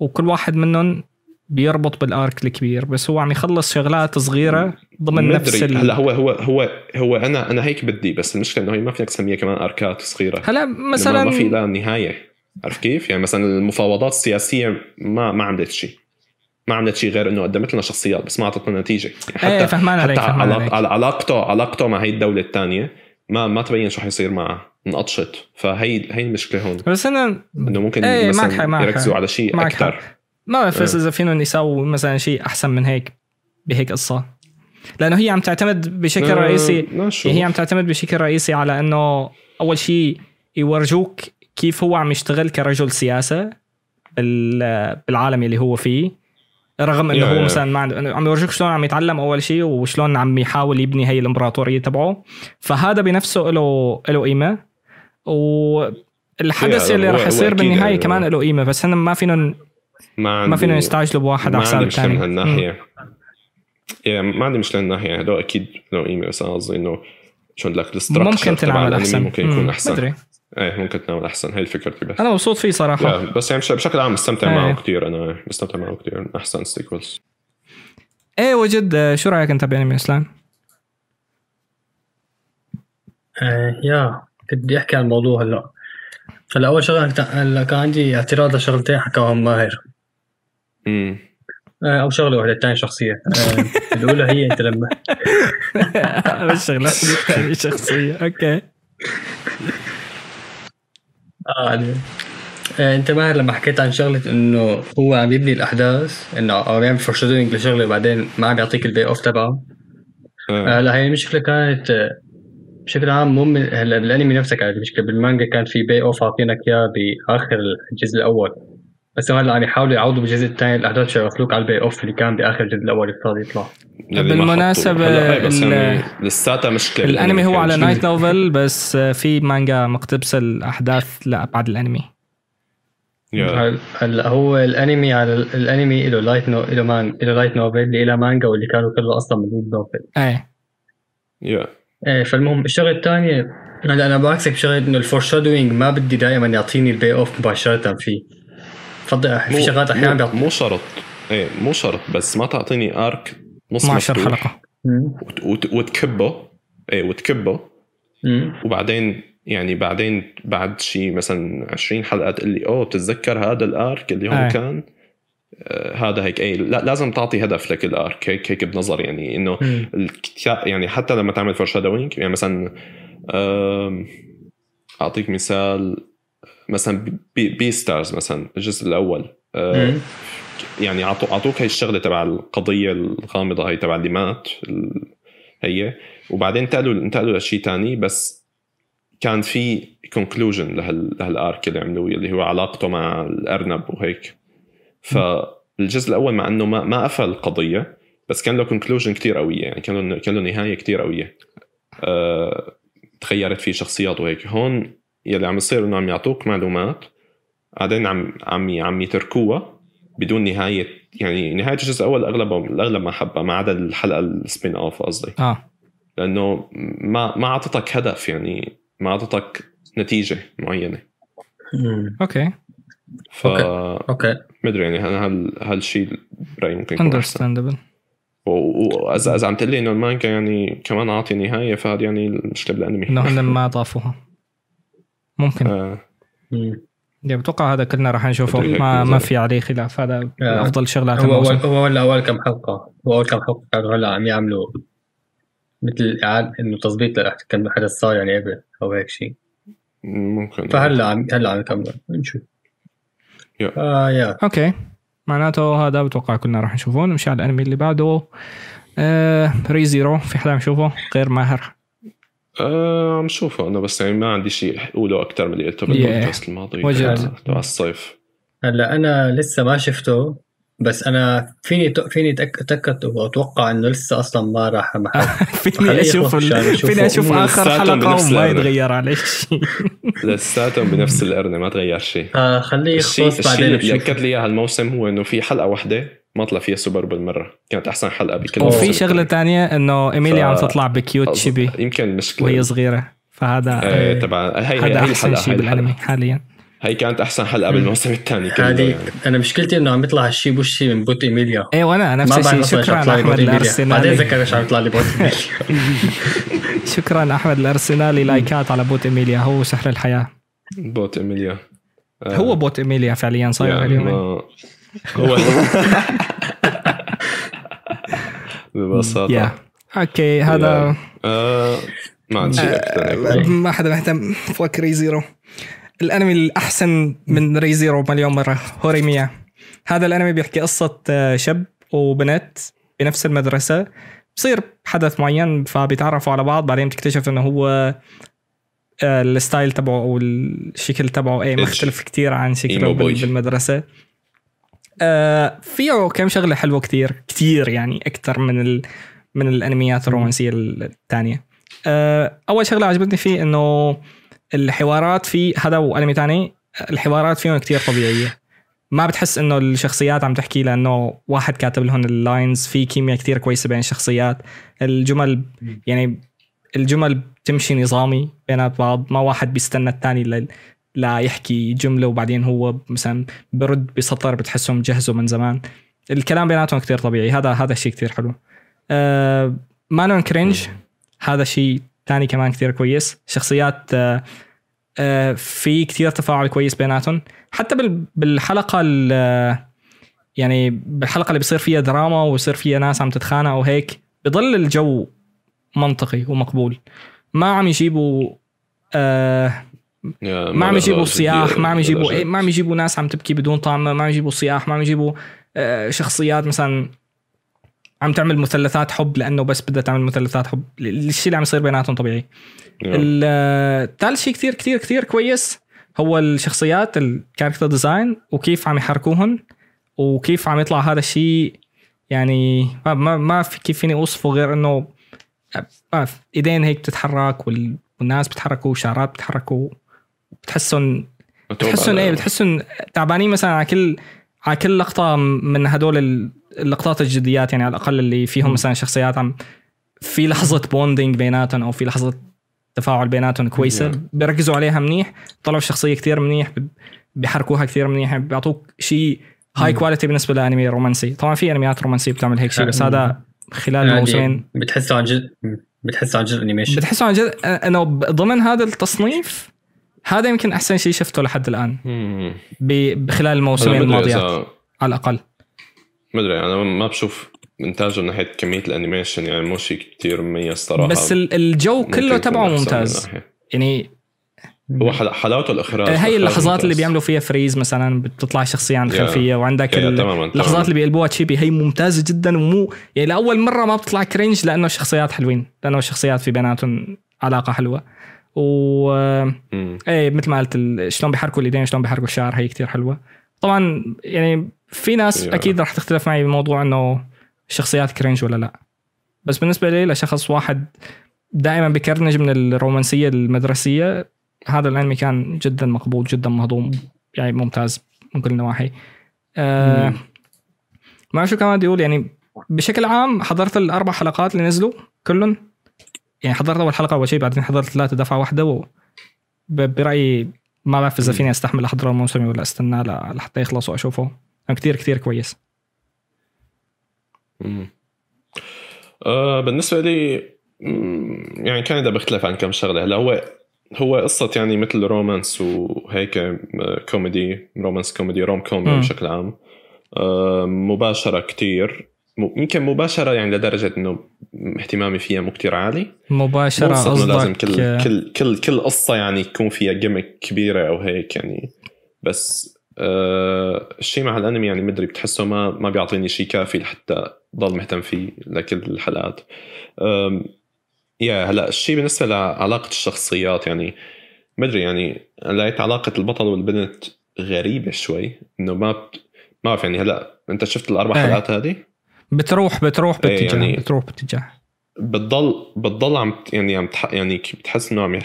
وكل واحد منهم بيربط بالآرك الكبير بس هو عم يخلص شغلات صغيرة ضمن نفس ال... هلا هو هو هو هو أنا أنا هيك بدي بس المشكلة إنه هي ما فيك تسميها كمان آركات صغيرة. هلا مثلا ما في لها نهاية. عرفت كيف؟ يعني مثلا المفاوضات السياسية ما ما عملت شيء. ما عملت شيء غير إنه قدمت لنا شخصيات بس ما أعطتنا نتيجة. يعني إيه فهمان عليك حتى فهمان. عليك. علاقته علاقته مع هي الدولة الثانية ما ما تبين شو حيصير معه. انقطشت. فهي هي المشكلة هون. بس أنا إنه ممكن إيه، معك مثلا معك يركزوا حق. على شيء معك أكثر ما بعرف بس إيه. اذا فيهم يساووا مثلا شيء أحسن من هيك بهيك قصة. لأنه هي عم تعتمد بشكل رئيسي نشوف. هي عم تعتمد بشكل رئيسي على إنه أول شيء يورجوك كيف هو عم يشتغل كرجل سياسة بال- بالعالم اللي هو فيه. رغم إنه هو. مثلا ما عنده عم يورجوك شلون عم يتعلم أول شيء وشلون عم يحاول يبني هي الإمبراطورية تبعه. فهذا بنفسه له له قيمة. والحدث اللي هو يصير بالنهاية يعني. كمان له قيمة بس هن ما فينا ما ما فينا يستعجلوا بواحد ما على حساب عندي مشكلة من الثاني هالناحيه ما عندي مشكلة من الناحيه هدول أكيد له قيمة بس أنا قصدي إنه شو لك ممكن تنعمل أحسن. ممكن يكون أحسن. بدري إيه ممكن تنعمل أحسن. هي فكرتي بس أنا مبسوط فيه صراحة. بس يعني بش- بشكل عام مستمتع إيه. معه كثير أنا مستمتع معه كثير من أحسن سيكولز إيه وجد آه، شو رأيك أنت بأنمي اسلام؟ آه يا كنت بدي أحكي عن الموضوع هلأ. هلا أول شغلة كان- هلأ كان عندي اعتراض لشغلتين حكاهم ماهر. امم آه أو شغلة واحدة الثانية شخصية. آه الأولى هي أنت لما. شغلات الثانية شخصية. okay. آه. آه، انت ماهر لما حكيت عن شغلة إنه هو عم يبني الأحداث إنه أو يعمل foreshadowing لشغلة وبعدين ما عم يعطيك ال payoff تبعه. آه. لا هي المشكلة كانت آه، بشكل عام مو من هلا بالانمي نفسه كانت المشكلة بالمانجا كان في payoff عاطينك إياه بآخر الجزء الأول. بس هلا عم يحاولوا يعوضوا بالجزء الثاني الاحداث شغلوك على ال payoff اللي كان بآخر الجزء الأول يفترض يطلع. ما بالمناسبة يعني لساتها مشكله الأنمي هو على. light novel بس في مانجا مقتبسة الأحداث لأبعد الأنمي. هلا هو الأنمي على ال- الأنمي له light no له مان له light novel اللي له مانجا واللي كانوا كله أصلا من novel إيه. yeah. إيه فالمهم الشغلة الثانية هلا أنا بعكسك بشغلة إنه ال foreshadowing ما بدي دائما يعطيني ال payoff مباشرة فيه. بفضل في مو- شغلات أحيانا مو, مو شرط. إيه مو شرط بس ما تعطيني arc نص 12 مفتوح. حلقة وت- وت- وتكبه. إيه وتكبه. مم. وبعدين يعني بعدين بعد شيء مثلا 20 حلقه تقول لي أوه بتتذكر هذا ال arc اللي هون آه. كان؟ آه هذا هيك. اي لا لازم تعطي هدف لكل arc هيك هيك بنظري يعني إنه. الكتاب يعني حتى لما تعمل foreshadowing يعني مثلا أعطيك مثال مثلا Bea, Beastars مثلا الجزء الأول. آه،. يعني أعطوك هي الشغلة تبع القضية الغامضة هي تبع اللي مات هي. وبعدين انتقلوا انتقلوا لشيء ثاني بس كان في conclusion لهال لهال arc اللي عملوه اللي هو علاقته مع الأرنب وهيك. ف الجزء الأول مع إنه ما ما قفل القضية بس كان له conclusion كثير قوية يعني كان له كان له نهاية كثير قوية. أه تغيرت فيه شخصيات وهيك. هون يلي عم يصير إنه عم يعطوك معلومات بعدين عم عم عم يتركوها بدون نهاية يعني نهاية الجزء الأول أغلب الاغلب ما حبها ما عدا الحلقة ال spin-off قصدي. آه. لأنه ما ما أعطتك هدف يعني ما أعطتك نتيجة معينة. مم. okay. ف okay. مدري يعني أنا هال هالشيء برايي ممكن يكون وإذا إذا عم تقول لي إنه المانجا يعني كمان أعطي نهاية فهذا يعني المشكلة بالأنمي. إنه هن ما ضافوها. ممكن. آه. يعني بتوقع هذا كلنا راح نشوفه. ما ما. في عليه خلاف. هذا آه. أفضل شغلات هو الموسم. أول هو هلا أول كم حلقة. هو أول كم حلقة كانوا هلا عم يعملوا مثل اعاده إنه تظبيط كان حدث صار يعني قبل أو هيك شيء. ممكن. فهلا عم هلا عم يكملوا. نشوف. يا. آه يا. أوكي. معناته هذا بتوقع كلنا راح نشوفه. نمشي على الأنمي اللي بعده. آه Re:Zero في حدا عم يشوفه غير ماهر. آه عم شوفه أنا بس يعني ما عندي شيء أقوله أكثر من اللي قلته. بالبودكاست الماضي وجد. تبع- الصيف هلا أنا لسه ما شفته بس أنا فيني فيني أتأكد وأتوقع إنه لسه أصلا ما راح محل فيني خليه أشوف. فيني أشوف آخر حلقة وما. يتغير عليه شيء لساتهم بنفس القرنه ما تغير شيء آه خليه الشيء يخلص الشيء بعدين اللي بشوف اكد لي إياه هالموسم هو إنه في حلقة واحدة ما طلع فيها سوبر بالمرة. كانت أحسن حلقة بكل وفي شغلة. تانية إنه ايميليا ف- عم تطلع بكيوت شبي يمكن مشكلة. وهي صغيرة. فهذا آه، تبع هي هي هذا هي أحسن الحلقة. شيء بالأنمي حاليا. هي كانت أحسن حلقة بالموسم الثاني كله هذه يعني. أنا مشكلتي إنه عم يطلع هالشي بوشي من بوت إيميليا. إيه وأنا نفس ما بعرف الشيء شكرا إيش عم يطلع لي أحمد بوت إيميليا. بعدين الارسنالي ذكر إيش عم يطلع لي بوت إيميليا. شكرا أحمد الأرسنالي. لايكات على بوت إيميليا. هو سحر الحياة. بوت إيميليا. آه، هو بوت إيميليا فعليا صاير يعني اليومين. هو ببساطة. يا أوكي هذا آه ما عندي شيء أكثر. هيك. ما حدا مهتم. فوك ري زيرو الأنمي الأحسن من ري زيرو مليون مرة هوريميا. هذا الأنمي بيحكي قصة آه، شاب وبنت بنفس المدرسة. بصير حدث معين فبيتعرفوا على بعض بعدين بتكتشف إنه هو آه، الستايل تبعه أو الشكل تبعه إيش؟ مختلف كتير عن شكله. بالمدرسة. آه، فيه كم شغلة حلوة كتير كتير يعني أكثر من ال من الأنميات الرومانسية الثانية آه، أول شغلة عجبتني فيه إنه الحوارات فيه هذا وأنمي تاني الحوارات فيهم كتير طبيعية. ما بتحس إنه الشخصيات عم تحكي لأنه واحد كاتب لهم ال lines في كيمياء كتير كويسة بين الشخصيات. الجمل يعني الجمل بتمشي نظامي بينات بعض ما واحد بيستنى الثاني. لا يحكي جملة وبعدين هو مثلا برد بسطر بتحسهم جهزوا من زمان. الكلام بيناتهم كتير طبيعي. هذا هذا الشيء كتير حلو. آه مانون cringe هذا شيء تاني كمان كتير كويس. شخصيات آه آه في كتير تفاعل كويس بيناتهم. حتى بال- بالحلقة ال- يعني بالحلقة اللي بصير فيها دراما ويصير فيها ناس عم تتخانق وهيك بضل الجو منطقي ومقبول. ما عم يجيبوا آه ما عم يجيبوا صياح ما عم يجيبوا. إيه ما عم يجيبوا ناس عم تبكي بدون طعم ما عم يجيبوا صياح ما عم يجيبوا آه، شخصيات مثلا عم تعمل مثلثات حب لأنه بس بدها تعمل مثلثات حب الشيء اللي عم يصير بيناتهم طبيعي يا. الثالث شيء كتير كتير كتير كويس هو الشخصيات ال character design وكيف عم يحركوهن وكيف عم يطلع هذا الشيء يعني ما ما, في كيف فيني أوصفه غير إنه بعرف، إيدين هيك بتتحرك وال- والناس بتحركوا وشعرات بتحركوا بتحسهم بتحسهم إيه. بتحسهم تعبانين مثلا على كل على كل لقطة من هدول ال- اللقطات الجديات يعني على الأقل اللي فيهم مثلا شخصيات عم في لحظة bonding بيناتهم أو في لحظة تفاعل بيناتهم كويسة. بيركزوا عليها منيح طلعوا الشخصيه كتير منيح بيحركوها كتير منيح بيعطوك شيء هاي quality بالنسبة لأنمي رومانسي طبعا في أنميات رومانسية بتعمل هيك شيء بس هذا خلال موسمين. بتحسه عن جد بتحسه عن جد animation بتحسوا عن جد انه ضمن هذا التصنيف هذا يمكن أحسن شيء شفته لحد الآن مم. ب- خلال أنا الموسمين الماضيات إذا على الأقل ما أدري أنا ما بشوف إنتاجه من ناحية كمية ال animation يعني مو شيء كثير مميز صراحة بس ال- الجو كله تبعه ممتاز. يعني هو حل- حلاوته الأخراج هي اللحظات اللي. بيعملوا فيها freeze مثلا بتطلع الشخصيه عن. الخلفيه وعندك اللحظات. اللي بيقلبوها chibi هي ممتازة جدا ومو يعني لأول مرة ما بتطلع cringe لأنه الشخصيات حلوين لأنه الشخصيات في بيناتهم علاقة حلوة و مم. إيه مثل ما قلت شلون بيحركوا الإيدين شلون بيحركوا الشعر هي كتير حلوة طبعا يعني في ناس يا. أكيد راح تختلف معي بموضوع إنه الشخصيات كرنج ولا لا بس بالنسبة لي لشخص واحد دائما بكرنج من الرومانسية المدرسية هذا الأنمي كان جدا مقبول جدا مهضوم يعني ممتاز من كل النواحي آه. ما شو كمان بدي أقول يعني بشكل عام حضرت الأربع حلقات اللي نزلوا كلهم يعني حضرت أول حلقة أول شيء بعدين حضرت ثلاثة دفعة واحدة و برأيي ما بعرف إذا فيني أستحمل أحضره الموسمي ولا استناه ل- لحتى يخلص وأشوفه. كثير كثير كويس. مم. آه بالنسبة لي يعني كان إذا بختلف عن كم شغلة. هلا هو هو قصة يعني مثل romance وهيك آه، comedy romance comedy rom comedy. بشكل عام. آه مباشرة كتير. م- يمكن مباشرة يعني لدرجة إنه اهتمامي فيها مو كتير عالي. مباشرة إنه لازم قصدك كل كل كل كل قصة يعني يكون فيها جيمك كبيرة أو هيك يعني. بس آه الشيء مع الأنمي يعني مدري بتحسه ما ما بيعطيني شيء كافي لحتى ضل مهتم فيه لكل الحلقات. يا هلا الشيء بالنسبة لعلاقة الشخصيات يعني مدري يعني لقيت علاقة البطل والبنت غريبة شوي إنه ما بت... ما بعرف يعني هلا أنت شفت الأربع إيه. حلقات هذه؟ بتروح بتروح إيه، باتجاه يعني- بتروح باتجاه بتضل بتضل عم يعني عم تح... يعني بتحس إنه عم.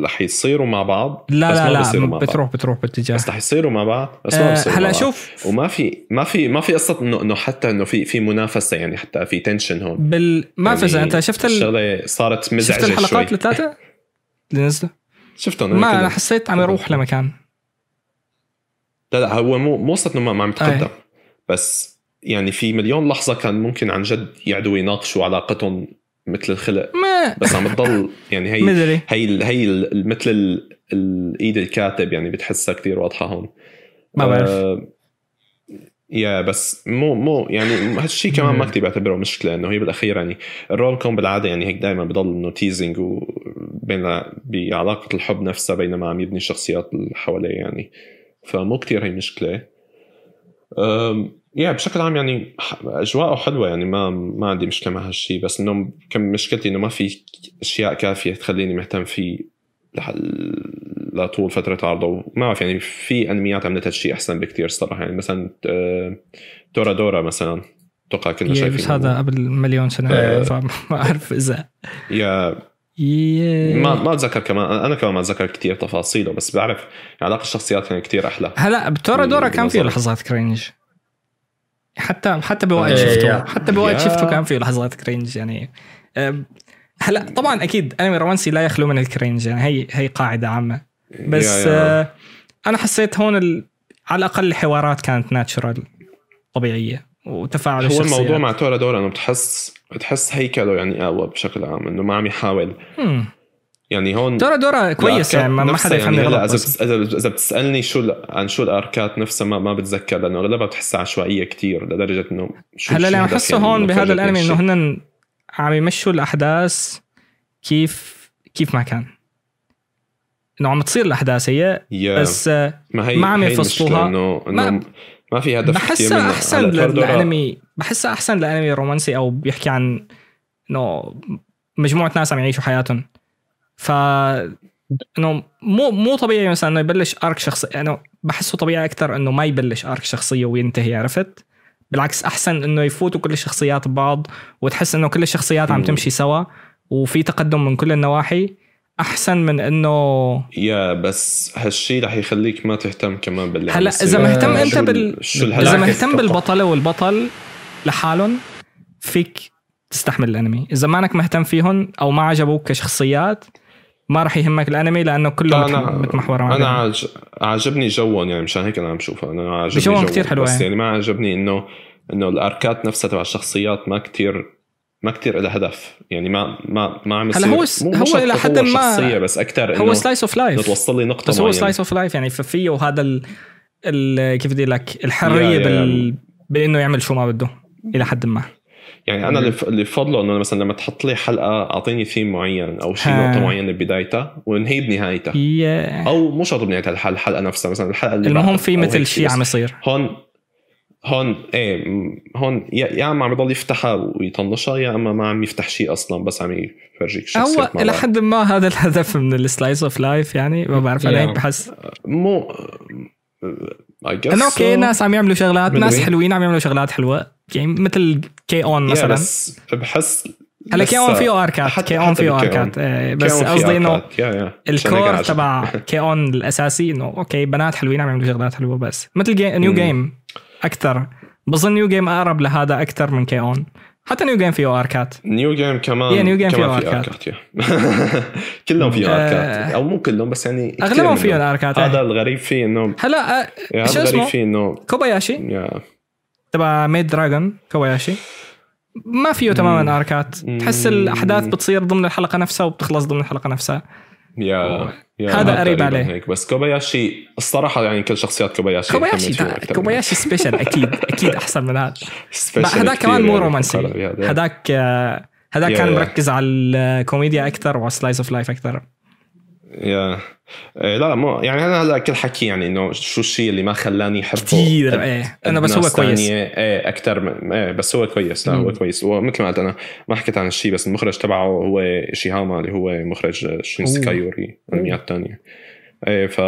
رح يصيروا مع بعض لا بس لا ما لا مع بعض. بتروح بتروح باتجاه بس رح يصيروا مع بعض بس ما آه، بيصيروا مع هلا. شوف وما في ما في ما في ما قصة إنه إنه حتى إنه في في منافسة يعني حتى في تنشن هون بال ما يعني أنت شفت ال... الشغلة صارت مزعجة شفت الحلقات الثلاثة اللي نزلوا شفتهم ما أنا. حسيت عم يروح لمكان لا لا هو مو مو قصة إنه ما ما عم يتقدم أي. بس يعني في مليون لحظة كان ممكن عن جد يقعدوا يناقشوا علاقتهم مثل الخلق. ما. بس عم تضل يعني هي مدري هي هي مثل ال- الإيد الكاتب يعني بتحسها كتير واضحة هون. ما بعرف. آه، يا بس مو مو يعني هالشيء كمان ما مم. كتير بعتبره مشكلة إنه هي بالأخير يعني ال rom com بالعادة يعني هيك دائما بضل إنه teasing وبين بعلاقة الحب نفسها بينما عم يبني الشخصيات اللي حواليه يعني. فمو كتير هي مشكلة. يا بشكل عام يعني أجواءه حلوة يعني ما ما عندي مشكلة مع هالشيء بس إنه كم مشكلتي إنه ما في أشياء كافية تخليني مهتم فيه لطول فترة عرضه. وما بعرف يعني في أنميات عملت هالشيء أحسن بكتير صراحة يعني مثلا آه، تورا دورا مثلا أتوقع كنا شايفين بس هذا قبل مليون سنة آه. فما أعرف إذا. يا يا- ما ما أتذكر كمان أنا كمان ما أتذكر كتير تفاصيله بس بعرف علاقة الشخصيات كانت كتير أحلى. هلا بتورا دورا كان بنظري. لحظات cringe. حتى حتى بوقت إيه، شفته. حتى بوقت يا. شفته كان فيه لحظات cringe يعني هلا طبعا أكيد انمي رومانسي لا يخلو من ال cringe يعني هي هي قاعدة عامة بس. آه، أنا حسيت هون ال... على الأقل الحوارات كانت ناتشرال طبيعية وتفاعل هو الموضوع مع تورا دورا انه بتحس بتحس هيكله يعني أقوى بشكل عام إنه ما عم يحاول مم. يعني هون دورا دورا يعني ما حدا يفهمني يعني هلا غلط إذا إذا بتسألني شو عن شو الأركات نفسها ما, ما بتذكر لأنه أغلبها بتحسها عشوائية كتير لدرجة إنه شو هلا اللي عم حسه يعني هون بهذا الأنمي إنه. هن عم يمشوا الأحداث كيف كيف ما كان إنه عم تصير الأحداث هي يا بس ما هي ما عم يفصلوها. انه ما- ما, في هدف بحسها. أحسن للأنمي بحسها أحسن للانمي الرومانسي أو بيحكي عن إنه مجموعة ناس عم يعيشوا حياتهم ف إنه مو مو طبيعي مثلا إنه يبلش ارك شخصي يعني بحسه طبيعي أكثر إنه ما يبلش ارك شخصية وينتهي عرفت بالعكس أحسن إنه يفوتوا كل الشخصيات ببعض وتحس إنه كل الشخصيات عم. تمشي سوا وفي تقدم من كل النواحي أحسن من إنه يا بس هالشي رح يخليك ما تهتم كمان باللي هلا. إذا مهتم آه، أنت بال إذا مهتم. بالبطلة والبطل لحالهم فيك تستحمل الأنمي إذا مانك مهتم فيهم أو ما عجبوك كشخصيات ما راح يهمك الانمي لأنه كله أنا متمحور أنا بعض. عاج... عجبني جوهم يعني مشان هيك أنا عم شوفها. أنا بجوهم جوهم كتير حلوة بس يعني. يعني ما عجبني انه إنه ال arcات نفسها تبع الشخصيات ما كتير ما كتير لها هدف. يعني ما ما ما عم يصير هلا هو هو إلى حد ما- شخصية بس أكثر هو slice of life توصل لي نقطة بس هو سلايس اوف لايف يعني فيه هذا ال... ال... كيف بدي لك الحرية بال... بإنه يعمل شو ما بده إلى حد ما. يعني أنا اللي بفضله إنه مثلا لما تحط لي حلقة أعطيني ثيم معين أو شيء. نقطة معينة ببدايتها وانهي بنهايتها يا... أو مو شرط بنهاية الحلقة الحلقة نفسها مثلا الحلقة اللي المهم في مثل شيء عم يصير هون هون إيه هون يا يا اما عم يضل يفتحها ويطنشها يا أما ما عم يفتح شيء أصلا بس عم يفرجيك هو شخصيات مع إلى. حد ما هذا الهدف من ال slice of life يعني ما بعرف أنا. هيك بحس مو انه أوكي so. ناس عم يعملوا شغلات. ناس حلوين عم يعملوا شغلات حلوة يعني مثل كي اون Yeah, مثلا بس بحس هلا كي اون فيه arcات كي اون فيه. arcات إيه، بس قصدي إنه ال core. تبع كي اون الأساسي إنه أوكي بنات حلوين عم يعملوا شغلات حلوة بس مثل. نيو. جيم أكثر بظن نيو جيم أقرب لهذا أكثر من كي اون حتى نيو جيم فيه arcات نيو جيم كمان يا نيو جيم كمان فيه في arcات. arcات يا. كلهم فيه آه. arcات أو مو كلهم بس يعني أغلبهم. فيهم arcات هذا إيه. الغريب فيه انه هلا آه، شو اسمه فيه انه كوباياشي يا تبع ميد دراجون كوباياشي ما فيه تماما arcات تحس. الأحداث بتصير ضمن الحلقة نفسها وبتخلص ضمن الحلقة نفسها يا هذا قريب عليه. هيك بس كوباياشي الصراحة يعني كل شخصيات كوباياشي كوباياشي كوباياشي special أكيد أكيد أحسن من هذا كتير كمان مو يعني رومانسي. هذاك يا- كان. مركز على الكوميديا أكثر وعلى slice of life أكثر يا إيه لا مو يعني أنا هلا كل حكي يعني إنه شو الشيء اللي ما خلاني أحبه كثير إيه. أنا بس هو كويس. إيه أكثر من إيه بس هو كويس لا. هو كويس. ومثل ما قلت أنا ما حكيت عن الشيء بس المخرج تبعه هو شيهاما اللي هو مخرج شينسكا أوه. يوري الانميات الثانية. إيه ف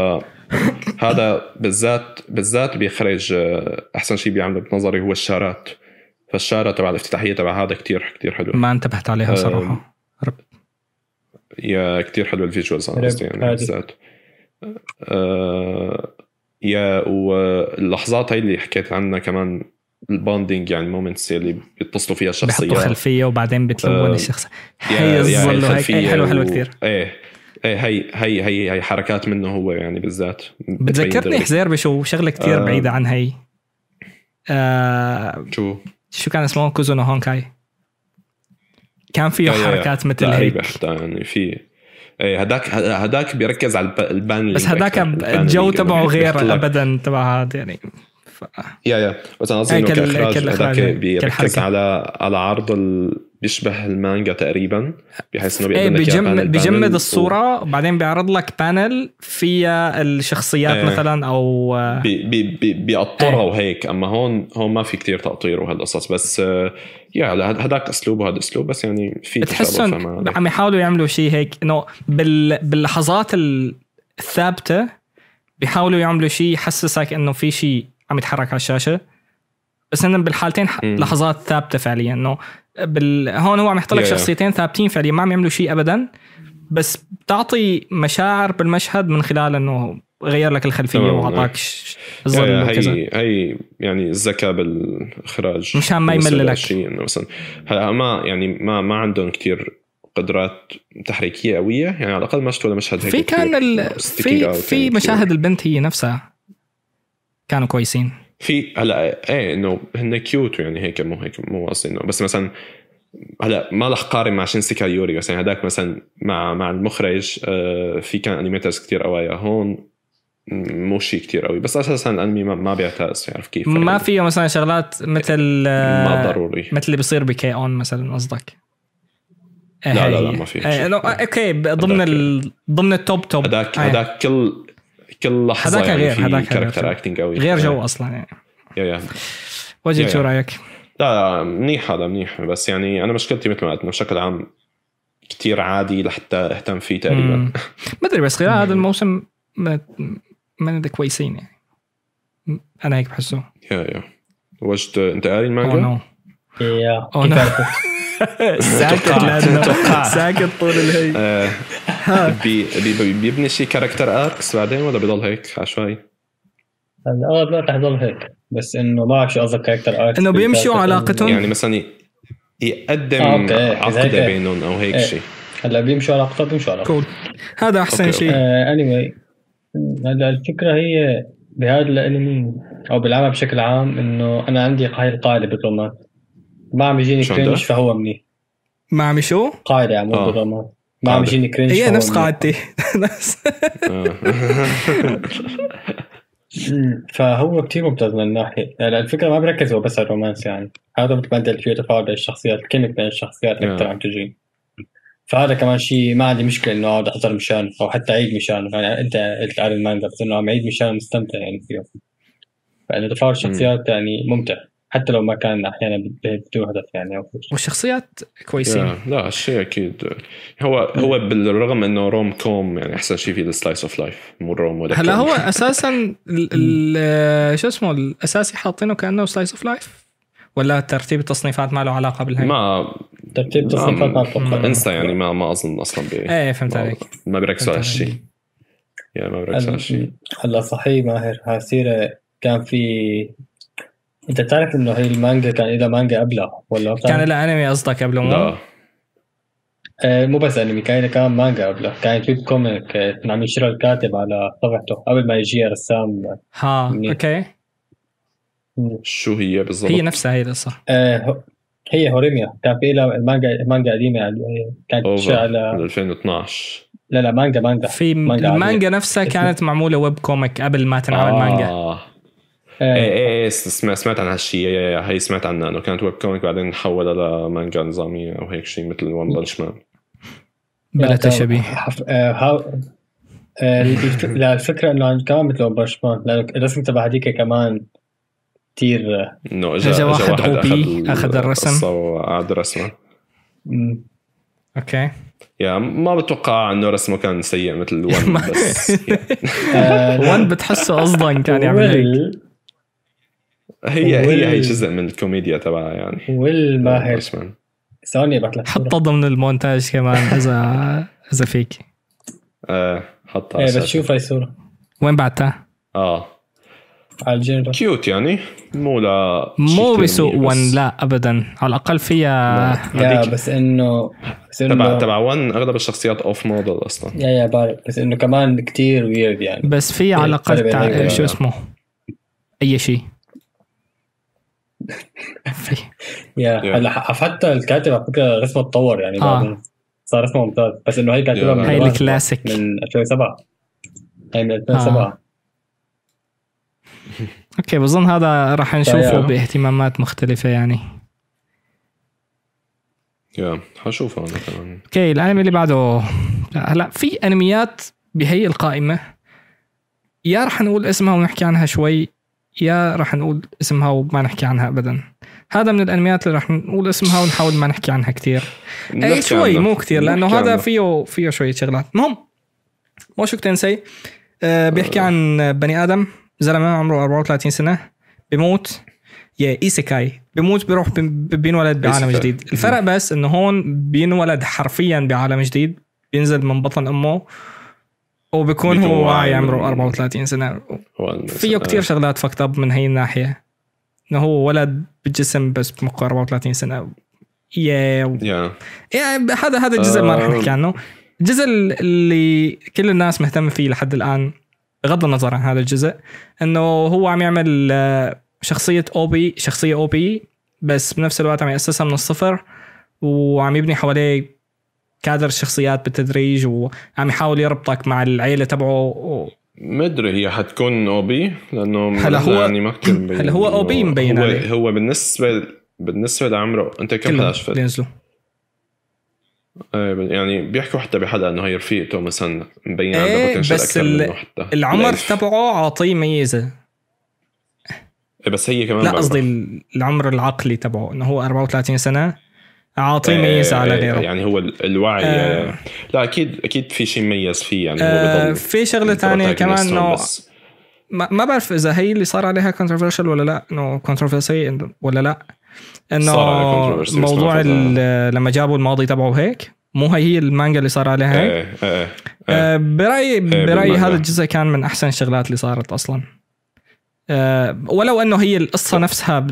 هذا بالذات بالذات بيخرج آه، أحسن شيء بيعمله بنظري هو الشارات. فالشارة تبع الافتتاحية تبع هذا كتير كتير حلو. ما انتبهت عليها أم، صراحة. يا كتير حلو ال visuals أنا قصدي يعني. بالذات. آه يا واللحظات هاي اللي حكيت عنها كمان ال bonding يعني ال moments اللي بيتصلوا فيها بحطوا الشخصيات. خلفية وبعدين بتلون أم، الشخص هي الظل وهيك الخلفية إيه، حلو حلو و- كثير إيه إيه هي هي هي هي حركات منه هو يعني بالذات بتذكرني. حزير بشو شغلة كثير آه. بعيدة عن هي آه شو؟ شو كان اسمه؟ كوزونو هونكاي. كان فيه. حركات مثل هيك يعني في إيه هداك هداك بيركز على الب- البان بس هداك الجو تبعه غير ابدا تبع هذا يعني. يا يا بس أنا قصدي إيه، إنه كإخراج هذاك إيه، بيركز. على على عرض ال... بيشبه المانجا تقريبا بحيث إنه إيه بيقدم لك إياها بيجمد panel بيجمد الصورة وبعدين بيعرض لك panel فيها الشخصيات إيه. مثلا أو و... بي... بي... بي... بيقطرها إيه. وهيك أما هون هون ما في كتير تقطير وهالقصص بس آه، يا لا هداك أسلوب وهذا أسلوب بس يعني في هذاك. عم يحاولوا يعملوا شيء هيك إنه بال... باللحظات الثابتة بيحاولوا يعملوا شيء يحسسك إنه في شيء عم يتحرك على الشاشة بس انه بالحالتين. لحظات ثابتة فعليا إنه بال... هون هو عم يحط لك. شخصيتين ثابتين فعليا ما عم يعملوا شيء ابدا بس بتعطي مشاعر بالمشهد من خلال إنه غير لك الخلفية. وأعطاك ش- يا- ظل يا وكذا هي هي يعني الذكاء بالإخراج مشان ما بالنسبة يمللك. لهالشيء إنه مثلا هلا ما يعني ما ما عندهم كتير قدرات تحريكية قوية يعني على الأقل ما شفت ولا مشهد هيك في كان ال... في في يعني. مشاهد البنت هي نفسها كانوا كويسين. في هلا إيه إنه هن cute يعني هيك مو هيك مو قصدي انه بس مثلا هلا ما رح قارن مع شينسيكا يوري بس يعني هداك مثلا مع مع المخرج آه، في كان animators كتير قوايا هون. مو شيء كتير قوي. بس أساسا الانمي ما, ما بيعتز يعرف كيف. ما يعني فيه مثلا شغلات مثل ما آه، ضروري. مثل اللي بيصير بكي أون مثلا قصدك؟ إيه لا، لا، هي- لا، ما في. إيه،. إنه okay ضمن ال... ضمن ال top top هداك إيه. هداك كل كل لحظة هداك يعني غير، غير. character acting قوي غير جو. أصلا يعني يا يا وجد شو. رأيك؟ لا منيح هذا منيح بس يعني أنا مشكلتي مثل ما قلت إنه بشكل عام كتير عادي لحتى أهتم فيه تقريبا. ما أدري بس خلال هذا الموسم من الكويسين يعني أنا هيك بحسه يا يا وجد أنت قاري المانجا؟ ساكت. ساكت طول الهي آه، بي بي بيبني شي character arcs بعدين ولا بيضل هيك؟ عشوائي؟ هلا اغلب الوقت رح يضل هيك. بس إنه ما بعرف شو قصدك character arc إنه بيمشوا علاقتهم؟ يعني مثلا ي- يقدم آه، إذا عقدة بينهم أو هيك إيه. شيء هلا بيمشوا علاقته بيمشوا علاقته cool هذا أحسن شيء anyway هلا الفكرة هي بهذا الانمي أو بالعمل بشكل عام إنه أنا عندي هاي القاعده بالرومان ما عم يجيني cringe؟ فهو منيح ما عم شو؟ قاعدة يعني مو آه. ما عم قاعدة. يجيني كرنج هي نفس. قاعدتي. فهو كتير ممتاز من الناحيه هلا الفكرة ما بركز هو بس على ال romance يعني هذا بتبدل فيه تفاعل بين الشخصيات الكيميك بين الشخصيات آه. أكثر عم تجي فهذا كمان شيء ما عندي مشكلة إنه أقعد أحضر مشان أو حتى أعيد مشان يعني أنت قلت على المانجا بس إنه عم اعيد مشان مستمتع يعني فيه فإنه تفاعل الشخصيات يعني ممتع حتى لو ما كان أحيانا بدون هدف يعني أو فكرة. والشخصيات كويسين. لا الشيء أكيد. هو هو بالرغم إنه rom com يعني أحسن شيء فيه ال slice of life مو rom ولا هلا. هو أساسا شو اسمه الأساسي حاطينه كأنه slice of life ولا ترتيب التصنيفات ما له علاقة بالهي ما ترتيب تصنيفات ما أتوقع. انسى يعني ما ما أظن أصلا بي إيه فهمت عليك. ما بيركزوا على. هالشيء. يعني ما بيركزوا على هالشيء. هلا صحيح ماهر هالسيرة كان في انت بتعرف انه هي المانجا كان لها مانجا قبلها ولا كان؟ لها أنمي قصدك قبل مو آه مو بس أنمي كان لها كمان مانجا قبلها. كانت web comic آه، كان عم ينشرها الكاتب على صفحته قبل ما يجي رسام. ها منيح. okay. شو هي بالضبط؟ هي نفسها هي القصة. آه هي هوريميا. كان في لها المانجا المانجا قديمة يعني كانت على 2012 لا لا مانجا مانجا. في مانجا المانجا نفسها كانت معمولة web comic قبل ما تنعمل مانجا. آه. إيه إيه إيه سمعت سمعت عن هالشيء إيه، إيه، هي سمعت عنها إنه كانت web comic بعدين حولها لمانجا نظاميه أو هيك شيء مثل ون بنش مان بلا تشبيه. آه. آه لا الفكرة إنه عن- كمان مثل ون بنش مان لأنه الرسم تبع هذيك كمان كثير آه، انه اجى واحد OP أخذ أخذ الرسم. وقعد رسمه. okay يا ما بتوقع إنه رسمه كان سيء مثل ون بس آه، لا. وان بتحسه قصدا كان يعمل هيك. هي وال- هي هي جزء من الكوميديا تبعها يعني. والماهر. ثواني ابعث لك. حطها ضمن المونتاج كمان اذا إذا فيك. آه حطها إيه بس. شوف هاي الصورة. وين بعتها؟ آه. على ال general cute يعني. مو لا مو بسوء ون لا ابدا. على الأقل فيها yeah بس انه بس تبع انه تبع ون أغلب الشخصيات اوف موديل أصلا. yeah yeah بعرف. بس إنه كمان كتير weird يعني. بس في على الأقل شو. اسمه؟ أي شيء. yeah حتى الكاتب على فكرة رسمه تطور يعني آه. صار رسمه ممتاز. بس إنه هي كاتبها. من زمان. الكلاسيك. من 2007 هي من 2007 okay بظن هذا راح نشوفه طيب. باهتمامات مختلفة يعني. yeah حشوفها أنا كمان. okay الأنمي اللي بعده. هلا في أنميات بهي القائمة. يا راح نقول اسمها ونحكي عنها شوي. يا راح نقول اسمها وما نحكي عنها ابدا. هذا من الأنميات اللي راح نقول اسمها ونحاول ما نحكي عنها كثير إي شوي. مو كثير لأنه هذا. فيه فيه شوية شغلات. المهم Mushoku Tensei آه بيحكي عن بني آدم زلمة عمره 34 سنة بيموت. yeah isekai. بيموت بيروح بي- بينولد بعالم. جديد. الفرق بس إنه هون بينولد حرفيا بعالم جديد. بينزل من بطن أمه. بيكون هو واعي عمره من- 34 سنة. فيه كتير شغلات fucked up من هي الناحية. إنه هو ولد بالجسم بس بمخه 34 سنة. yeah yeah هذا هذا الجزء ما رح آه. نحكي عنه. الجزء اللي كل الناس مهتمة فيه لحد الآن بغض النظر عن هذا الجزء إنه هو عم يعمل آه، شخصية OP شخصية OP بس بنفس الوقت عم يأسسها من الصفر وعم يبني حواليه كادر الشخصيات بالتدريج وعم يحاول يربطك مع العيلة تبعه و- مدري هي حتكون OP لأنه هلا هو- يعني ما كثير مبين هلا هو OP إنه مبين هو, عليه. هو بالنسبة بالنسبة لعمره أنت كم حلقه شفت؟ بينزلوا إيه، يعني بيحكوا حتى بحلقه إنه هي رفيقته مثلا مبين إيه، عنده بس ال- حتى العمر. تبعه عاطيه ميزة إيه، بس هي كمان لا. قصدي العمر العقلي تبعه إنه هو 34 سنة عاطيه إيه، ميزة على غيره يعني هو ال- الوعي آه. آه. لا أكيد أكيد في شيء مميز فيه يعني آه هو في شغلة ثانية كمان إنه. ما, ما بعرف إذا هي اللي صار عليها controversial ولا لا إنه controversy ولا لا إنه موضوع لما جابوا الماضي تبعه هيك مو هي هي المانجا اللي صار عليها هيك إيه إيه إيه. آه برايي برأيي. هذا الجزء كان من أحسن الشغلات اللي صارت أصلا آه ولو إنه هي القصة نفسها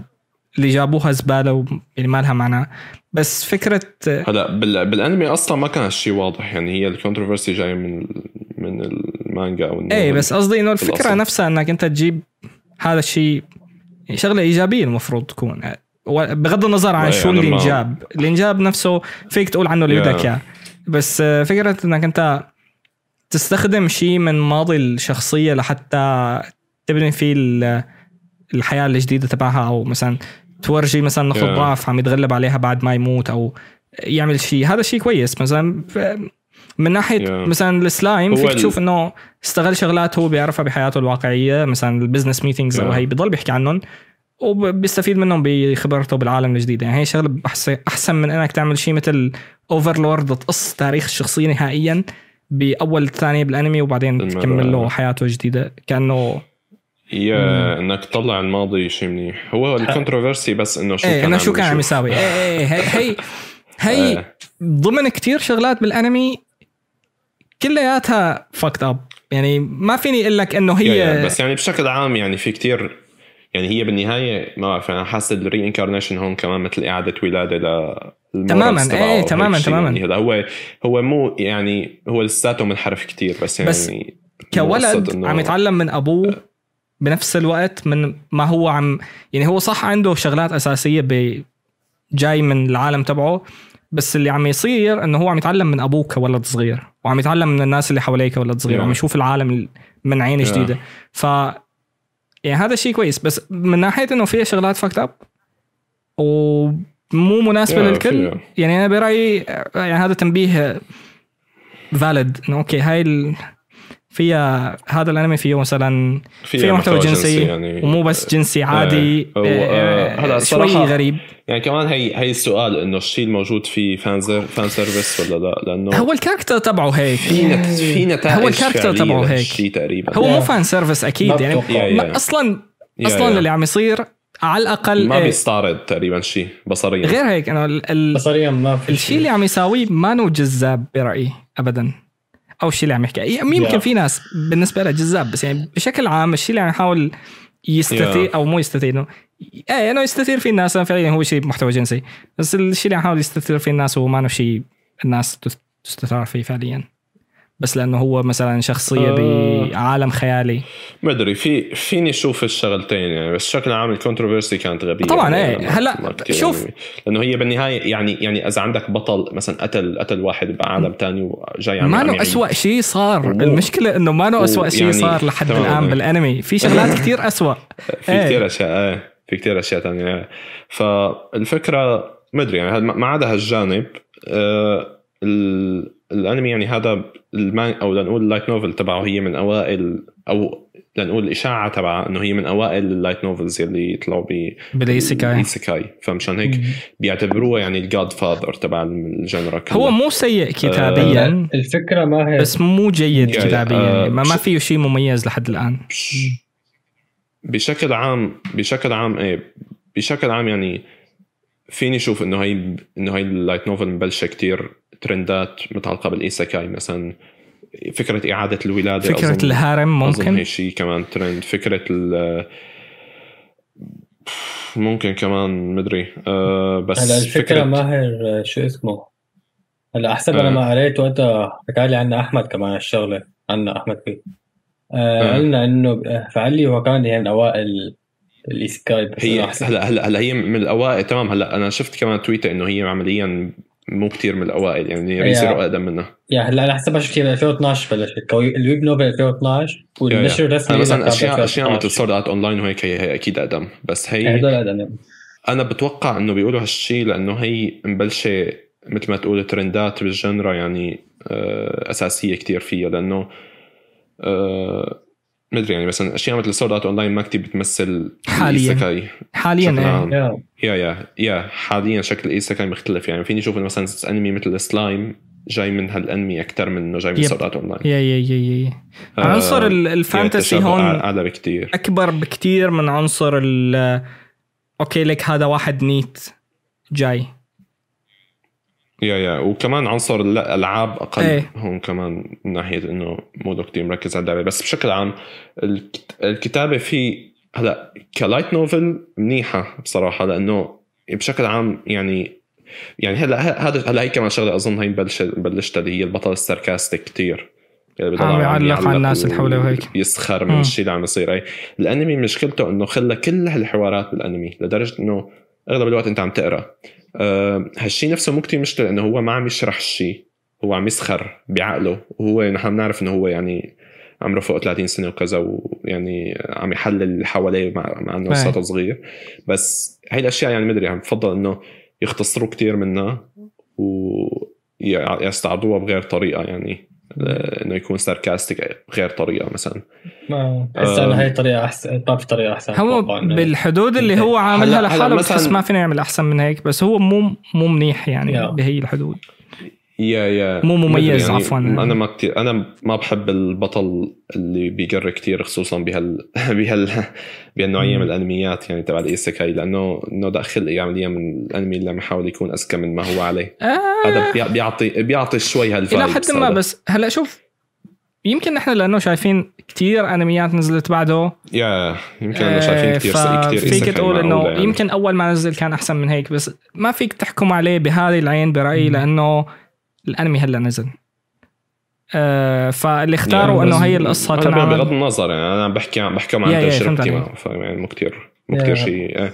اللي جابوها زبالة يعني ما لها معنى بس فكرة هلا بال... بالانمي أصلا ما كان هالشيء واضح يعني هي ال controversy جاي من من المانجا أو إيه بس قصدي إنه الفكرة بالأصل. نفسها إنك أنت تجيب هذا الشيء شغلة إيجابية المفروض تكون بغض النظر عن شو أنا اللي انجاب اللي انجاب نفسه فيك تقول عنه اللي. بدك إياه بس فكرة إنك أنت تستخدم شيء من ماضي الشخصية لحتى تبني فيه ال- الحياة الجديدة تبعها أو مثلا تورجي مثلا Yeah. ضعف عم يتغلب عليها بعد ما يموت أو يعمل شيء هذا شيء كويس مثلا من ناحية Yeah. مثلا السلايم فيك تشوف إنه استغل شغلات هو بيعرفها بحياته الواقعية مثلا ال business meetings أو Yeah. هي بضل بيحكي عنهم وبيستفيد منهم بخبرته بالعالم الجديد يعني هي شغلة أحسن من إنك تعمل شيء مثل Overlord تقص تاريخ الشخصية نهائيا بأول ثانية بالأنمي وبعدين. تكمل له حياته جديده كأنه yeah إنك تطلع الماضي شيء منيح. هو ال controversy بس إنه شو إيه كان إنه شو كان عم. يساوي. إيه إيه هي هي, إيه. ضمن كتير شغلات بالانمي كلياتها fucked up يعني ما فيني أقول لك إنه هي yeah بس يعني بشكل عام يعني في كتير يعني هي بالنهاية ما بعرف أنا حاسس ال reincarnation هون كمان مثل إعادة ولادة ل تماماً، إيه، وهيك تماماً، تماماً. يعني هذا هو هو مو يعني هو لساته منحرف كتير بس يعني بس كولد عم يتعلم من أبوه. بنفس الوقت من ما هو عم يعني هو صح عنده شغلات أساسية ب جاي من العالم تبعه بس اللي عم يصير إنه هو عم يتعلم من ابوه كولد صغير وعم يتعلم من الناس اللي حواليه كولد صغير Yeah. وعم يشوف العالم من عين Yeah. جديدة ف يعني هذا شيء كويس بس من ناحية إنه فيها شغلات fucked up ومو مناسبة Yeah, للكل فيها. يعني أنا برأيي يعني هذا تنبيه valid إنه okay هاي ال... فيها هذا الانمي فيه مثلا فيه محتوى جنسي يعني ومو بس جنسي عادي هو- آه، هلا شوي غريب. يعني كمان هي هي السؤال إنه الشيء الموجود فيه fan fan service ولا لا؟ لأنه هو ال character تبعه هيك. في في نتائج هو الكاركتر تبعه هيك. تقريبا. هو مو. fan service أكيد يعني yeah. أصلا yeah- أصلا yeah. اللي عم يصير على الأقل ما إيه، بيستعرض تقريبا شيء بصريا. غير هيك إنه بصريا ما في الشيء اللي عم يساويه ما نو جذاب برأيي ابدا. أو الشيء اللي عم يحكي يمكن yeah. في ناس بالنسبة لها جذاب بس يعني بشكل عام الشيء اللي عم يحاول يستثير yeah. أو مو يستثير إنه إيه إنه يستثير في الناس فعليا هو شيء محتوى جنسي بس الشيء اللي عم يحاول يستثير في الناس هو ما شيء الناس تست- تستثار فيه فعليا بس لأنه هو مثلا شخصية آه. بعالم خيالي ما أدري في فيني أشوف الشغلتين يعني بس بشكل عام ال controversy كانت غبية طبعاً، يعني إيه. ما كتير شوف. يعني لأنه هي بالنهاية يعني يعني إذا عندك بطل مثلا قتل قتل واحد بعالم تاني وجاي عم ما عم نو يعيد. أسوأ شيء صار المشكلة إنه ما نو أسوأ شيء ويعني صار لحد الآن إيه. بالأنمي في شغلات كتير أسوأ في إيه. كثير أشياء إيه في كثير أشياء ثانية فالفكرة ما أدري يعني ما عدا هالجانب آه ال- الأنمي يعني هذا المان أو لنقول ال light novel تبعه هي من أوائل أو لنقول الإشاعة تبعها إنه هي من أوائل ال light novels يلي طلعوا ب بال isekai. ال isekai فمشان هيك بيعتبروها يعني ال godfather تبع ال genre كلها. هو مو سيء كتابيا الفكرة ما هي بس مو جيد يعني، كتابيا. آه، يعني ما, ما فيه شيء مميز لحد الآن. بشكل عام بشكل عام إيه بشكل عام يعني فيني أشوف إنه هي إنه هي ال light novel مبلشة كتير ترندات متعلقة بال isekai مثلا فكرة إعادة الولادة فكرة أظن- ال harem أظن ممكن؟ هي شيء كمان ترند. فكرة ال ممكن كمان مدري. آه بس هلا الفكرة فكرة- ماهر شو اسمه. هلا حسب آه. أنا ما قريت وقتها حكى لي عنها أحمد كمان الشغلة عنا أحمد فيه. آه آه. قلنا انه فعلي هو كان يعني من أوائل بس هي هلا هلا هلا هي من الأوائل تمام. هلا أنا شفت كمان تويتر إنه هي عمليا مو كتير من الأوائل يعني يصيروا أقدم منها. يعني هلا على حسب شفت هي ب 2012 بلشت. ال web novel 2012 والنشر الرسمي مثلا اشياء أشياء مثل 2013. Sword Art Online وهيك هي, هي أكيد أقدم. بس هي هدول أقدم. أنا بتوقع إنه بيقولوا هالشيء لأنه هي مبلشة مثل ما تقول ترندات بال genre يعني آه، أساسية كتير فيها لأنه آه، مدري يعني مثلا أشياء مثل Sword Art Online ما كتير بتمثل حالياً. ال isekai حاليا. yeah yeah yeah yeah حاليا شكل ال isekai مختلف يعني. فيني أشوف إنه مثلا أنمي مثل سلايم جاي من هالأنمي أكثر من إنه جاي من. Sword Art Online yeah yeah yeah yeah آه، عنصر ال- ال fantasy هون أعلى بكتير. أكبر بكتير من عنصر ال okay لك هذا واحد NEET جاي. yeah yeah وكمان عنصر الألعاب أقل. إيه. هون كمان من ناحية إنه مو كتير مركز على اللعبة بس بشكل عام الكت- الكتابة في هلا ك light novel منيحة بصراحة لأنه بشكل عام يعني يعني هلا هذا هلا هي كمان شغلة أظن هي بلش بلشتها اللي هي البطل ال sarcastic كتير يعني عم يعلق على الناس اللي حوله وهيك. يسخر من. الشيء اللي عم يصير اي الأنمي مشكلته إنه خلى كل هالحوارات بالأنمي لدرجة إنه أغلب الوقت أنت عم تقرأ أه هالشيء نفسه مو كتير مشكلة إنه هو ما عم يشرح الشيء هو عم يسخر بعقله وهو نحن بنعرف إنه هو يعني عمره فوق 30 سنة وكذا ويعني عم يحلل اللي حواليه مع, مع إنه. لساته صغير بس هاي الأشياء يعني مدري عم بفضل إنه يختصروا كتير منها ويستعرضوها بغير طريقة يعني آه، إنه يكون ساركاستيك غير طريقة مثلا ما احس آم. إنه هي طريقة أحسن ما في طريقة أحسن هو إنه- بالحدود اللي هو عاملها لحاله بتحس ما فينا يعمل أحسن من هيك بس هو مو مو منيح يعني. بهي الحدود يا يا مو مميز مدري عفواً. أنا ما كتير أنا ما بحب البطل اللي بيقر كتير خصوصا بهال بهال بهالنوعية. من الأنميات يعني تبع الايسكاي لأنه إنه داخل عمليا من الأنمي اللي عم يحاول يكون أذكى من ما هو عليه آه هذا بيع- بيعطي بيعطي شوي إلى هالفايبس حد ما بس هلا شوف يمكن نحن لأنه شايفين كتير أنميات نزلت بعده يا يمكن انه شايفين كثير كثير فيك تقول إنه يعني. يمكن أول ما نزل كان أحسن من هيك بس ما فيك تحكم عليه بهذه العين برأيي لأنه الانمي هلا نزل آه فاللي اختاروا يعني إنه هي القصة تنعمل بغض النظر يعني أنا بحكي عن بحكم يا- عن تجربتي يعني مو كثير مو. كثير شيء إيه.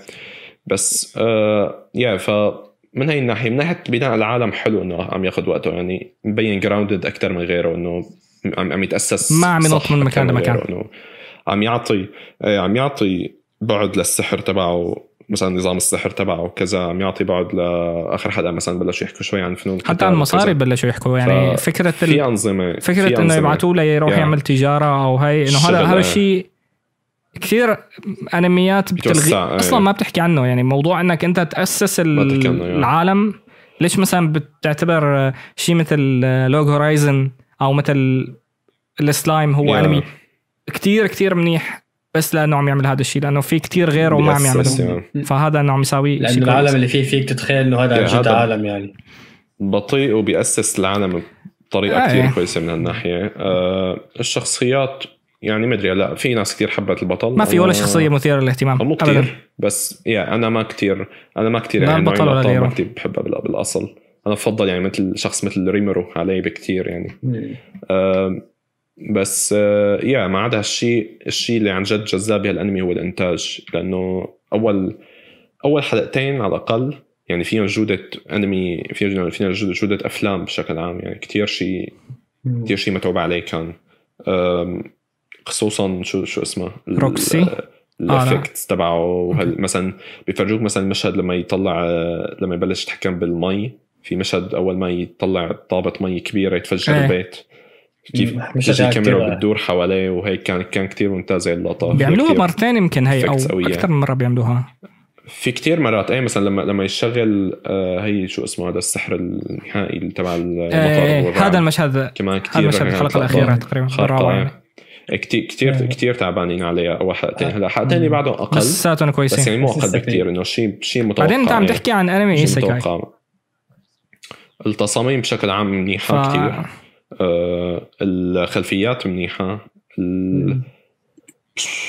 بس آه يا ف من هي الناحية من ناحية بناء العالم حلو إنه عم ياخذ وقته يعني مبين جراوندد أكثر من غيره إنه عم عم يتأسس ما عم ينط من مكان لمكان. عم يعطي إيه، عم يعطي بعد للسحر تبعه مثلا نظام السحر تبعه وكذا عم يعطي بعد لآخر حلقه مثلا بلشوا يحكوا شوي عن فنون حتى عن المصاري. بلشوا يحكوا يعني ف- فكرة في. أنظمة في فكره انه. يبعثوا له يروح يا. يعمل تجارة أو هي إنه هذا هذا. الشيء كثير أنميات بتلغي بتوسع، أصلا إيه. ما بتحكي عنه يعني موضوع إنك أنت تأسس. العالم ليش مثلا بتعتبر شيء مثل Log Horizon أو مثل السلايم هو. أنمي كتير كتير منيح بس لأنه عم يعمل هذا الشيء لأنه في كتير غيره وما عم yeah. فهذا أنه عم يساوي لأنه العالم كويس. اللي فيه فيك تتخيل إنه هذا عن جد عالم يعني بطيء وبيأسس العالم بطريقة آه، كثير إيه. كويسة من هالناحية آه الشخصيات يعني مدري لا في ناس كثير حبت البطل ما في ولا شخصية مثيرة للاهتمام مو كثير بس يا أنا ما كثير أنا ما كثير يعني البطل ولا. ما كثير بحبها بال- بالأصل أنا بفضل يعني مثل شخص مثل ريميرو علي بكثير يعني آه بس آه يا ما عدا هالشيء الشيء اللي عن جد جذاب بهالانمي هو الانتاج لأنه أول أول حلقتين على الأقل يعني فيهم جودة أنمي فيهم فيهم جودة أفلام بشكل عام يعني كثير شيء كثير شيء متعوب عليه كان. خصوصا شو شو اسمه؟ Roxy؟ ال effects تبعه وهال- مثلا بيفرجوك مثلا المشهد لما يطلع لما يبلش يتحكم بالمي في مشهد أول ما يطلع طابة مي كبيرة يتفجر إيه. البيت. كيف مم، تجي مشهد الكاميرا كتير- بتدور حواليه؟ وهيك كان كان كثير ممتازة اللقطة. بيعملوها كتير- مرتين يمكن هي أو. أكثر من مرة بيعملوها. في كتير مرات. اي مثلا لما لما يشغل آه هي شو اسمه هذا السحر النهائي تبع إيه والرعد. هذا المشهد كمان هذا كثير المشهد الحلقة الأخيرة تقريبا الرابعه يعني. كثير كثير إيه. كثير تعبانين عليها. اول حلقتين هلا حلقتين بعدهم أقل. بس بس, ساتون كويسين يعني مو أقل بكثير إنه شيء شيء متوقع بعدين انت عم يعني. تحكي عن أنمي متوقع. التصاميم بشكل عام منيحة ف... كثير الخلفيات منيحة.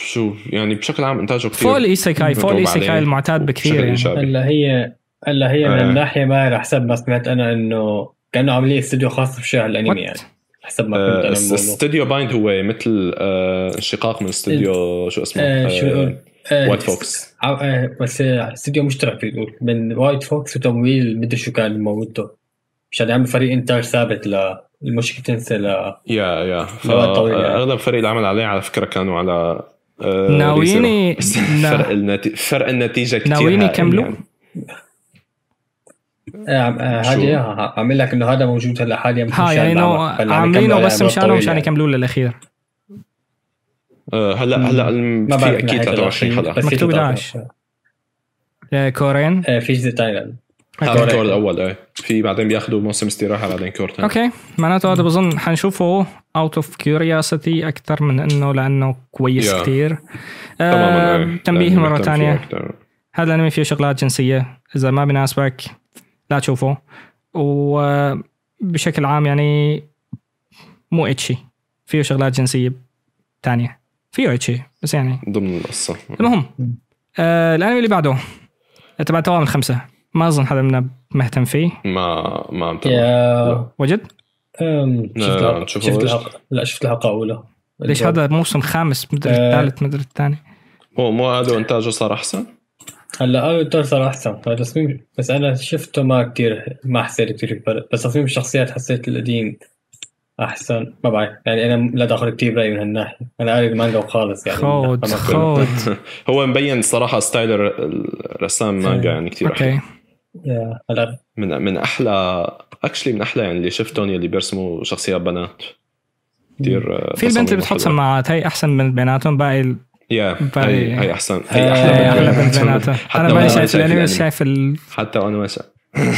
شو يعني بشكل عام إنتاجه كثير فوق ال isekai فوق متعوب ال isekai عليه المعتاد بكثير يعني. هلا هي هلا هي من آه. الناحيه ما على حسب ما سمعت أنا إنه كأنه عاملين استوديو خاص بشيء الأنمي What؟ يعني حسب ما فهمت آه، أنا استوديو بايند هو مثل آه، انشقاق من استوديو شو اسمه؟ آه، شو آه، وايت فوكس آه، بس آه، استوديو مشترك في تقول من وايت فوكس وتمويل مدري شو كان موته مشان يعمل فريق إنتاج ثابت للمشكله تنسى ل يا يا يعني. فاغلب فريق اللي عمل عليه على فكرة كانوا على آه، ناوييني- ريزيرو. بس نا- فرق النتيجه فرق النتيجة كثير ناويين هائل يكملوا؟ يعني. آه، آه،؟ هذه إياها، عامل لك إنه هذا موجود هلا حاليا ها يعني العمل. عاملينه بس مشانه مشان يعني. يكملوا للأخير آه، هلا. هلا ما في أكيد نهاية 23 الأخير، حلقة مكتوب 13. 11. آه، كورين آه، في جزء ثاني هذا. ال cour الأول إيه. في بعدين بياخذوا موسم استراحة بعدين cour ثاني okay. معناته هذا بظن حنشوفه out of curiosity أكثر من إنه لأنه كويس yeah. كثير آه إيه. تنبيه مرة ثانية. هذا الأنمي فيه شغلات جنسية. إذا ما بيناسبك لا تشوفه. وبشكل عام يعني مو اتشي فيه شغلات جنسية تانية. فيه اتشي بس يعني ضمن القصة. المهم آه الأنمي اللي بعده تبع توام الخمسة. ما أظن حدا منا مهتم فيه. ما ما عم تابع. يا وجد؟ شفت تشوفه شفت وجد؟ الحلقة لا شفت الحلقة الأولى ليش هذا موسم خامس؟ مدري آه. الثالث مدري الثاني. مو مو هذا انتاجه صار أحسن؟ هلا أول دور صار أحسن. فتصميم بس أنا شفته ما كتير ما حسيت كتير في فرق بس تصميم الشخصيات حسيت القديم أحسن. ما بعرف. يعني أنا لا داخل كتير برأيي من هالناحية. أنا قاري المانجا وخالص يعني. خود خود هو مبين صراحة style الرسام مانجا يعني كثير okay. هلا من من أحلى actually من أحلى يعني اللي شفتهم يلي بيرسموا شخصيات بنات. كثير آه، في البنت اللي بتحط سماعات هي أحسن من بيناتهم باقي ال- يا باقي- هي هي أحسن. هي أحلى من أحلى من بيناتهم. أنا وأنا ماني ما شايف الانمي بس الأنمي. شايف ال... حتى وأنا ما شايف.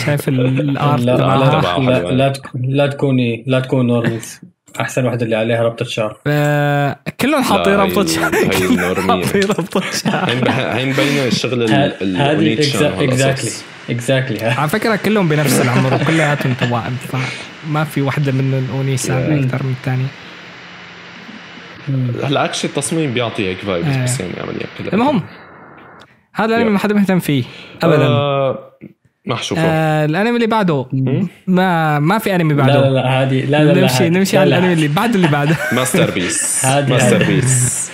شايف الارت لا لا, لا, تكوني لا تكون نورمالز أحسن واحدة اللي عليها ربطه شعر. آه، كلهم حاطين هي- شعر. النورمية. حاطين ربطة شعر. هي مبينة الشغل هذه اكزاكتلي. اكزاكتلي على فكرة كلهم بنفس العمر وكلياتهم توائم فما في وحدة منهم أونيسة Yeah. أكثر من الثانية. هلا اكشلي التصميم بيعطي هيك فايبس. بس يعني عمليا المهم هذا الأنمي ما حدا مهتم فيه أبدا. آه ما حشوفه آه الأنمي اللي بعده. ما ما في أنمي بعده. لا لا لا عادي لا لا نمشي لا نمشي على الأنمي اللي بعده اللي بعده. ماستر بيس ماستر بيس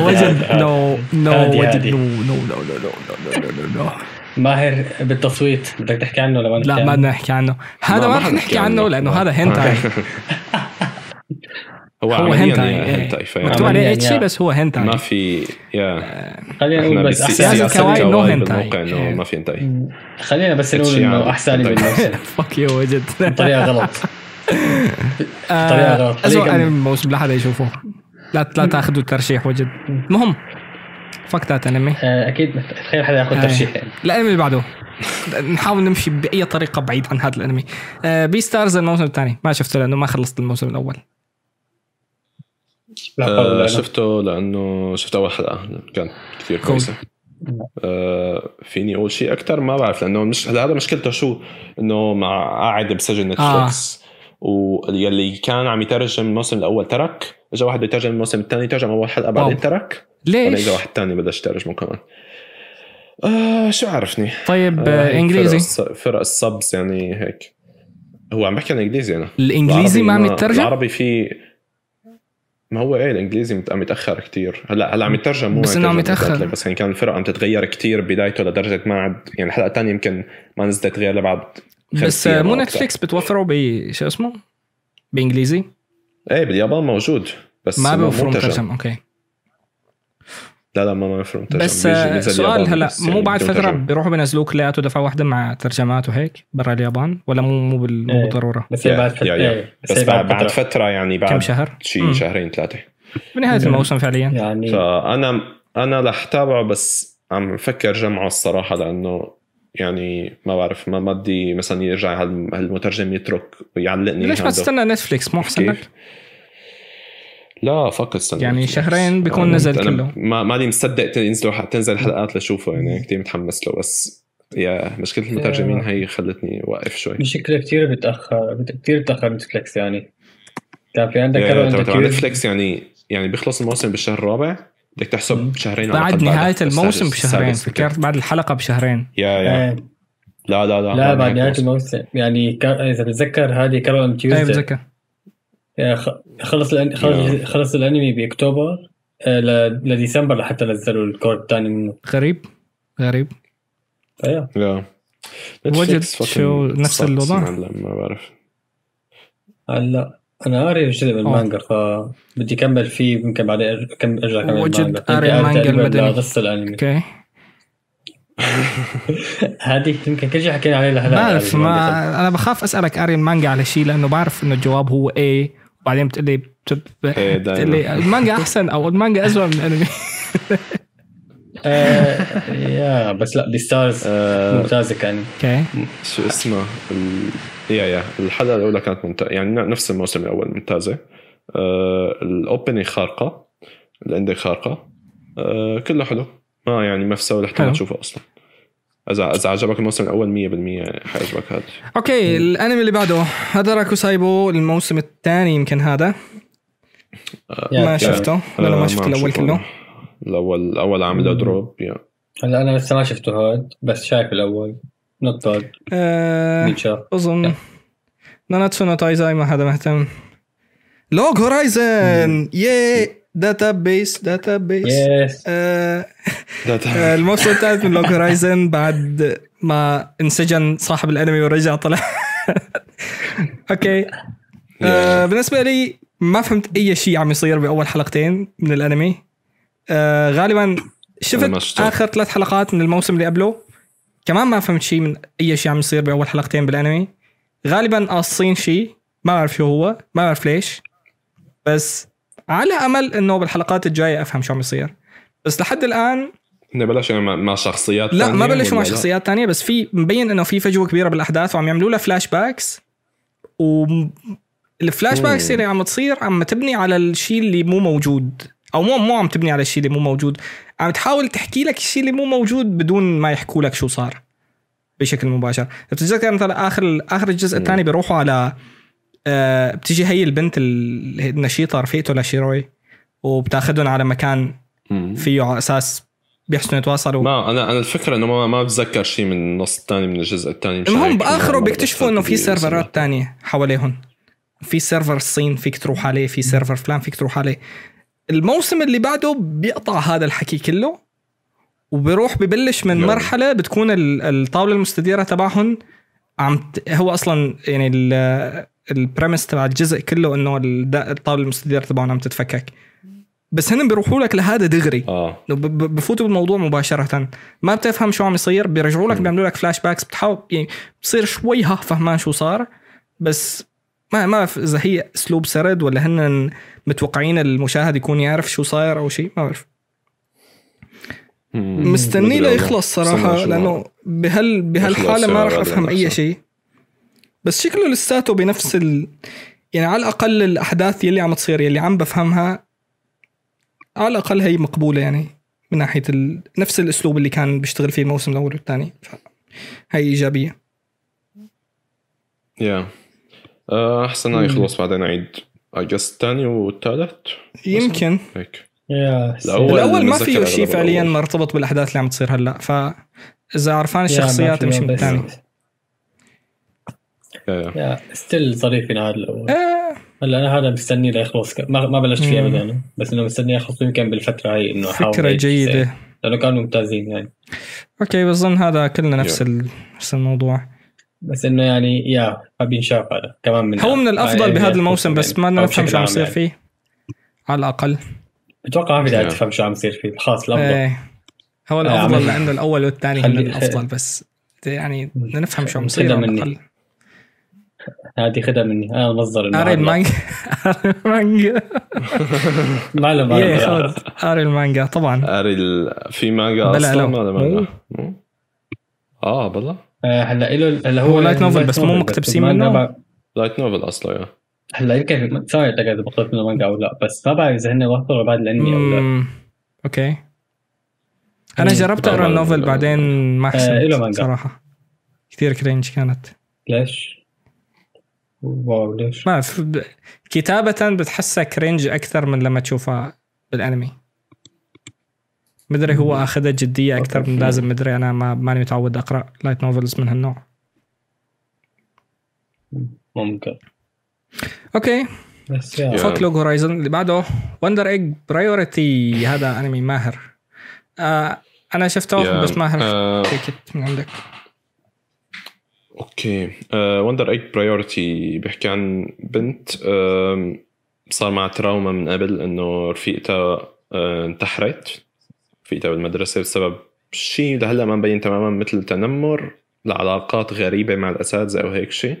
وجد نو نو وجد نو نو نو نو نو نو نو ماهر بالتصويت؟ بدك تحكي عنه ولا ما لا ما بدنا نحكي عنه. هذا ما رح نحكي عنه لأنه هذا هنتاي هو هو هنتاي. هنتاي فيعني مكتوب عليه اتشي يعني. بس هو هنتاي. ما في yeah. خلينا إحنا نقول بس أحسن الكواي إنه هنتاي. إنه ما في هنتاي. خلينا بس نقول إنه. أحسن انمي بالموسم fuck you وجد. بطريقة غلط. آه، غلط. أسوأ طريقة- انمي الموسم لا حدا يشوفه. لا لا تأخذوا ترشيح وجد. المهم fuck that انمي آه، أكيد تخيل حدا يأخذ آه. ترشيح يعني. الانمي اللي بعده. نحاول نمشي بأي طريقة بعيد عن هذا الأنمي. آه Beastars الموسم الثاني. ما شفته لأنه ما خلصت الموسم الأول. آه. شفته لأنه شفت أول حلقة كانت كثير كويسة. آه فيني أقول شيء أكثر ما بعرف لأنه مش هذا مشكلته شو؟ إنه مع قاعد بسجل نتفلكس واللي كان عم يترجم الموسم الأول ترك اجى واحد يترجم الموسم الثاني ترجم أول حلقة بعدين. ترك. ليش؟ اجى واحد ثاني بلش يترجمه كمان. آه شو عرفني؟ طيب آه، آه إنجليزي؟ فرق, فرق ال subs يعني هيك. هو عم بحكي عن إنجليزي أنا. الإنجليزي ما عم يترجم؟ العربي في ما هو إيه الإنجليزي عم يتأخر كثير هلا هلأ عم يترجم مو بس إنه عم. بالذات، بس يعني كان الفرق عم تتغير كثير بدايته لدرجة ما عاد يعني الحلقة الثانية يمكن ما نزلت غير لبعد بس مو. نتفليكس بتوفره ب شو اسمه؟ بإنجليزي إيه باليابان موجود بس ما بيوفروا. مترجم okay لا لا ما ما مترجم بس سؤال هلا مو بعد فترة ترجمة. بيروحوا بينزلوا كلياته دفعه واحدة مع ترجمات وهيك برا اليابان ولا مو مو بال- مو إيه. بالضرورة بس بعد فترة. إيه، بس بعد فترة يعني بعد كم شهر؟ شيء شهرين ثلاثة بنهاية الموسم فعليا يعني فانا أنا رح تابعه بس عم بفكر جمعه الصراحة لأنه يعني ما بعرف ما ما بدي مثلا يرجع هال- هالمترجم يترك ويعلقني ليش ما. تستنى نتفليكس مو أحسن لك؟ لا فقط استنى. يعني شهرين بيكون أنا- نزل أنا كله. ما مالي مصدق تنزلوا تنزل حلقات لشوفه يعني كثير متحمس له بس yeah مشكلة المترجمين هي خلتني واقف شوي. مشكله كثير بتأخر بت- كثير بتأخر نتفلكس يعني. كان في عندك تبع- تبع أنت نتفليكس يعني يعني بيخلص الموسم بالشهر الرابع بدك تحسب شهرين بعد نهاية الموسم بشهرين. فكرت بعد الحلقة بشهرين. yeah yeah. آه، لا لا لا لا بعد نهاية الموسم. يعني كا- إذا بتذكر هذه Carole and Tuesday بتذكر. خلص الأن- خلص yeah. خلص الأنمي بأكتوبر آه، ل- لديسمبر لحتى نزلوا ال cour الثاني منه. غريب غريب. ف yeah. لا. وجد شو نفس الوضع؟ ما بعرف. هلا أنا قاري جزء من المانجا فبدي اكمل فيه يمكن بعدين أرجع أكمل وجد قاري يمكن المانجا المدني. لنص الأنمي. okay. هذه يمكن كل شيء حكينا عليه لهلا بعرف. ما أنا بخاف أسألك قاري المانجا على شيء لأنه بعرف إنه الجواب هو إيه وبعدين بتقول لي بت- إيه، بتقول دايماً. لي المانجا أحسن أو المانجا ازول من الأنمي. آه yeah بس لا Beastars آه، ممتازه كان okay. شو اسمه؟ ال... yeah yeah الحلقة الأولى كانت ممتازة يعني نفس الموسم الأول ممتازة. آه ال opening خارقة ال ending خارقة. آه كله حلو. ما يعني ما في سوى لحتى ما حلو. تشوفه أصلا. اذا إذا عجبك الموسم الأول 100% حيعجبك هذا. okay الأنمي اللي بعده Hataraku Saibou الموسم الثاني يمكن هذا. ما. شفته. ولا آه، ما شفت عم الأول كله. الأول الأول عامل له drop yeah هلا أنا لسه ما شفته هاد بس شايف الأول. not bad آه بيتشاف أظن Nanatsu no Taizai ما حدا مهتم. Log Horizon yay database database الموسم الثالث من Log Horizon بعد ما انسجن صاحب الانمي ورجع طلع. okay آه بالنسبة لي ما فهمت أي شيء عم يصير بأول حلقتين من الانمي. آه غالبا شفت. آخر ثلاث حلقات من الموسم اللي قبله. كمان ما فهمت شيء من أي شيء عم يصير بأول حلقتين بالانمي. غالبا قاصين شيء. ما بعرف شو هو ما بعرف ليش. بس على أمل إنه بالحلقات الجاية أفهم شو عم يصير بس لحد الآن إنه بلش يعني مع- شخصيات لا ما بلشوا مع؟ شخصيات تانية بس في مبين إنه في فجوة كبيرة بالأحداث وعم يعملوا لها flashbacks و ال flashbacks اللي عم تصير عم تبني على الشيء اللي مو موجود أو مو مو عم تبني على الشيء اللي مو موجود عم تحاول تحكي لك الشيء اللي مو موجود بدون ما يحكوا لك شو صار بشكل مباشر بتتذكر مثلا اخر آخر الجزء. الثاني بيروحوا على آه بتيجي هي البنت ال- النشيطة رفيقته لشيروي وبتاخذهم على مكان. فيه على أساس بيحسنوا يتواصلوا ما أنا أنا الفكرة إنه ما ما بتذكر شيء من النص الثاني من الجزء الثاني المهم بآخره بيكتشفوا إنه في سيرفرات تانية حواليهم في سيرفر الصين فيك تروح عليه في سيرفر فلان فيك تروح عليه الموسم اللي بعده بيقطع هذا الحكي كله وبيروح ببلش من. مرحلة بتكون ال- الطاولة المستديرة تبعهم عم هو أصلا يعني ال premise تبع الجزء كله إنه الطاولة المستديرة تبعهم عم تتفكك بس هن بيروحوا لك لهذا دغري آه بفوتوا بالموضوع مباشرة ما بتفهم شو عم يصير بيرجعوا لك. بيعملوا لك flashbacks بتحاول يعني بتصير شوي ها فهمان شو صار بس ما ما بعرف إذا هي أسلوب سرد ولا هن متوقعين المشاهد يكون يعرف شو صاير أو شيء ما بعرف. مستني. ليخلص شو لأنه بهال بهالحالة يخلص ما راح أفهم أي. شيء بس شكله لساته بنفس ال يعني على الأقل الأحداث يلي عم تصير يلي عم بفهمها على الأقل هي مقبولة يعني من ناحية ال... نفس الأسلوب اللي كان بيشتغل فيه الموسم الأول والثاني ف... هي إيجابية. يا آه، أحسن. يخلص بعدين عيد. اجس الثاني والثالث يمكن. هيك. yeah الأول الأول ما فيه شيء فعليا. مرتبط بالأحداث اللي عم تصير هلأ فاذا عرفان الشخصيات مش بس- الثاني yeah yeah still ظريف آه هلا أنا هذا مستني ليخلص ما ما بلشت فيه. ابدا. أنا، بس إنه مستني يخلص يمكن بالفترة هاي إنه أحاول فكرة جيدة. لأنه كانوا ممتازين يعني. okay بظن هذا كلنا نفس ال... نفس الموضوع. بس إنه يعني yeah ما بينشاف هذا. كمان من هو من الأفضل يعني بهذا الموسم بس ما أو نفهم شو عم يصير يعني. فيه. على الأقل. بتوقع ما في داعي. تفهم شو عم يصير فيه. خلاص الافضل إيه. هو آه، الأفضل لأنه الأول والثاني هن خلي- الأفضل بس يعني بدنا نفهم شو عم يصير على. الأقل. هذه خدها مني أنا مصدر هذا- المانجا قارئ المانجا يا معلم. خذ قارئ المانجا طبعا قارئ ال... في مانجا أصلا لا. ولا مو. مانجا؟ مو؟ آه بلا آه، هلا له هلا هو light novel بس مو مقتبسين ما- ما منه؟ light novel أصلا يا هلا يمكن ثاني اتاكد اذا مقتبس منه مانجا أو لا بس ما بعرف إذا هن وصلوا بعد الانمي أو لا. okay أنا. جربت أقرأ طبعاً. ال novel بعدين ما آه، حسيت مانجا. صراحة كثير cringe كانت ليش؟ wow ليش؟ ما ب- كتابة بتحسها cringe أكثر من لما تشوفها بالأنمي. مدري هو أخذها جدية أكثر من لازم مدري أنا ما ماني متعود أقرأ light novels من هالنوع. ممكن okay. بس yeah. فوك Log Horizon اللي بعده Wonder Egg Priority هذا أنمي ماهر. آه أنا شفته. بس ماهر. آه، take it من عندك. okay. Wonder Egg Priority بيحكي عن بنت آم، صار معها trauma من قبل إنه رفيقتها آه، انتحرت. رفيقتها بالمدرسة بسبب شيء لهلأ ما مبين تماما مثل تنمر لعلاقات غريبة مع الأساتذة أو هيك شيء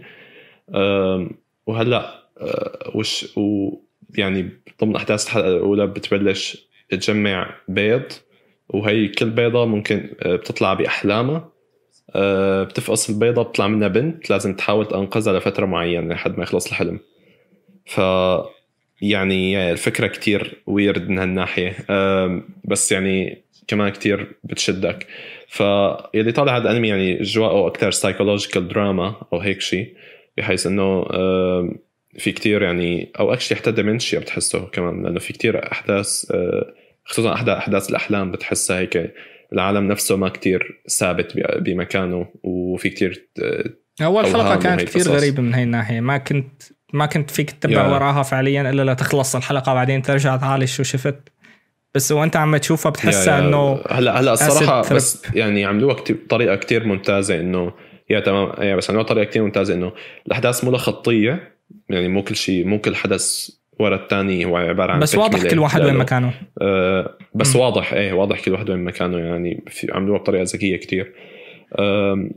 آم، وهلأ آه، وش ويعني ضمن أحداث الحلقة الأولى بتبلش تجمع بيض وهي كل بيضة ممكن آه، بتطلع بأحلامها. بتفقس البيضة بتطلع منها بنت لازم تحاول تنقذها لفترة معينة لحد ما يخلص الحلم. ف يعني الفكرة كتير ويرد من هالناحية. آم، بس يعني كمان كتير بتشدك. فيلي طالع هذا الأنمي يعني اجواءه أكثر سايكولوجيكال دراما أو هيك شيء بحيث إنه في كتير يعني أو اكشلي حتى ديمنشيا بتحسه كمان لأنه في كتير أحداث آه، خصوصا احدى أحداث الأحلام بتحسها هيك العالم نفسه ما كتير ثابت بمكانه وفي كتير آه، أول حلقة أوهام كانت كثير قصص. غريبة من هاي الناحية. ما كنت ما كنت فيك تتبع يا. وراها فعليا إلا لتخلص الحلقة بعدين ترجع تعالج شو شفت. بس وأنت عم تشوفها بتحسها يا- يا- إنه هلا هلا الصراحة بس يعني عملوها كتير بطريقة كتير ممتازة إنه يا تمام. يا بس عملوها بطريقة كتير ممتازة إنه الأحداث مو خطيه يعني مو كل شيء مو كل حدث ورا الثاني هو عبارة عن بس واضح كل واحد وين. مكانه آه بس مم. واضح إيه واضح كل واحد وين مكانه يعني في عملوها بطريقة ذكية كتير آم،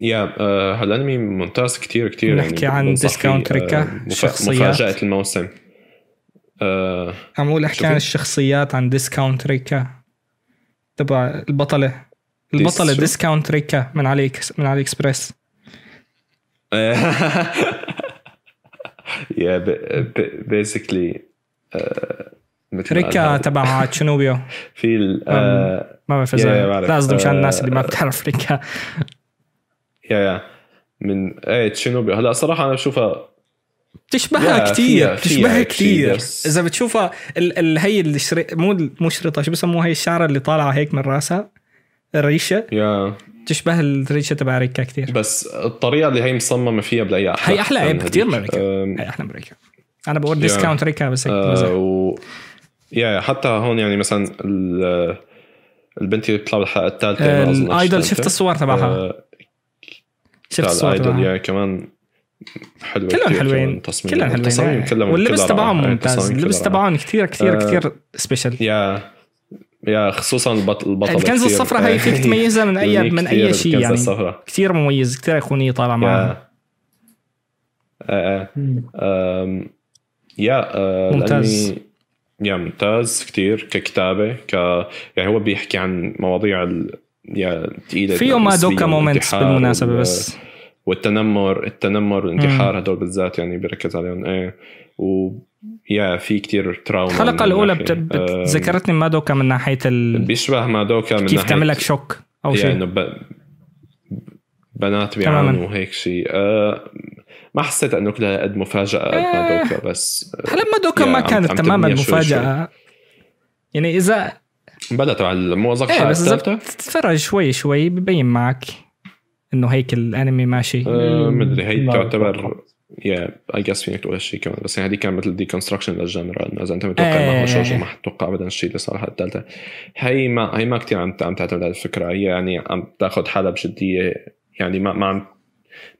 يا آه هالانمي ممتاز كتير كتير نحكي يعني عن discount ريكا، آه، شخصيات. مفاجأة الموسم آه عم أقول أحكي عن؟ الشخصيات عن discount ريكا تبع البطلة البطلة؟ discount ريكا من علي من AliExpress yeah basically ريكا تبع Chuunibyou. في ال- آه، ما بعرف إذا قصدي مشان الناس اللي ما آه، بتعرف ريكا. yeah yeah من إيه Chuunibyou. هلا صراحة أنا بشوفها بتشبهها كثير بتشبهها كثير إذا بتشوفها ال ال هي الشري... مو مو شريطه شو بسموها؟ هي الشعرة اللي طالعة هيك من راسها الريشة. yeah بتشبه الريشة تبع ريكا كثير بس الطريقة اللي هي مصممة فيها بلاقيها أحلى هي أحلى عيب كثير من. ريكا هي أحلى من ريكا أنا بقول. discount ريكا بس هيك آه. و yeah حتى هون يعني مثلا ال- البنت اللي بتطلع بالحلقة الثالثه الثالثة. شفت الصور تبعها آه، شفت الصور تبعها يا كمان حلوة كلهم حلوين كلهم حلوين التصاميم. كلها واللبس تبعهم. ممتاز اللبس. تبعهم كثير كثير كثير سبيشل يا يا خصوصا البط... البطلة الكنزه كتير- الصفراء هي فيك تميزها من اي من أي شيء يعني. الصفراء. كثير مميز كثير ايقونيه طالعة معها آه. آم، يا ممتاز. يا ممتاز كتير ككتابة ك يعني هو بيحكي عن مواضيع ال... yeah تقيلة فيه مالنسبية Madoka moments بالمناسبة بس. والتنمر التنمر والانتحار هدول بالذات يعني بيركز عليهم. إيه و yeah في كتير trauma الحلقة الأولى. آم، ذكرتني Madoka من ناحية ال... بيشبه Madoka من كيف ناحية- تعمل لك shock أو يعني شيء إنه ب... بنات. بيعانوا وهيك شيء أه ما حسيت إنه كلها قد مفاجأة قد ما آه. Madoka بس هلا ما دوكا يا ما كانت عم تماما مفاجأة يعني إذا بلا تبع مو قصدك إيه بس اذا الثالثه؟ بتتفرج شوي شوي ببين معك إنه هيك الأنمي ماشي أه مدري هي تعتبر yeah I guess فينك تقول هالشيء كمان بس يعني هذيك كانت مثل deconstruction لل genre إنه إذا أنت متوقع. ما هو shoujo ما حتتوقع ابدا الشيء اللي صار الحلقة الثالثه هي ما هي ما كثير عم عم تعتمد على الفكرة. هي يعني عم تاخذ حالها بجديه يعني ما ما عم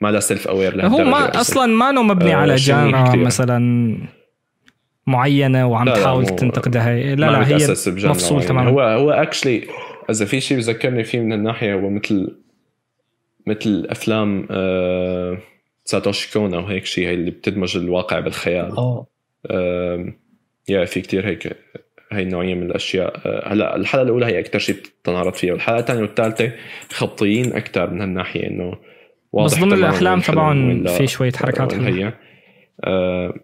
ما لها self aware هو ما أصلا مانو مبني آه، على genre كتير. مثلا معينة وعم لا، تحاول تنتقدها. هي لا لا هي مفصول. تماما. هو هو اكشلي إذا في شيء بذكرني فيه من الناحية هو مثل مثل أفلام آه ساتوشي كونا وهيك شيء هي اللي بتدمج الواقع بالخيال آه يا في كتير هيك هي النوعية من الأشياء آه، هلأ الحلقة الأولى هي أكثر شيء بتنعرض فيها والحلقة الثانية والثالثة خطيين أكثر من هالناحية إنه واضح بس ضمن حلم تبعهم. في شوية حركات حلوة. آه،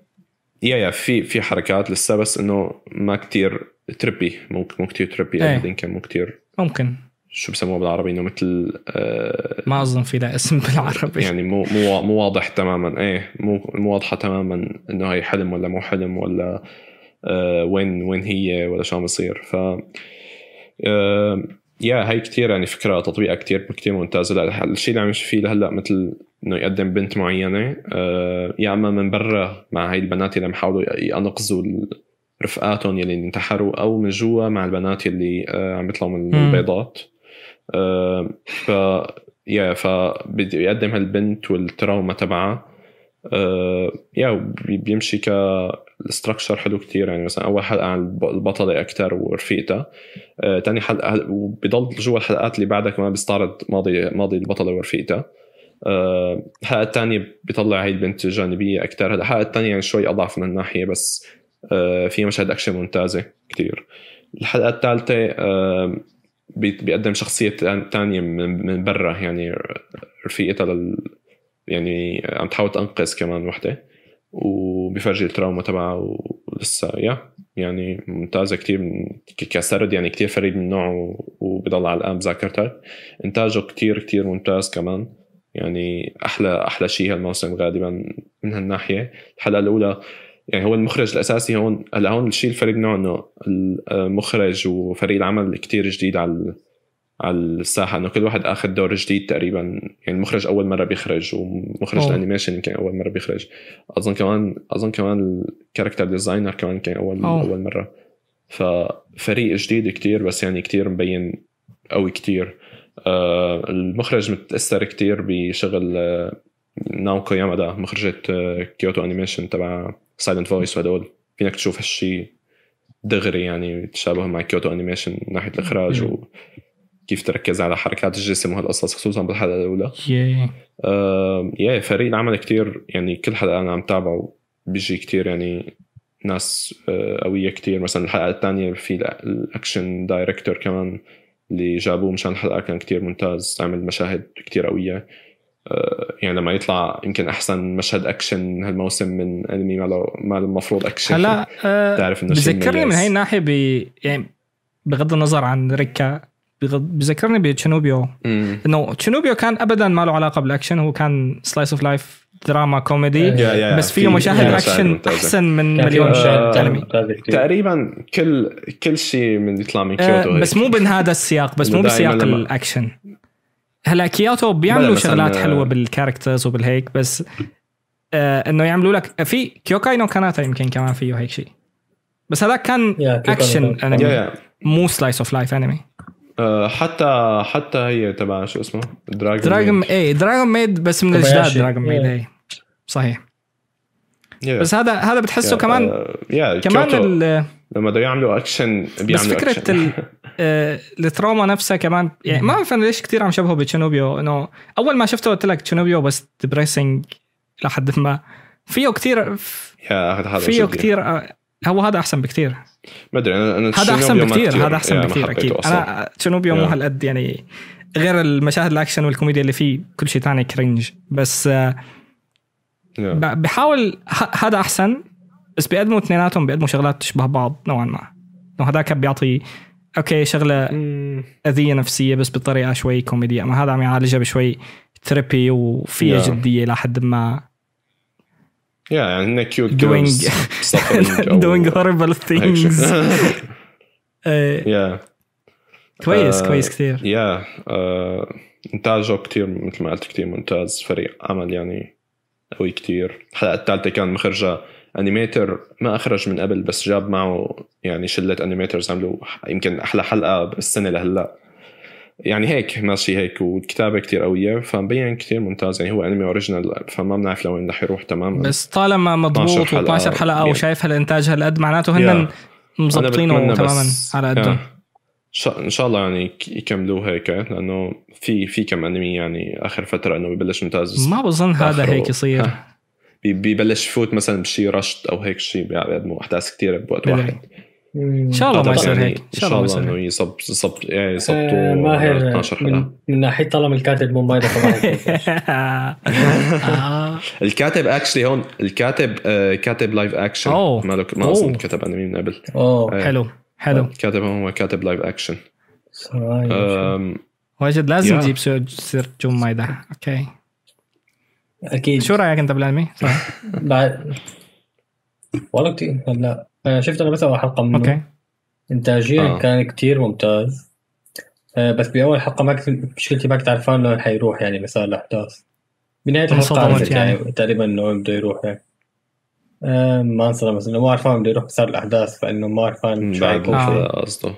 يا يا في في حركات لسه بس إنه ما كتير تربي مو مو كتير تربي إيه. أبدا كان مو كتير ممكن شو بسموه بالعربي؟ إنه مثل آه، ما أظن في لها اسم بالعربي. يعني مو مو مو واضح تماما. إيه مو مو واضحة تماما إنه هي حلم ولا مو حلم ولا آه وين وين هي ولا شو عم بيصير ف آه يا هي كتير يعني فكرة تطبيقها كتير كتير ممتازة. لا الشيء اللي عم يمشي فيه لهلأ مثل إنه يقدم بنت معينة آه يا أما من برا مع هاي البنات اللي عم يحاولوا ينقذوا رفقاتهم يلي انتحروا أو من جوا مع البنات اللي آه عم يطلعوا من. البيضات. ف يا فبده يقدم هالبنت والتراوما تبعها. آه يا بي- بيمشي ك الستركشر حلو كتير يعني مثلا أول حلقة عن الب- البطلة أكثر ورفيقتها. آه تاني حلقة وبضل جوا الحلقات اللي بعدها كمان بيستعرض ماضي ماضي البطلة ورفيقتها. آه، الحلقة الثانية بيطلع هاي البنت جانبية أكثر الحلقة الثانية يعني شوي أضعف من الناحية بس آه، في مشاهد أكشن ممتازة كتير. الحلقة الثالثه آه، بيقدم شخصية ثانية من برا يعني رفيقتها لل يعني عم تحاول تنقذ كمان وحدة وبيفرجي التراوما تبعها ولسه يا يعني ممتازة كتير كسرد يعني كتير فريد من نوعه وبضل على الآن بذاكرتها. إنتاجه كتير كتير ممتاز كمان يعني أحلى أحلى شيء هالموسم غالبا من هالناحية. الحلقة الأولى يعني هو المخرج الأساسي هون هلا هون الشيء الفريد من نوعه إنه المخرج وفريق العمل كتير جديد على على الساحة إنه كل واحد آخذ دور جديد تقريبا يعني المخرج أول مرة بيخرج ومخرج أوه. الأنيميشن يمكن أول مرة بيخرج أظن كمان أظن كمان ال character designer كمان كان اول أوه. أول مرة ففريق جديد كتير بس يعني كتير مبين قوي كتير آه المخرج متأثر كتير بشغل آه ناوكو يامادا مخرجة آه Kyoto Animation تبع Silent Voice وهدول فينك تشوف هالشي دغري يعني تشابه مع Kyoto Animation من ناحية الإخراج. وكيف تركز على حركات الجسم وهالقصص خصوصا بالحلقة الأولى. yeah آه yeah فريق العمل كتير يعني كل حلقة أنا عم تابعه بيجي كتير يعني ناس آه، قوية كتير. مثلا الحلقة الثانية في ال- ال action director كمان اللي جابوه مشان الحلقة كان كتير ممتاز عمل مشاهد كتير قوية. يعني لما يطلع يمكن أحسن مشهد أكشن هالموسم من أنمي ما له ما له المفروض أكشن هلا آه، تعرف إنه شيء بذكرني من. هاي الناحية ب يعني بغض النظر عن ريكا بغض- بذكرني ب Chuunibyou مم. إنه Chuunibyou كان ابدا ما له علاقة بالأكشن هو كان slice of life drama comedy yeah- yeah- بس في- فيه مشاهد في اكشن. أحسن من مليون مشاهد آه، أنمي. تقريبا كل كل شيء من يطلع من كيوتو آه، هيك. بس مو بهذا السياق بس مو بسياق الأكشن هلا كيوتو بلا بيعملوا شغلات حلوة بال characters وبالهيك بس آه إنه يعملوا لك في Kyoukai no Kanata يمكن كمان فيه هيك شيء بس هذاك كان اكشن. انمي مو slice of life انمي حتى حتى هي تبع شو اسمه؟ Dragon Dragon اي Dragon Maid بس من. الجداد Dragon Maid. اي صحيح. yeah. بس هذا هذا بتحسه yeah، كمان آه، yeah كمان لما بده يعملوا اكشن بيعملوا بس فكرة أكشن. ال- آه، ال trauma نفسها كمان يعني ما بعرف أنا ليش كثير عم شبهه ب Chuunibyou إنه أول ما شفته قلت لك Chuunibyou بس depressing لحد ما فيه كثير فيه. كثير آه، هو هذا أحسن بكثير ما أدري أنا أنا هذا أحسن بكثير هذا أحسن بكثير أكيد. أنا تشينوبيو مو. هالقد يعني غير المشاهد الأكشن والكوميديا اللي فيه كل شيء ثاني cringe بس آه، بحاول هذا أحسن بس بيقدموا اثنيناتهم بيقدموا شغلات تشبه بعض نوعا ما. إنه هذاك بيعطي okay شغلة. أذية نفسية بس بطريقة شوي كوميدية. اما هذا عم يعالجها بشوي therapy وفيها Yeah. جدية لحد ما. yeah يعني cute doing doing horrible things. yeah كويس آه، كويس كثير. yeah آه، انتاجه كتير مثل ما قلت كتير ممتاز فريق عمل يعني قوي كتير. الحلقة الثالثة كان مخرجها animator ما أخرج من قبل بس جاب معه يعني شلة animators عملوا يمكن أحلى حلقة بالسنة لهلأ. يعني هيك ماشي هيك والكتابة كتير قوية فمبين كتير ممتاز. يعني هو انمي original فما بنعرف لوين رح يروح تماما. بس طالما مضبوط 12 حلقة. و12 حلقة يعني- وشايف هالإنتاج هالقد معناته هن مظبطينه تماما على. قدهم إن شاء الله يعني يكملوه هيك لأنه في في كم انمي يعني آخر فترة إنه ببلش ممتاز. ما بظن هذا. هيك يصير. بيبلش يفوت مثلا بشي rushed أو هيك شيء بيقدموا احداث كثيره بوقت. واحد إن شاء الله ما يصير يعني هيك إن شاء الله إنه يصب يصب يعني آه، يصبطوا ماهر 12 من, حلقه من ناحية طالما الكاتب مو مايدة طبعا آه. الكاتب اكشلي هون الكاتب آه كاتب لايف اكشن. ما ما أظن. كتب انمي من قبل أوه. حلو حلو الكاتب هو كاتب لايف اكشن واجد لازم يا. نجيب سير سير جون مايدا أوكي أكيد شو رأيك أنت بالأنمي؟ صح. بعد والله كتير هلا أنا شفت أنا بس اول حلقة منه أوكي إنتاجيا آه. كان كتير ممتاز آه، بس بأول حلقة ما كنت مشكلتي ما كنت عارفان إنه حيروح يعني مسار الأحداث بنهايه الحلقة انصدمت عرفت يعني. يعني تقريبا إنه بده يروح يعني آه، ما أنصدم بس إنه ما عرفان بده يروح مسار الأحداث فإنه ما عرفان شو حيكون آه. قصده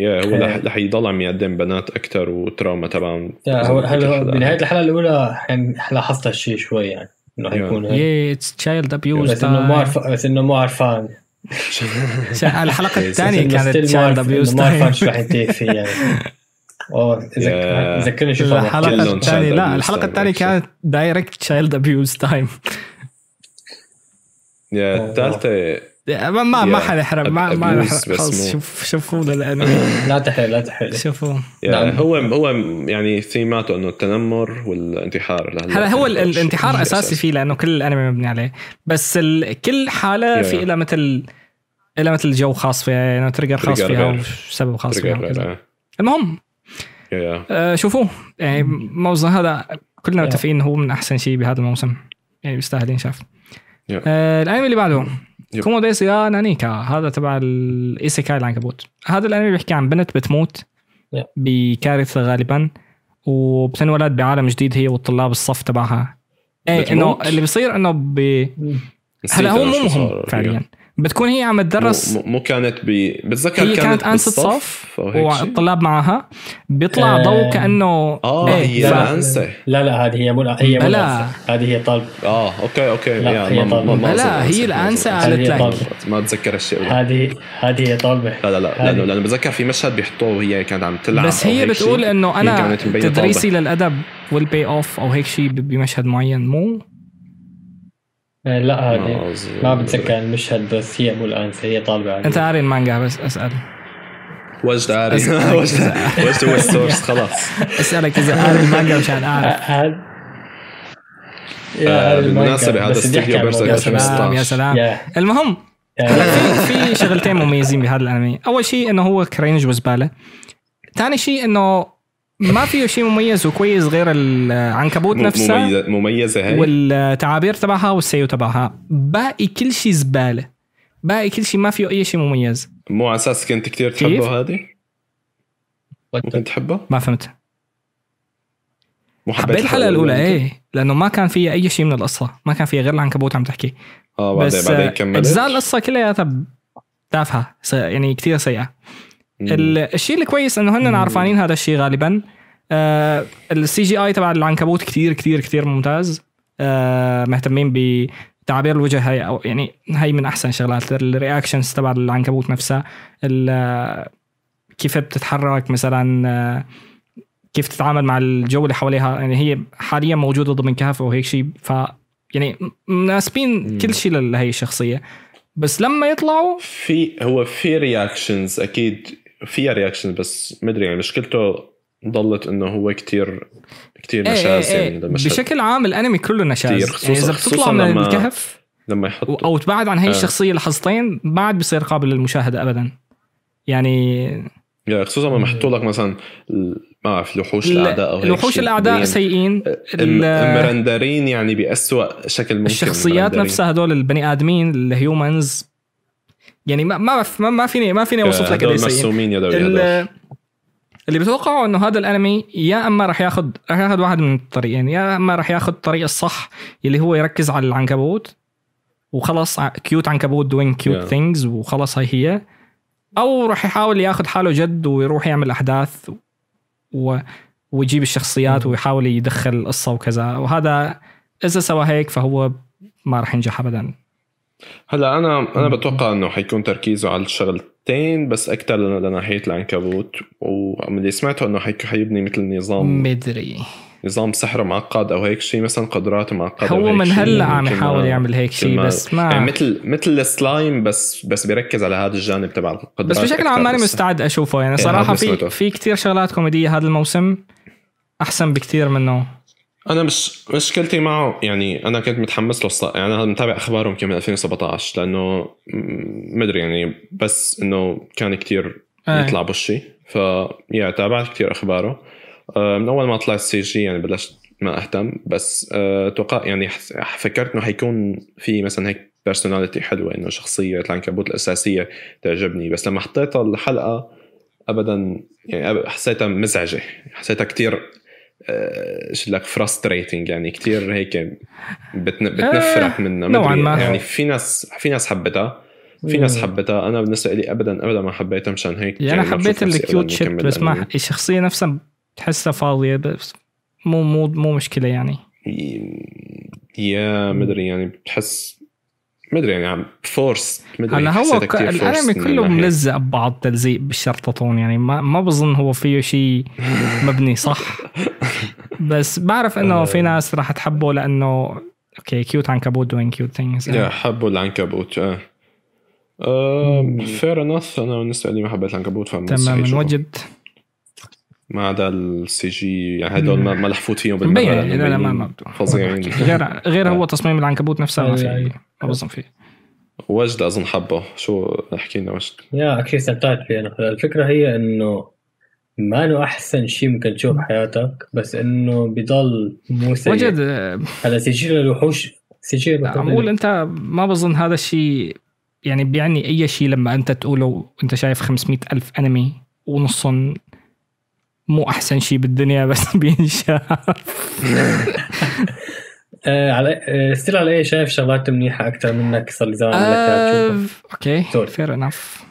يا هو. رح رح يضل عم يقدم بنات أكثر وتراوما تبعهم. لا، هو هلا. بنهاية الحلقة الأولى يعني لاحظت هالشيء شوي يعني إنه حيكون هيك. it's child abuse بس إنه مو عارف بس إنه مو عارفان الحلقة إيه، الثانية كانت child abuse إنه ما عارفان شو رح ينتهي فيه يعني. oh ذكرني شو الحلقة الثانية child لا abuse الحلقة time الثانية. كانت direct child abuse time yeah oh. ما ما ما yeah. حنحرق ما ما خلص شوف شوفوا للانمي لا تحرق لا تحرق شوفوا yeah نعم. هو هو يعني ثيماته إنه التنمر والانتحار هلا هو ال- يعني الانتحار أساسي فيه لأنه كل الأنمي مبني عليه بس ال... كل حالة. في لها مثل لها مثل جو خاص فيها يعني trigger خاص فيها. وسبب خاص فيها. غير. المهم آه، شوفوه يعني موسم هذا كلنا. متفقين هو من أحسن شيء بهذا الموسم يعني بيستاهل ينشاف. آه الأنمي اللي بعده. كومو ديس جا نانيكا هذا تبع ال isekai العنكبوت هذا الأنمي بيحكي عن بنت بتموت. بكارثة غالبا وبتنولد بعالم جديد هي والطلاب الصف تبعها إيه إنه؟ اللي بيصير إنه ب... هلا هو مو مهم فعليا فيها. بتكون هي عم تدرس مو, مو كانت ب بتذكر هي كانت انسة صف؟ والطلاب معها بيطلع آه. ضوء كأنه آه إيه، هي ف- الانسه لا لا هذه هي مو هي مو. هذه هي طالب آه okay okay لا، هي طالبة. ما لا، هي أظن قالت لك. ما أتذكر هالشيء هذه هذه هي طالبة لا لا لا. لأنه لأنه بتذكر في مشهد بيحطوه وهي كانت عم تلعب بس أو هي هيك بتقول شيء. انه أنا تدريسي. للأدب والبي اوف أو هيك شيء ب- بمشهد معين مو لا هذه ما بتذكر المشهد بس هي مو الانسه هي طالبة عليه. أنت قاري المانجا بس أسأل. وجد عاري أسألك وجد وجد هو السورس خلاص. أسألك إذا قاري المانجا مشان اعرف هذا آه، بالمناسبة هذا بس بدي أحكي استوديو عن بيرسل يا الموضوع. سلام يا سلام. يا. المهم في شغلتين مميزين بهذا الأنمي. أول شيء إنه هو cringe وزبالة. ثاني شيء إنه ما فيه شيء مميز وكويس غير العنكبوت نفسها مميزة مميزة هي والتعابير تبعها وال seiyuu تبعها. باقي كل شيء زبالة. باقي كل شيء ما فيه أي شيء مميز. مو على أساس كنت كثير؟ تحبه هذه؟ ممكن تحبه؟ ما فهمت. مو حبيت الحلقة الأولى يمكن؟ إيه. لأنه ما كان فيها أي شيء من القصة. ما كان فيها غير العنكبوت عم تحكي. آه بعدين بعدين كملت. أجزاء القصة كلياتها تافهة س- يعني كثير. ال- الشيء الكويس إنه هن مم. عارفانين هذا الشيء غالبا. آه ال CGI تبع العنكبوت كثير كثير كثير ممتاز. آه مهتمين بتعابير الوجه. هاي أو يعني هاي من أحسن شغلات. ال reactions تبع العنكبوت نفسها كيف بتتحرك مثلا آه، كيف تتعامل مع الجو اللي حواليها. يعني هي حاليا موجودة ضمن كهف وهيك شيء. ف يعني مناسبين. كل شيء لهي الشخصية. بس لما يطلعوا في هو في reactions أكيد فيها reactions بس مدري يعني مشكلته ضلت إنه هو كتير كتير إيه نشاز إيه يعني إيه للمشهد بشكل عام الأنمي كله نشاز كتير، يعني خصوصاً- إذا بتطلع من لما- الكهف لما يحط أو تبعد عن هي آه. الشخصية لحظتين ما عاد بصير قابل للمشاهدة ابدا يعني يعني خصوصا لما يحطوا لك مثلا ما بعرف لوحوش ال- الأعداء أو هيك الوحوش الأعداء. سيئين م- ال- مرندرين يعني بأسوأ شكل ممكن الشخصيات. نفسها هدول البني آدمين ال humans يعني ما ما ما, فيني ما فيني أوصف لك سيئين مرسومين يدوي اللي بتوقعه إنه هذا الأنمي يا أما راح ياخذ راح ياخذ واحد من الطريقين يا أما راح ياخذ الطريق الصح اللي هو يركز على العنكبوت وخلص cute عنكبوت doing cute. things وخلص هي هي. أو راح يحاول ياخذ حاله جد ويروح يعمل أحداث و... ويجيب الشخصيات ويحاول يدخل القصة وكذا. وهذا إذا سوى هيك فهو ما راح ينجح ابدا. هلا أنا أنا بتوقع إنه حيكون تركيزه على الشغلتين بس أكثر لناحية العنكبوت ومن اللي سمعته إنه حيبني مثل نظام مدري نظام سحر معقد أو هيك شيء مثلا قدرات معقدة هو من. هلأ عم يحاول ما- يعمل هيك شيء ما- بس ما يعني مثل مثل السلايم بس بس بيركز على هذا الجانب تبع القدرات بس بشكل عام ماني. مستعد أشوفه يعني إيه، صراحة في. في كثير شغلات كوميدية هذا الموسم أحسن بكثير منه أنا مش مشكلتي معه يعني أنا كنت متحمس له الص- يعني أنا متابع أخبارهم كمان 2017 لأنه مدري يعني بس إنه كان كتير إيه. يطلع بوشي ف يا تابعت كتير أخباره آه، من أول ما طلع ال CG يعني بلشت ما أهتم بس آه، توقع يعني فكرت إنه حيكون في مثلا هيك personality حلوة إنه شخصية العنكبوت الأساسية تعجبني بس لما حطيتها الحلقة ابدا يعني حسيتها مزعجة حسيتها كتير آه، شو لك frustrating يعني كتير هيك بتن... بتنفرك منها نوعاً ما. يعني في ناس في ناس حبتها في ناس. حبتها أنا بالنسبة لي ابدا ابدا ما حبيتها مشان هيك يعني أنا حبيت ال cute shit مكمل بس ما الأنمي. الشخصية نفسها بتحسها فاضية بس مو مو مو مشكلة يعني يا مدري يعني بتحس مدري يعني عم فورس مدري هلا هو ك... كتير الأنمي كله. ملزق ببعض تلزيق بالشرططون يعني ما ما بظن هو فيه شيء مبني صح؟ بس بعرف إنه في ناس راح تحبه لأنه أوكي كيوت عنكبوت دوين كيوت ثينجز يا حبوا العنكبوت آه. فير انث أنا بالنسبة لي ما حبيت العنكبوت فما تماما وجد. ما عدا السي جي يعني هدول ما ما لحفوت فيهم بالمرة مبين لأنه لا لا ما مبينين ما فظيعين غير غير هو تصميم العنكبوت نفسها ما في أي- أي. ما بظن فيه. وجد أظن حبه. شو احكي لنا وجد؟ يا أكيد استمتعت فيه. أنا الفكرة هي إنه ما إنه أحسن شيء ممكن تشوف بحياتك بس إنه بضل مو سيء. وجد آه، هذا سجل الوحوش سجل عم أقول أنت ما بظن هذا الشيء يعني بيعني أي شيء لما أنت تقوله انت شايف 500 ألف أنمي ونصهم مو أحسن شيء بالدنيا بس بينشاف آه على آه ستيل على إيه شايف شغلات منيحة أكثر منك صار لي زمان آه، أوكي. فير انف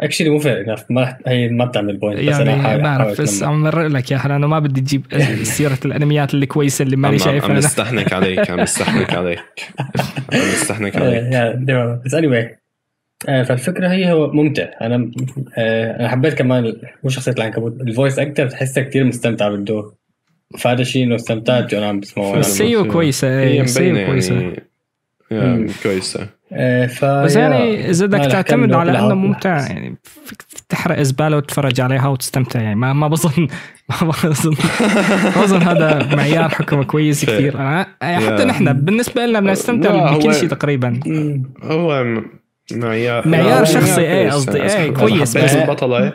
اكشلي مو فير انف ما هي ما بتعمل بوينت بس أنا يعني حاول بعرف بس عم مرق لك اياها لأنه ما بدي تجيب سيرة الأنميات الكويسة اللي ماني عم عم شايفها أنا. مستحنك عليك عم مستحنك عليك عم مستحنك عليك عليك بس اني anyway. آه فالفكرة هي هو ممتع. أنا آه أنا حبيت كمان مو شخصية العنكبوت الفويس أكتر تحسها كثير مستمتع بالدور. فهذا الشيء إنه استمتعت وأنا عم بسمعه السيو كويسه هي مبينة السيو كويسه يعني يعني كويسة. آه، فا بس يعني إذا بدك تعتمد على إنه. ممتع يعني فيك تحرق زباله وتتفرج عليها وتستمتع. يعني ما ما بظن ما بظن ما بظن هذا معيار حكم كويس. كثير. أنا- حتى. نحن بالنسبة لنا بنستمتع بكل شيء تقريبا. هو معيار معيار شخصي، إيه، كويس. قصدي، إيه، حب- كويس، بس- حبيت البطلة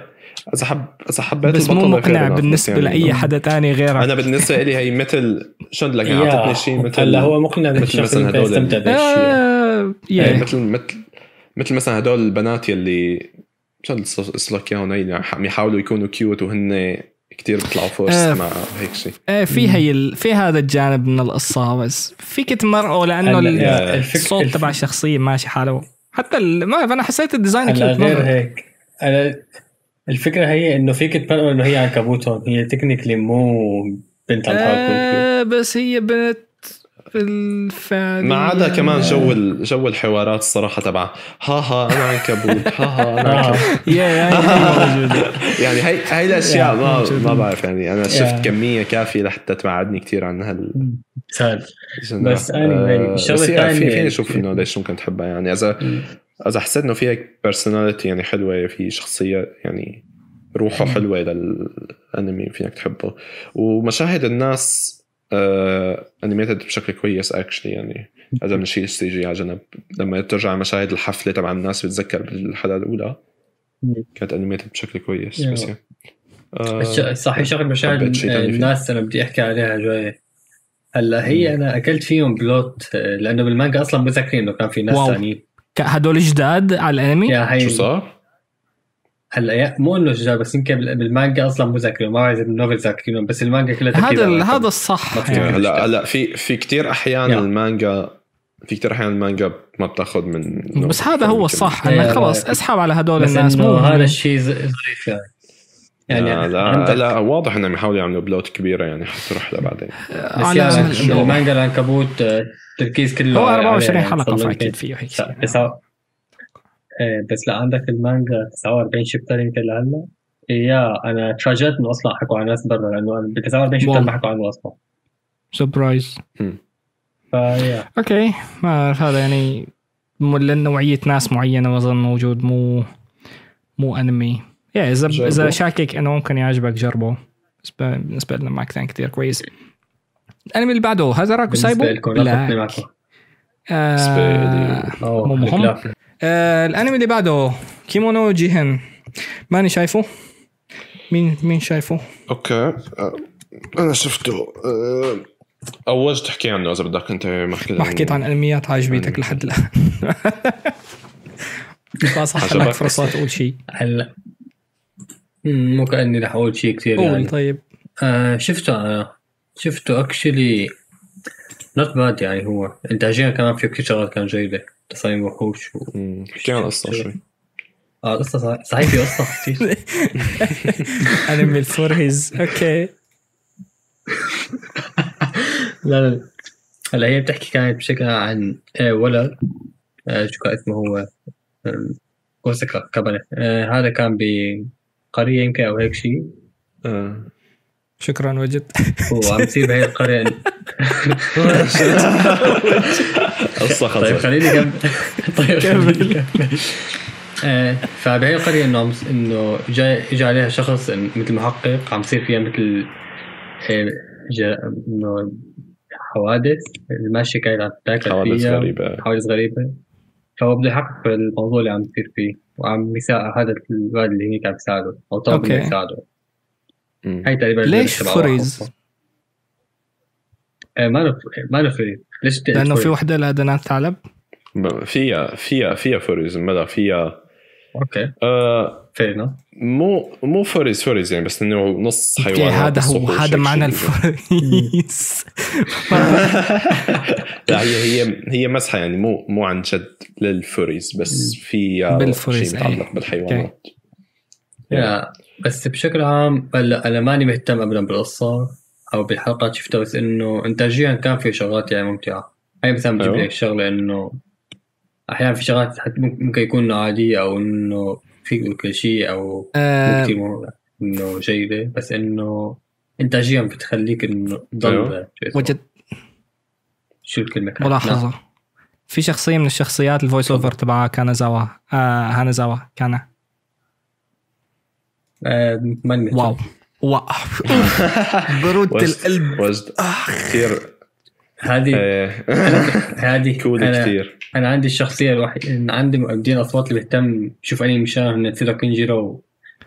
اذا حب اذا حبيت بس مو مقنع بالنسبة يعني لأي حدا تاني غيرك. أنا بالنسبة لي هي مثل شلون لك؟ أعطتني شيء مثل هلا هو مقنع مثل مثلاً هدول يستمتع آه، يعني مثل مثل مثل مثلا هدول البنات يلي شلون اسلك اياهم هي يحاولوا يكونوا cute وهن كتير بيطلعوا آه، forced مع هيك شيء آه، في هي ال... في هذا الجانب من القصة بس فيك تمرقه لأنه الفك- الصوت تبع الشخصية ماشي حاله. حتى ال... ما أنا حسيت ال design cute غير. هيك أنا الفكرة هي إنه فيك تبرر إنه هي عنكبوت هون هي technically مو بنت عم. آه بس هي بنت بالفعل ما عدا كمان جو جو الحوارات الصراحه تبع ها ها أنا عنكبوت ها ها أنا آه. عنكبوت. يعني هي هي الاشياء ما. ما بعرف يعني أنا. شفت كميه كافيه لحتى تبعدني كثير عن هال. بس آه، هي- في الثانية- فيني أشوف انه ليش ممكن تحبها يعني اذا اذا حسيت انه فيها personality يعني حلوة في شخصيه يعني روحه حلوة للانمي فينك تحبه ومشاهد الناس آه animated بشكل كويس actually يعني اذا بنشيل ال CG على جنب لما ترجع مشاهد الحفلة تبع الناس بتذكر بالحلقة الأولى. كانت animated بشكل كويس. بس يعني. آه صحيح شغل مشاهد. الناس أنا بدي أحكي عليها جاي هلا هي أنا أكلت فيهم بلوت آه، لأنه بالمانجا أصلا مذكرين إنه كان في ناس. ثانيين هدول جداد على الأنمي يا هي شو صار؟ هلا يا- مو إنه شجار بس يمكن بال- بالمانجا أصلا مذكرين ما بعرف إذا بالنوفل ذاكرينهم بس المانجا كلها هذا. هذا الصح. يعني. هلا هلا في في كثير أحيان يا. المانجا في كثير أحيان المانجا ما بتاخذ من بس هذا هو الصح يا- إنك خلص اسحب على هدول بس الناس مو هذا الشيء ظريف يعني. يعني يعني لا عندك- لا واضح إنهم يحاولوا يعملوا بلوت كبيرة يعني حتروح لبعدين بس يعني شو- المانجا العنكبوت آه، تركيز كله هو على- 24 عليه، حلقة فاكيد فيه هيك إيه بس لا عندك المانجا 49 شابتر يمكن لهلا يا أنا تفاجأت إنه أصلا حكوا عن ناس برا لأنه ب 49 شابتر. ما حكوا عنه أصلا. سربرايز فيا أوكي. ما أعرف هذا يعني نوعيه ناس معينة بظن موجود مو مو انمي يا إذا. إذا شاكك إنه ممكن يعجبك جربه. بالنسبة لنا ما كان كثير كويس. الانمي اللي بعده هذا راكو سايبو؟ لا آه مو مهم. آه الأنمي اللي بعده كيمونو جيهن. ماني شايفه؟ مين مين شايفه؟ أوكي. آه، أنا شفته. آه، أول تحكي عنه إذا بدك أنت ما حكيت ما حكيت عن أنميات عاجبتك. لحد الآن. ما صح لك؟ فرصه تقول شيء. هلا. مو كأني رح أقول شيء كثير قول يعني. طيب. آه شفته أنا شفته اكشلي نوت باد يعني هو. انتاجيا كمان في كثير شغلات كان جيدة. تصاميم وحوش و... مم، حكي عن القصة شوي. آه قصة صحيح, في قصه كثير انمي الفوريز أوكي لا لا هلا هي بتحكي كانت بشكل عن آه، ولد آه، شو كان اسمه هو؟ كوسكا كاباني آه، هذا كان بقرية يمكن أو هيك شيء. آه. شكرا وجد. وعم تصير بهي القرية. قصة طيب خليني كم طيب خليني كمل. آه، فبهي القرية إنه إنه جاي اجى عليها شخص إن- مثل محقق عم يصير فيها مثل آه، جا- إنه حوادث الماشية كانت عم تاكل حوادث فيها غريبة حوادث غريبة فهو بده يحقق في الموضوع اللي عم يصير فيه وعم يساعد هذا الولد اللي هيك عم يساعده أو طلب أوكي. انه يساعده. هاي تقريبا ليش فريز؟ آه، ما له ما له فريز ليش لأنه في؟ وحدة لها دنات ثعلب فيها فيها فيها فوريز ملا فيها؟ أوكي. آه فير مو مو فوريز فوريز يعني بس إنه نص أوكي حيوانات هذا هو هذا معنى. الفوريز لا هي هي هي مسحة يعني مو مو عن جد لل furries بس فيها بال furries، شيء متعلق أي. بالحيوانات yeah بس بشكل عام هلا أنا ماني مهتم ابدا بالقصة. أو بالحلقات شفتها بس إنه انتاجيا كان في شغلات يعني ممتعة هاي مثلا بجيب أيوة. لك شغله إنه أحيانا في شغلات حتى ممكن يكون عاديه أو إنه في كل شيء أو آه، مو- إنه جيده بس إنه انتاجيا بتخليك إنه تضل أيوه. وجد شو الكلمة كانت؟ نعم. ملاحظه في شخصية من الشخصيات الفويس اوفر تبعها كان زاوا آه هانزاوا كان آه، ماني واو برودة القلب. وجد كثير. هذه إيه. هذه أنا- كثير. أنا عندي الشخصية الوحيده إن عندي مؤدين أصوات اللي بهتم شوف أنمي مشان هن تيرا كنجيرو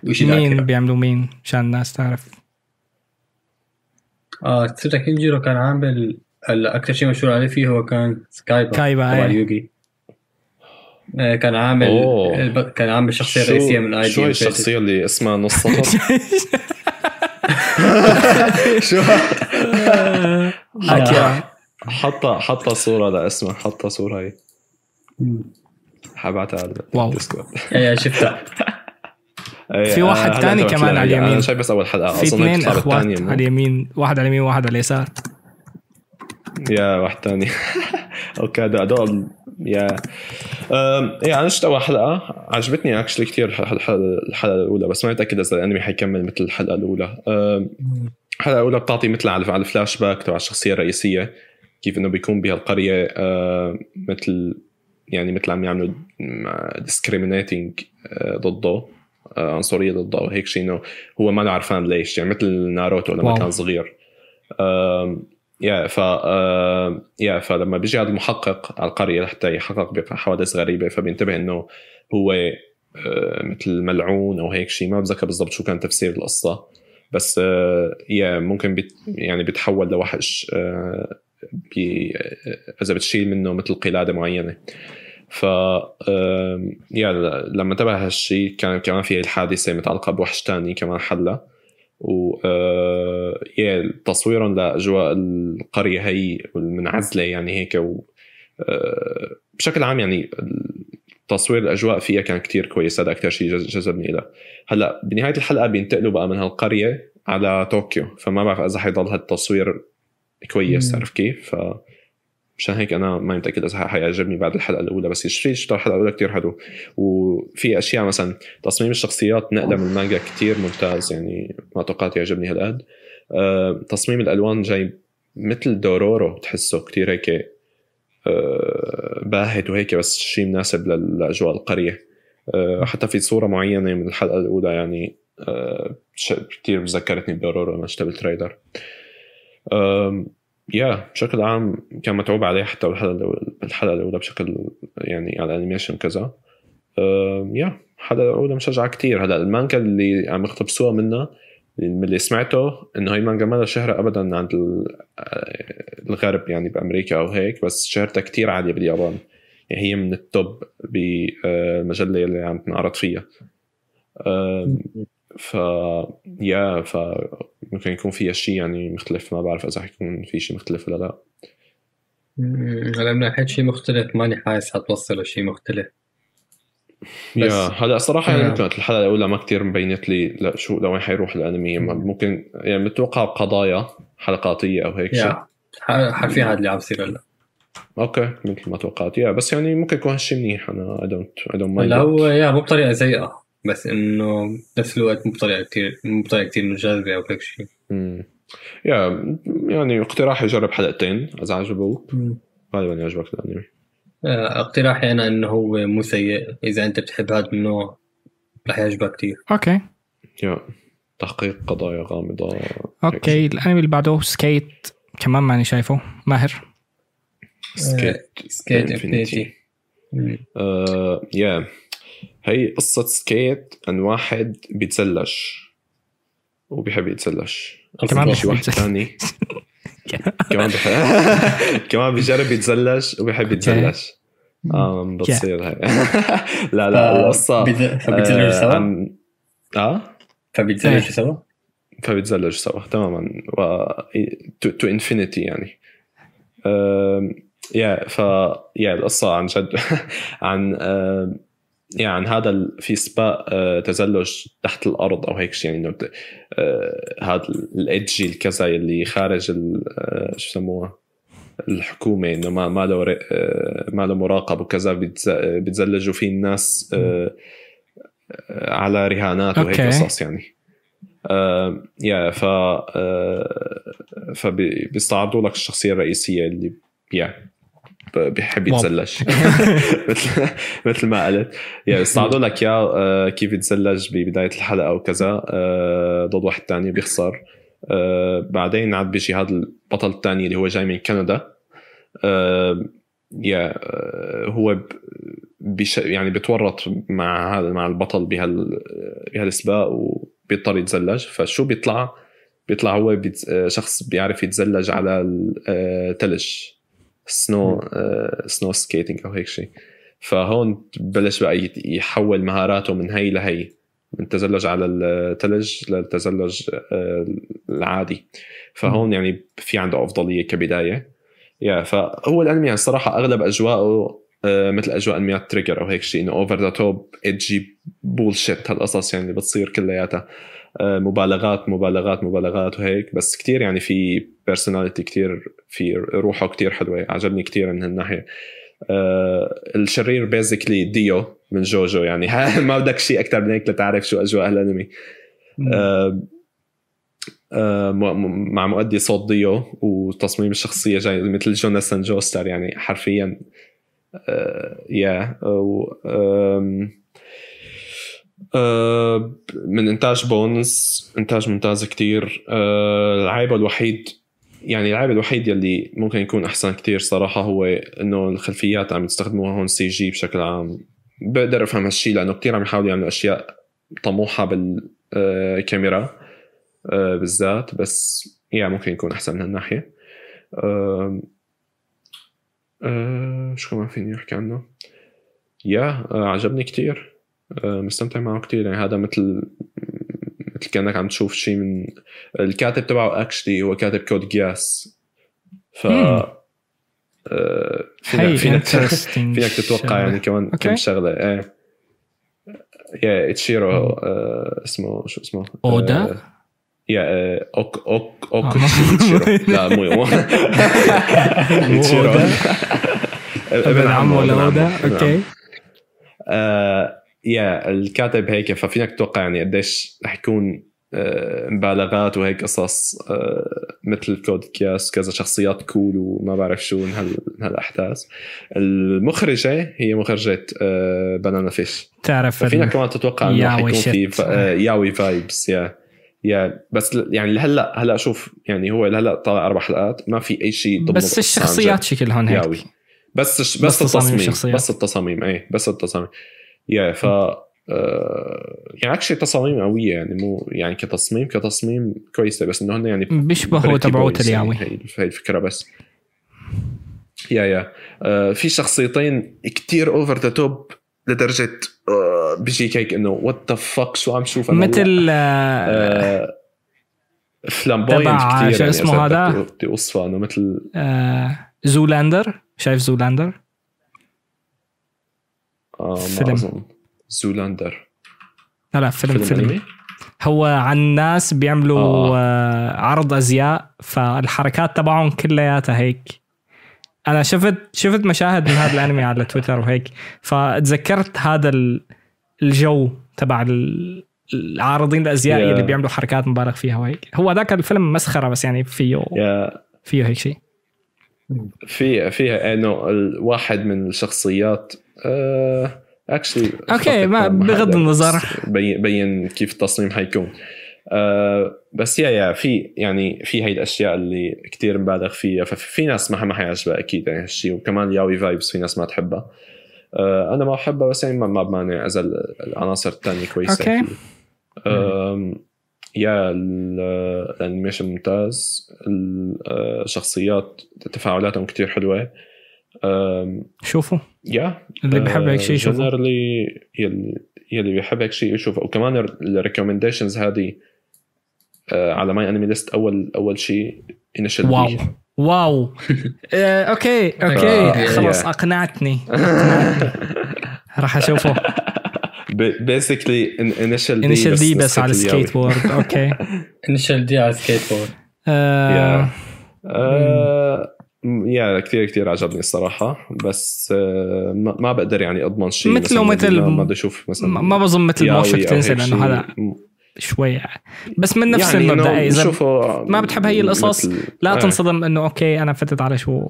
وشي مين بيعملوا مين؟ عشان الناس تعرف. آه تيرا كنجيرو كان عامل الاكثر شيء مشهور عليه فيه هو كان سكايبا. كايبا، تبع إيه. آه، كان عامل أوه. الب- كان عامل الشخصيه شو الرئيسيه من اي شو هي الشخصية اللي اسمها نص سطر؟ شو؟ اكيرا حطها حطها صورة لاسمها حطها صورة هي. حبعتها على wow. الديسكورد. إيه شفتها. في واحد تاني كمان. على أنا اليمين. شايف بس أول حلقة. في اثنين أخوات على اليمين. واحد على اليمين وواحد على اليسار. يا واحد تاني. okay هدول yeah yeah أنا شفت اول حلقه عجبتني actually كثير الحلقة الأولى بس ما متاكد إذا الأنمي حيكمل مثل الحلقة الأولى. أم، الحلقة الأولى بتعطي مثل على الفلاش باك تبع الشخصية الرئيسية كيف إنه بيكون بهالقريه أم، مثل يعني مثل عم يعملوا discriminating ضده أه، عنصرية ضده أو هيك شيء إنه هو ما عرفان ليش يعني مثل ناروتو لما wow. كان صغير. yeah ف آه، yeah فلما بيجي هذا المحقق على القرية لحتى يحقق بحوادث غريبة فبينتبه إنه هو آه، مثل ملعون أو هيك شيء ما بتذكر بالضبط شو كان تفسير القصة. بس آه، يا ممكن بيت يعني بيتحول لوحش بي إذا بتشيل منه مثل قلادة معينة. ف يا لما انتبه هالشيء كان كمان في الحادثة متعلقة بوحش تاني كمان حلها. و آه، يا تصويرا لاجواء القرية هي والمنعزلة يعني هيك و آه، بشكل عام يعني تصوير الأجواء فيها كان كتير كويس هذا أكثر شيء جذبني لها هلأ بنهاية الحلقة بينتقلوا بقى من هالقرية على طوكيو فما بعرف إذا حيضل هالتصوير كويس مم. عرف كيف ف مشان هيك أنا ما متأكد إذا حيعجبني بعد الحلقة الأولى بس يشتري شفت الحلقة الأولى كتير حلو. وفي أشياء مثلا تصميم الشخصيات نقلة من المانجا كتير ممتاز يعني ما توقعت يعجبني هالقد. أه تصميم الألوان جاي مثل دورورو تحسه كتير هيك أه باهت وهيك بس شيء مناسب لاجواء القرية. أه حتى في صورة معينة من الحلقة الأولى يعني كتير ذكرتني بدورورو لما شفت بال trailer. yeah بشكل عام كان متعوب عليه حتى بالحلقة بالحلقة الأولى بشكل يعني على ال animation كذا. yeah الحلقة الأولى مشجعة كتير. هلا المانجا اللي عم يقتبسوها منها من اللي سمعته إنه هي مانجا ما لها شهره ابدا عند ال- الغرب يعني بأمريكا أو هيك بس شهرتها كتير عالية باليابان. يعني هي من التوب بالمجله اللي عم تنعرض فيها. ف يا ف ممكن يكون فيها شيء يعني مختلف ما بعرف إذا حيكون في شيء مختلف ولا لا. هلا من ناحيه شيء مختلف ماني حاسس حتوصل لشيء مختلف. يا بس- هلا صراحة يعني آه. مثل الحلقة الأولى ما كتير مبينت لي لا شو لوين حيروح الأنمي ممكن يعني متوقع قضايا حلقاتية أو هيك شيء يا حرفيا هذا اللي عم يصير هلا. okay مثل ما توقعت. yeah بس يعني ممكن يكون هالشيء منيح أنا I don't I don't هلا هو yeah مو بطريقة سيئة. بس إنه بنفس الوقت مو بطريقة كثير مو بطريقة كثير مجذبه أو هيك شيء يا يعني اقتراح يجرب حلقتين اذا عجبوك غالبا يعجبك الأنمي. آه، اقتراحي أنا إنه هو مو سيء. إذا أنت بتحب هذا النوع رح يعجبك كثير okay. yeah تحقيق قضايا غامضة. okay. الأنمي اللي بعده Skate كمان ماني شايفه. ماهر. سكيت سكيت. انفينيتي يا هي قصة Skate عن واحد بيتزلج وبيحب يتزلج كمان في واحد. ثاني كمان بيحب كمان بيجرب يتزلج وبيحب يتزلج آه بتصير هاي. لا لا القصة فبيتزلجوا آه، سوا؟ عن- آه؟ فبيتزلجوا إيه. سوا؟ فبيتزلج سوا تماما. و تو انفينيتي يعني. يا ف يا القصة عن جد عن عن هذا في سباق أه، تزلج تحت الأرض أو هيك شيء يعني انه أه، هذا الايدجي الكذا اللي خارج أه، شو يسموها الحكومة إنه ما ما له ما له مراقب وكذا بيتزلجوا فيه الناس على رهانات وهيك. قصص يعني آه يا ف آه فبيستعرضوا لك الشخصية الرئيسية اللي يا بيحب يتزلج مثل مثل ما قلت. يعني استعرضوا لك اياه آه، كيف يتزلج ببداية الحلقة وكذا آه، ضد واحد تاني بيخسر. آه، بعدين عاد بيجي هذا البطل الثاني اللي هو جاي من كندا. yeah هو بيش يعني بتورط مع هذا مع البطل بهال بهالسباق وبيضطر يتزلج فشو بيطلع؟ بيطلع هو شخص بيعرف يتزلج على الثلج snow snow skating أو هيك شيء فهون بلش بقى يحول مهاراته من هي لهي من تزلج على الثلج للتزلج آه، العادي. فهون يعني في عنده أفضلية كبداية. yeah فهو الأنمي يعني الصراحه أغلب أجواءه آه، مثل أجواء أنميات تريجر أو هيك شيء إنه over the top edgy bullshit هالقصص يعني اللي بتصير كلياتها. آه، مبالغات مبالغات مبالغات وهيك. بس كتير يعني في personality كتير في روحه كتير حلوة. عجبني كتير من هالناحية. آه الشرير basically ديو من جوجو. يعني ما بدك شيء أكثر من هيك لتعرف شو أجواء الأنمي. آه آه مع مؤدي صوت ديو وتصميم الشخصية جاي مثل جوناثان جوستار يعني حرفيا آه yeah آه آه، من إنتاج بونز إنتاج ممتاز كتير. آه، العيب الوحيد يعني العيب الوحيد يلي ممكن يكون أحسن كتير صراحة هو إنه الخلفيات عم يستخدموها هون CG بشكل عام. بقدر أفهم هالشيء لأنه كتير عم يحاولوا يعملوا أشياء طموحة بالكاميرا آه، بالذات بس يعني ممكن يكون أحسن من هالناحية. شو كمان فيني أحكي عنه؟ yeah عجبني كتير. آه، مستمتع معه كتير. يعني هذا مثل مثل كأنك عم تشوف شيء من الكاتب تبعه actually هو كاتب Code Geass ف آه، فينك فينك فينك تتوقع يعني كمان okay. كم شغلة. إيه. yeah ايتشيرو آه اسمه شو اسمه؟ اودا آه yeah ok ok ok لا مو ايتشيرو ابن عمه لاودا okay yeah الكاتب هيك ففينك تتوقع يعني قديش رح يكون آه، مبالغات وهيك قصص آه، مثل Code Geass كذا شخصيات cool وما بعرف شو من هالأحداث. المخرجة هي مخرجة Banana Fish تعرف فينك كمان تتوقع إنه رح يكون في آه، yaoi vibes yeah. yeah بس يعني هلا هلأ شوف يعني هو هلا طالع أربع حلقات ما في أي شيء ضمن بس الشخصيات شكلهم هيك. yaoi. بس بس, بس التصميم بس التصاميم إيه بس التصاميم. yeah ف آه، يعني actually تصاميم قوية يعني مو يعني كتصميم كتصميم كويسة بس إنه هن يعني بيشبهوا تبعوت ال yaoi هي الفكرة بس. yeah yeah آه في شخصيتين كتير over the top لدرجة آه بيجيك هيك إنه what the fuck شو عم شوف مثل آه flamboyant كثير شو يعني اسمه هذا؟ بدي اوصفه إنه مثل آه Zoolander شايف Zoolander؟ آه فيلم. زولاندر لا لا فيلم فيلم, فيلم. هو عن ناس بيعملوا آه. آه. عرض أزياء فالحركات تبعهم كلياتها هيك أنا شفت شفت مشاهد من هذا الأنمي على تويتر وهيك فتذكرت هذا الجو تبع العارضين الأزياء yeah. اللي بيعملوا حركات مبالغ فيها وهيك هو ذاك الفيلم مسخرة بس يعني فيه yeah. فيه هيك شيء في فيها إنه الواحد من الشخصيات actually okay ما بغض النظر. بين بين كيف التصميم حيكون. آه بس yeah yeah في يعني في هاي الأشياء اللي كتير مبالغ فيها. ففي ناس ما ما حيعجبها أكيد يعني هالشيء وكمان yaoi vibes في ناس ما تحبها. آه أنا ما بحبها بس يعني ما بمانع إذا العناصر الثانية كويسة okay. آه yeah ال animation ممتاز. الشخصيات تفاعلاتهم كتير حلوة. شوفوا. yeah اللي بحب هيك شيء يشوفه. generally يلي بيحب هيك شيء يشوفه. وكمان ال recommendations هذه آه، على MyAnimeList أول أول شيء initial wow. واو. آه، أوكي أوكي. خلص أقنعتني. راح أشوفه. basically Initial Initial D بس على ال skateboard okay. Initial D على ال skateboard yeah كثير كثير عجبني الصراحة بس آه، ما بقدر يعني أضمن شيء مثله مثل ما بدي أشوف مثلا ما بظن مثل Mushoku Tensei لأنه هذا شوي بس من نفس يعني المبدأ إذا ما بتحب هي القصص، لا آه. تنصدم إنه okay أنا فتت على شو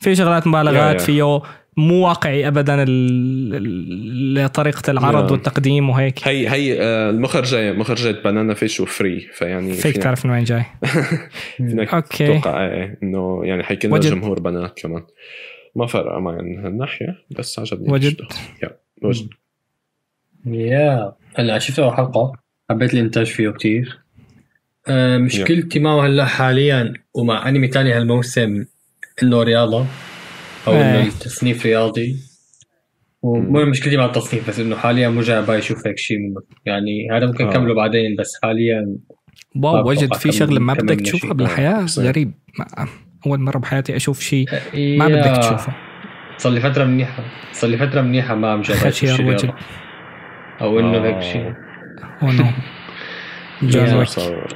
في شغلات مبالغات. فيه مو واقعي ابدا ال- ال- طريقه العرض. والتقديم وهيك. هي هي آه، المخرجة مخرجة Banana Fish و Free فيعني فيك فينا- تعرف من وين جاي. فينك أوكي. تتوقع إيه إنه يعني حيكون وجد. جمهور بنات كمان. ما فرق معي من هالناحية بس عجبني. وجد. يا وجد. يا. هلا شفت أول حلقة؟ حبيت الإنتاج فيه كتير. آه، مشكلتي معه هلا حاليا ومع أنمي تاني هالموسم إنه رياضة. أو إنه إيه. التصنيف رياضي ومو مشكلتي مع التصنيف بس إنه حاليا مو جاي بالي أشوف هيك شيء يعني هذا ممكن آه. أكمله بعدين بس حاليا واو وجد في شغلة ما بدك تشوفها شيء. بالحياة. غريب ما- أول مرة بحياتي أشوف شيء ما يا- بدك تشوفه صار لي فترة منيحة صار لي فترة منيحة ما عم جاي بالي. رياضة. أو إنه آه. هيك شيء oh no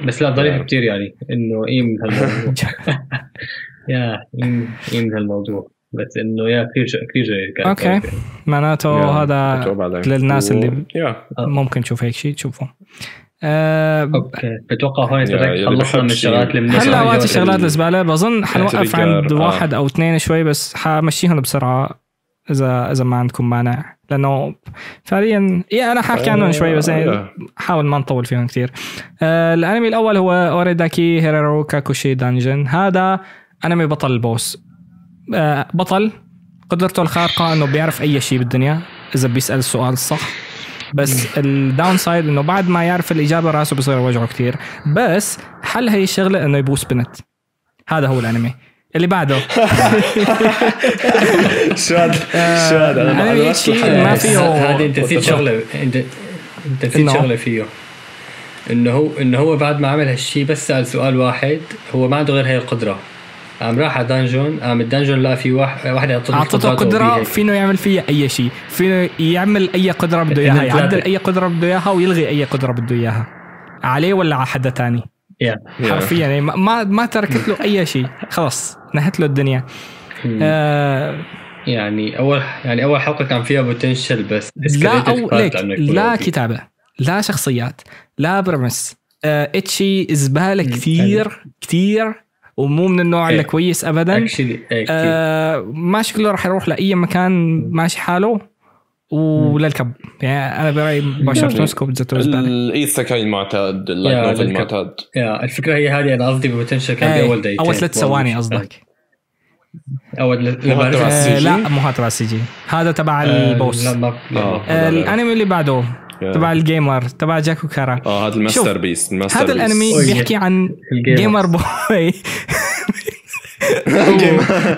بس لا ظريف. كتير يعني إنه إيه من هالموضوع yeah إيه إيه من هالموضوع بس إنه yeah كثير كثير جيد كان. يعني. معناته هذا. للناس اللي- يا ممكن تشوف هيك شيء تشوفه أه okay بتوقع هون خلصنا من الشغلات. اللي هلا. وقت ال- الشغلات الزبالة بظن حنوقف ال trigger، عند آه. واحد أو اثنين شوي بس حمشيهم بسرعة اذا إذا ما عندكم مانع لأنه فعليا yeah أنا حاحكي عنهم شوي بس يعني آه، حاول ما نطول فيهم كثير آه الأنمي الأول هو Ore dake Haireru Kakushi Dungeon هذا أنمي بطل البوس آه بطل. قدرته الخارقة إنه بيعرف أي شيء بالدنيا إذا بيسأل السؤال الصح بس ال downside إنه بعد ما يعرف الإجابة راسه بصير وجعه كثير بس حل هي الشغلة إنه يبوس بنت. هذا هو الأنمي. اللي بعده. شو هذا شو هذا أنا ما. فيه- هذه أنت نسيت شغلة. انت أنت نسيت؟ شغلة فيه. إنه هو إنه هو بعد ما عمل هالشيء بس سأل سؤال واحد. هو ما عنده غير هي القدرة. قام راح على dungeon قام ال dungeon لقى في واحد أعطته قدرة. فينه يعمل فيها أي شيء فينه يعمل أي قدرة بده إياها. يعدل أي قدرة بده إياها ويلغي أي قدرة بده إياها عليه ولا على حدا تاني. يا. حرفيا يعني ما- ما تركت له أي شيء خلص نهت له الدنيا آه يعني أول يعني أول حلقة كان فيها بوتنشل بس لا fast ليك لا. كتابة لا شخصيات لا برمس آه إتشي زبالة. كثير كثير ومو من النوع إيه. الكويس ابدا إيه، كتير. آه ما شكله راح يروح لأي مكان ماشي حاله وللكب يعني أنا برأيي مباشرة مسكه بتزته زباله ال isekai المعتاد ال light novel. المعتاد yeah الفكرة هي هذه أنا قصدي potential كان إيه، بأول دقيقتين أول ثلاث ثواني قصدك أول؟ لا مو هذا تبع ال CG هذا تبع آه، البوس آه. الأنمي اللي بعده. تبع ال gamer تبع Jaku-Chara. آه هذا ال masterpiece ال master هذا الأنمي بيحكي عن. gamer boy.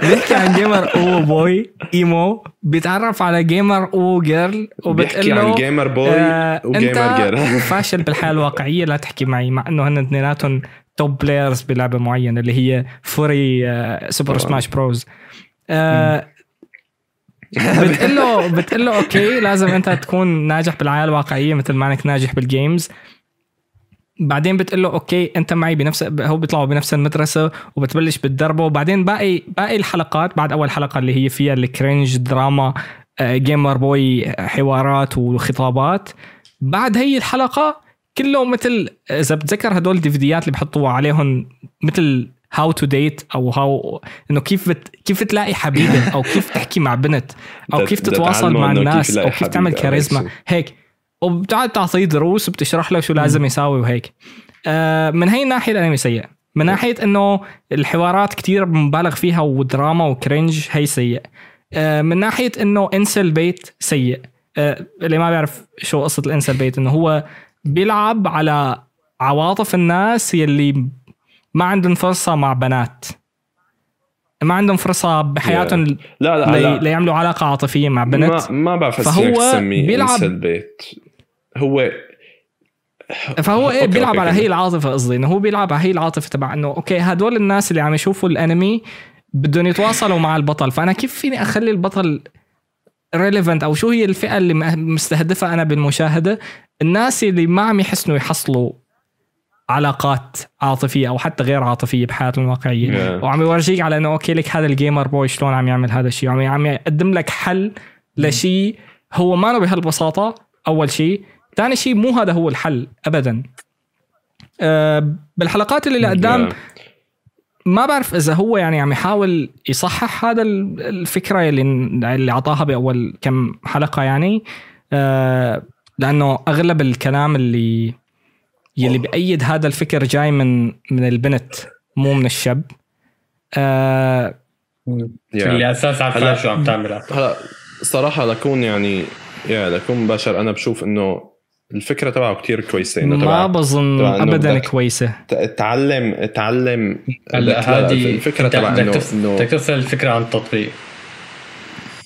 بيحكي عن جيمر أو بوي إيمو. بيتعرف على جيمر أو جيرل وبتقول بيحكي عن له جيمر بوي آه وجيمر أنت جيرل. فاشل بالحياة الواقعية لا تحكي معي مع إنه هن اثنيناتهم توب بلايرز بلعبة معينة اللي هي فوري آه سوبر. سماش بروز آه بتقول له بتقول له أوكي لازم أنت تكون ناجح بالحياة الواقعية مثل ما انك ناجح بالجيمز بعدين بتقول له أوكي أنت معي بنفس هو بيطلعوا بنفس المدرسة وبتبلش بتدربه وبعدين باقي باقي الحلقات بعد أول حلقة اللي هي فيها الكرنج دراما جيمر بوي حوارات وخطابات. بعد هي الحلقة كله مثل إذا بتذكر هدول الديفيديات اللي بحطوا عليهم مثل هاو تو ديت أو هاو انه كيف بت... كيف تلاقي حبيبه أو كيف تحكي مع بنت أو كيف تتواصل مع الناس أو كيف تعمل أو كاريزما. هيك. وبتقعد تعطيه دروس وبتشرح له شو لازم يساوي وهيك. آه من هي الناحيه الأنمي سيء؟ من ناحية إنه الحوارات كتير مبالغ فيها ودراما وكرنج هي سيء. آه من ناحية إنه انسل بيت سيء. آه اللي ما بيعرف شو قصة الانسل بيت إنه هو بيلعب على عواطف الناس يلي ما عندهم فرصة مع بنات. ما عندهم فرصة بحياتهم لا لا لي... لا. ليعملوا علاقة عاطفية مع بنت. ما ما بعرف فهو تسميه بيلعب- البيت. هو فهو إيه بيلعب على. هي العاطفة قصدي إنه هو بيلعب على هي العاطفة تبع إنه أوكي هدول الناس اللي عم يشوفوا الأنمي بدهم يتواصلوا مع البطل. فأنا كيف فيني أخلي البطل ريليفنت أو شو هي الفئة اللي مستهدفها أنا بالمشاهدة؟ الناس اللي ما عم يحسنوا يحصلوا علاقات عاطفية أو حتى غير عاطفية بحياتهم الواقعية. Yeah. وعم يورجيك على إنه أوكي لك هذا الجيمر بوي شلون عم يعمل هذا الشيء وعم عم يقدم لك حل لشيء هو ما له بهالبساطه أول شيء ثاني شيء مو هذا هو الحل ابدا. آه، بالحلقات اللي لقدام ما بعرف إذا هو يعني عم يحاول يصحح هذا الفكرة اللي اللي أعطاها بأول كم حلقة يعني. آه، لأنه أغلب الكلام اللي يلي بأيد هذا الفكر جاي من من البنت مو من الشاب. آه اللي أساس عارفه شو عم تعمل؟ هلا صراحة لكون يعني يا لكون بشر أنا بشوف إنه الفكرة تبعه كتير كويسة إنه ما بظن ابدا كويسة. تعلم تعلم هذه الفكرة تبع إنه بدك تفصل الفكرة عن التطبيق.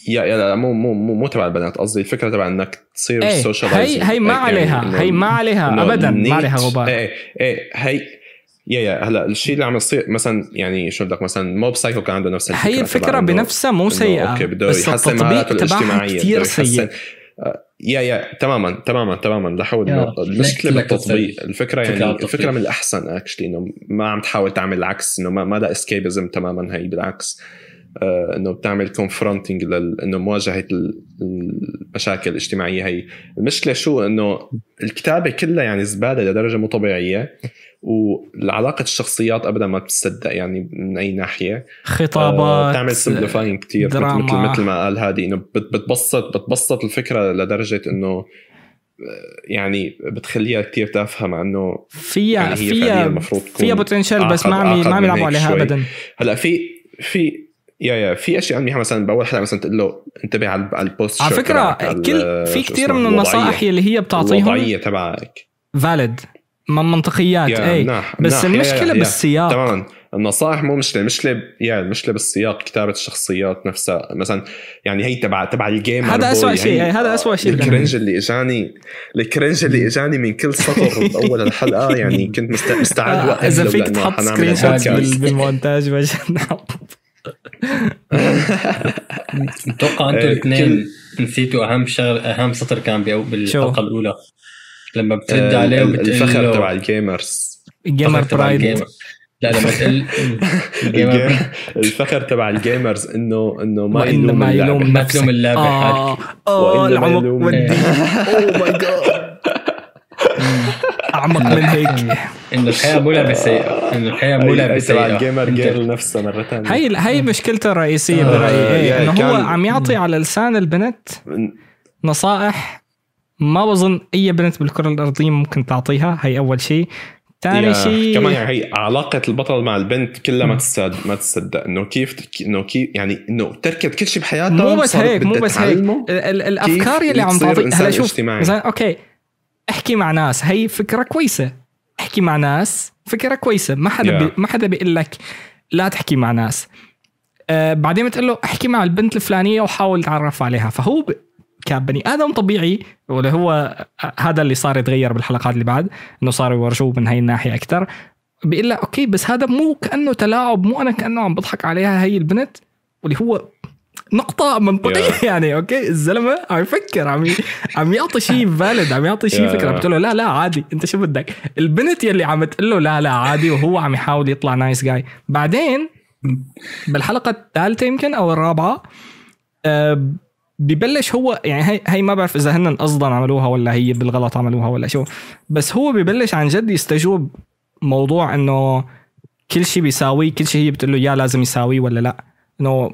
يا يا لا مو مو مو, مو تبع البنات قصدي الفكرة تبع إنك تصير إيه هي هي ما عليها يعني هي ما عليها ابدا ما عليها غبار. إيه إيه هي يا يا هلا الشيء اللي عم يصير مثلا يعني شو بدك مثلا موب سايكو كان عنده نفس الفكرة هي الفكرة بنفسها مو سيئة أوكي بده يحسن مهاراته الاجتماعية كثير سيء. يا يا تماما تماما تماما لحول المشكلة بالتطبيق. الفكرة يعني الفكرة من الأحسن اكشلي إنه ما عم تحاول تعمل العكس إنه ما ما ده اسكيبزم تماما هي بالعكس. إنه بتعمل كونفرونتنج إنه مواجهة المشاكل الاجتماعية هي. المشكلة شو؟ إنه الكتابة كلها يعني زبالة لدرجة مو طبيعية والعلاقة الشخصيات ابدا ما بتصدق يعني من أي ناحية. خطابات آه بتعمل سمبليفاينج كثير مثل مثل ما قال هادي إنه بتبسط بتبسط الفكرة لدرجة إنه آه، يعني بتخليها كثير تافهة مع إنه فيها يعني فيها المفروض فيها بوتنشال بس ما عم ما عم يلعبوا عليها ابدا. هلأ في في يا يا في أشياء منيحة مثلا بأول حلقه مثلا تقول له انتبه على البوست على فكرة كل في كثير من النصائح اللي هي بتعطيهم الوضعية تبعك. فاليد من منطقيات اي مناح بس مناح. المشكلة يا بالسياق. تماما. النصائح مو مشكلة المشكلة يا المشكلة بالسياق كتابة الشخصيات نفسها. مثلا يعني هي تبع تبع الجيم هذا اسوء شيء هذا اسوء شيء الكرنج اللي اجاني الكرنج اللي إجاني من كل سطر بأول الحلقة يعني كنت مستعد آه، إذا فيك تحط سكرين شوت بالمونتاج عشان أتوقع أنتم الاثنين نسيتوا أهم شغل أهم سطر كان بالحلقة الأولى. لما بترد عليه وبتقول الفخر تبع الجيمرز. جيمر برايد. لا لما تقول الفخر تبع الجيمرز انه إنه ما يلوم ما يلوم ما تلوم اللاعب آه. آه العمق ودي اوه ماي جاد أعمق من هيك. انه الحياة مو لعبه سيئه انه الحياة مو لعبه سيئه الجيمر جيرل نفسها مرة ثانية هي هي مشكلته الرئيسيه برأيي. إيه إنه هو عم يعطي على لسان البنت نصائح ما بظن أي بنت بالكرة الأرضية ممكن تعطيها. هي أول شيء. ثاني شيء كمان يعني هي علاقة البطل مع البنت كلها ما تصدق ما تصدق إنه كيف إنه كيف يعني إنه تركت كل شيء بحياتها مو بس هيك مو بس هيك. الأفكار اللي عم تعطي هلا شوف مثلا أوكي. احكي مع ناس هي فكرة كويسة. احكي مع ناس فكرة كويسة. ما حدا yeah. ما حدا بيقول لك لا تحكي مع ناس. آه بعدين بتقول له احكي مع البنت الفلانية وحاول تعرف عليها. فهو كبني آدم طبيعي واللي هو هذا اللي صار يتغير بالحلقات اللي بعد إنه صاروا يورجوه من هاي الناحية أكثر بيقول لها أوكي بس هذا مو كأنه تلاعب مو أنا كأنه عم بضحك عليها هي البنت واللي هو نقطة منطقية. yeah. يعني أوكي الزلمة عم يفكر عم ي... عم يعطي شيء فالid عم يعطي شيء yeah. فكرة. بتقول له لا لا عادي أنت شو بدك؟ البنت يلي عم تقول له لا لا عادي وهو عم يحاول يطلع نايس جاي بعدين بالحلقة الثالثة يمكن أو الرابعة أه ببلش هو يعني هي, هي ما بعرف إذا هن قصدا عملوها ولا هي بالغلط عملوها ولا شو بس هو ببلش عن جد يستجوب موضوع إنه كل شيء بيساويه كل شيء هي بتقول له يا لازم يساويه ولا لا. إنه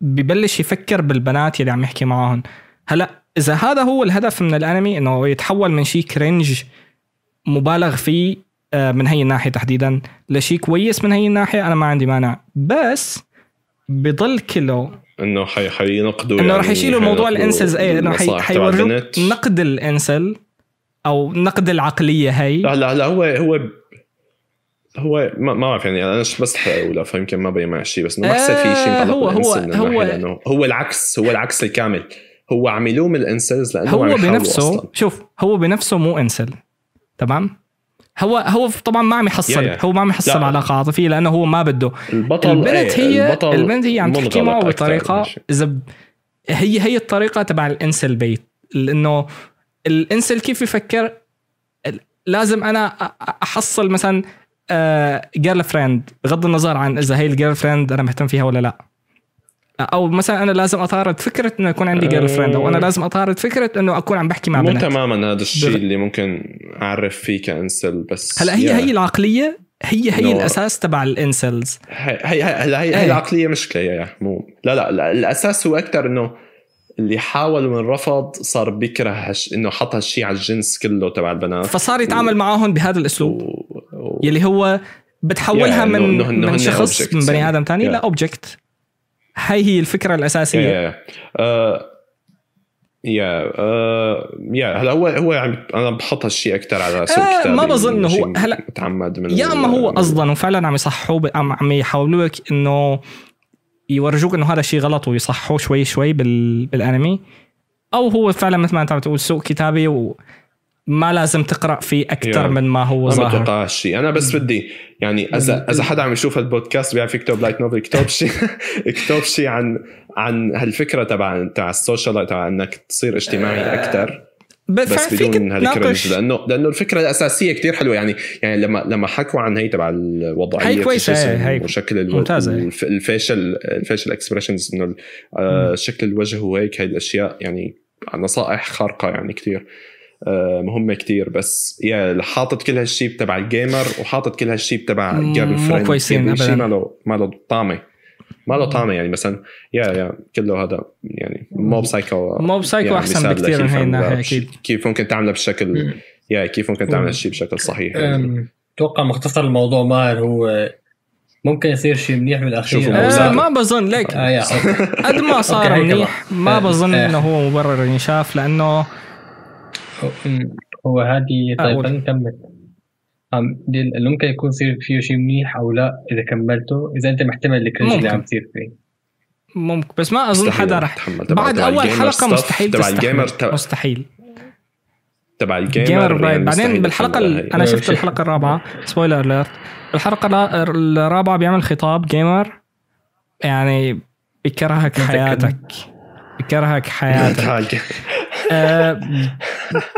ببلش يفكر بالبنات اللي عم يحكي معاهم هلا إذا هذا هو الهدف من الأنمي إنه يتحول من شيء كرنج مبالغ فيه آه، من هي الناحية تحديدا لشيء كويس من هي الناحية أنا ما عندي مانع. بس بضل كله إنه حي حينقدوا إنه يعني رح يشيلوا موضوع الانسلز إيه إنه حي حيوروك نقد الإنسل أو نقد العقلية هي لا لا هو هو هو ما ما بعرف يعني أنا بس اولى فيمكن ما بين معي شيء بس إنه ما حسيت في شيء آه هو هو هو لأنه هو العكس هو العكس الكامل هو عم يلوم الإنسلز لأنه هو بنفسه أصلاً. شوف هو بنفسه مو إنسل تمام هو هو طبعا ما عم يحصل yeah, yeah. هو ما عم يحصل لا. علاقة عاطفية لأنه هو ما بده البطل البنت إيه هي البطل البنت هي عم تحكي معه بطريقة إذا هي هي الطريقة تبع الإنسل بيت لأنه الإنسل كيف يفكر لازم أنا أحصل مثلا جيرل فريند بغض النظر عن إذا هي الجيرل فريند أنا مهتم فيها ولا لا. أو مثلا أنا لازم أطارد فكرة إنه يكون عندي جيرل فريند أو أنا لازم أطارد فكرة إنه أكون عم بحكي مع مو بنت. تماما هذا الشيء اللي ممكن أعرف فيه كإنسل بس هلأ هي يا. هي العقلية هي هي إنه- الأساس تبع الإنسلز. هي هي هلا هي, إيه. هي العقليه مشكله يا مو لا لا, لا الأساس هو أكثر إنه اللي حاول من رفض صار بيكره هش إنه حط هالشيء على الجنس كله تبع البنات. فصار يتعامل معاهم بهذا الأسلوب. و... و... يلي هو بتحولها Yeah, من إنه- إنه من هن شخص objects من بني. آدم ثاني Yeah. لاوبجكت هاي هي الفكرة الأساسية. يا آه، يا آه، يا هلا هو هو يعني أنا بحط هالشيء أكثر على سوق آه، كتابي ما بظن إنه هو- هلا متعمد من يا أما هو قصدا وفعلا عم يصحوا ب- عم عم يحاولوا لك إنه يورجوك إنه هذا الشيء غلط ويصحوه شوي شوي بال... بالأنمي أو هو فعلا مثل ما أنت عم تقول سوء كتابي وما لازم تقرأ فيه أكثر. من ما هو ما ظاهر. بتوقع هالشيء أنا بس بدي يعني إذا إذا حدا عم يشوف البودكاست بيعرف يكتب لايت نوفل اكتب شيء اكتب شيء عن عن هالفكرة تبع تبع السوشيال تبع إنك تصير اجتماعي أكثر بس بدون هالكرنج لأنه لأنه الفكرة الأساسية كتير حلوة. يعني يعني لما لما حكوا عن هي تبع الوضعية هي الجسم هي وشكل ألو... الف... ال facial ال facial expressions إنه آه، شكل الوجه وهيك هاي الأشياء يعني نصائح خارقة يعني كتير. آه، مهمة كتير بس يا حاطط كل هالشيء تبع ال gamer وحاطط كل هالشيء تبع مو girlfriend كويسين شيء أبداً. ما له ما له طعمة ما له طعمة يعني مثلا يا يا كله هذا يعني Mob Psycho Mob Psycho أحسن مثال بكتير من الناحية بش- أكيد. كيف ممكن تعملها بشكل يا كيف ممكن تعمل هالشيء بشكل صحيح يعني. أتوقع مختصر الموضوع ماهر هو ممكن يصير شيء منيح بالاخير. آه ما بظن ليك آه. قد ما صار منيح. ما آه، بظن آه. إنه هو مبرر ينشاف لأنه هو هذه طيب أقول. خلينا نكمل. اللي ممكن يكون يصير فيه شيء منيح أو لا إذا كملته إذا أنت محتمل الكرنج اللي ممكن. عم تصير فيه. ممكن بس ما أظن حدا رح بعد تبع أول حلقة مستحيل تبع الجيمر تبع- مستحيل. تبع gamer ال gamer يعني بعدين بالحلقة. أنا شفت الحلقة الرابعة. spoiler alert الحلقة الرا- الرابعة بيعمل خطاب gamer يعني بكرهك. حياتك. بكرهك حياتك. آه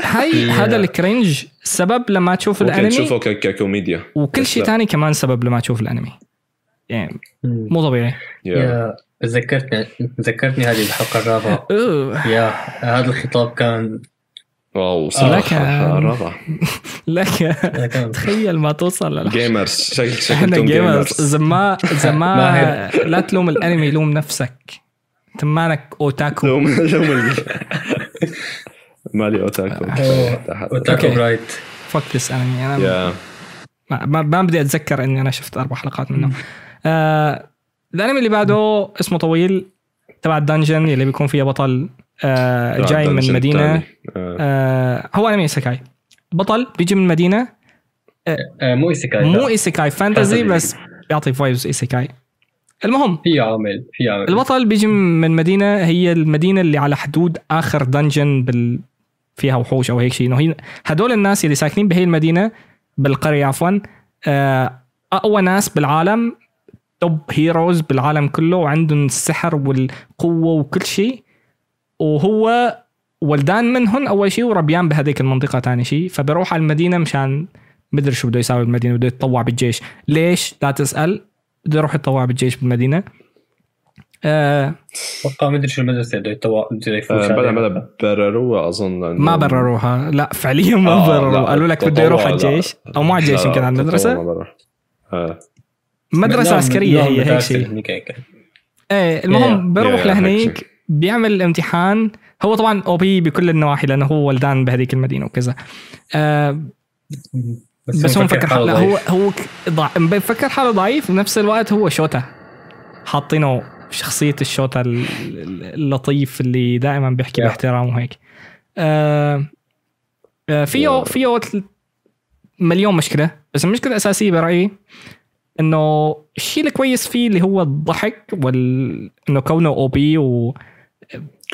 هاي هذا ال cringe سبب لما تشوف الأنمي. تشوفه ككوميديا. وكل شيء لا. تاني كمان سبب لما تشوف الأنمي. يعني. مو طبيعي. يا. يا ذكرتني ذكرتني هذه الحلقة الرابعة. يا هذا الخطاب كان wow لك- صراحة رابع لك. تخيل ما توصل للحلقة gamers شكل إحنا شكلكم gamers gamers اذا ما اذا ما ماهر. لا تلوم الأنمي لوم نفسك. انت مالك otaku. لوم لوم ال- مالي otaku. otaku. برايت fuck this anime أنا يا ما, ما بدي أتذكر إني أنا شفت أربع حلقات منه. آه الانمي اللي بعده اسمه طويل تبع ال dungeon اللي بيكون فيها بطل آه جاي من مدينة. آه. آه هو أنمي isekai بطل بيجي من مدينة. آه، مو ايسيكاي مو. ايسيكاي فانتزي فانتزي. بس بيعطي vibes isekai المهم في عامل في عامل. البطل بيجي من مدينة هي المدينة اللي على حدود آخر dungeon بال فيها وحوش أو هيك شيء إنه هي هدول الناس اللي ساكنين بهي المدينة بالقرية عفوا آه، أقوى ناس بالعالم توب هيروز بالعالم كله وعندهم السحر والقوة وكل شيء وهو ولدان منهم أول شيء وربيان بهذيك المنطقة ثاني شيء فبروح على المدينة مشان مدري شو بده يساوي بالمدينة بده يتطوع بالجيش. ليش؟ لا تسأل. بده يروح يتطوع بالجيش بالمدينة. أتوقع ما أدري شو المدرسة بده يفوت آه، بلا عليها. بلا برروها أظن ما برروها لا فعليا ما آه، برروا لا، قالوا لك بده يروح على. الجيش أو مو على الجيش يمكن على المدرسة. آه. مدرسة نوع- عسكرية نوع هي هيك شيء. إيه المهم بروح لهنيك. بيعمل الامتحان هو طبعا أو بي بكل النواحي لأنه هو ولدان بهذيك المدينة وكذا آه بس هو مفكر حاله لا هو. هو. مفكر حاله ضعيف بنفس الوقت هو شوتا حاطينه شخصية الشوتا ال- ال- اللطيف اللي دائما بيحكي. باحترام وهيك آه آه فيه. فيه مليون مشكلة بس المشكلة الأساسية برأيي إنه الشيء الكويس فيه اللي هو الضحك وال إنه كونه OP وانه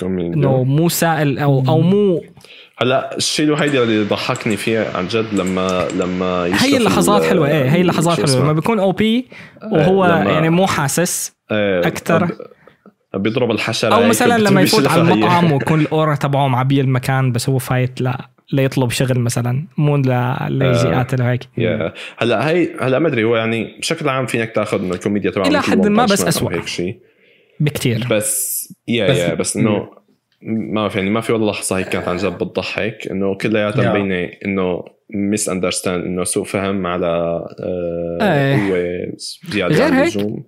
كوميديا. مو serious أو أو مو هلا الشيء الوحيد اللي ضحكني فيه عن جد لما لما هي اللحظات ال- حلوة إيه هي اللحظات حلوة؟ لما بيكون OP وهو يعني مو حاسس إيه،. ب- بيضرب الحشرة أو مثلا لما يفوت على. المطعم ويكون ال aura تبعه معبيه المكان بس هو فايت لا ليطلب شغل مثلا مو ليجي. قاتل وهيك هلا هي هلا ما أدري هو يعني بشكل عام فينك تأخذ انه الكوميديا تبعه مثل حد ما بس. هيك شيء بكتير بس يا بس- يا بس إنه ما بعرف يعني ما في ولا لحظة هيك كانت عن جد بتضحك إنه كلياتها يا. مبينه إنه misunderstand إنه سوء فهم على آه إيه. هو زيادة غير عن؟ اللزوم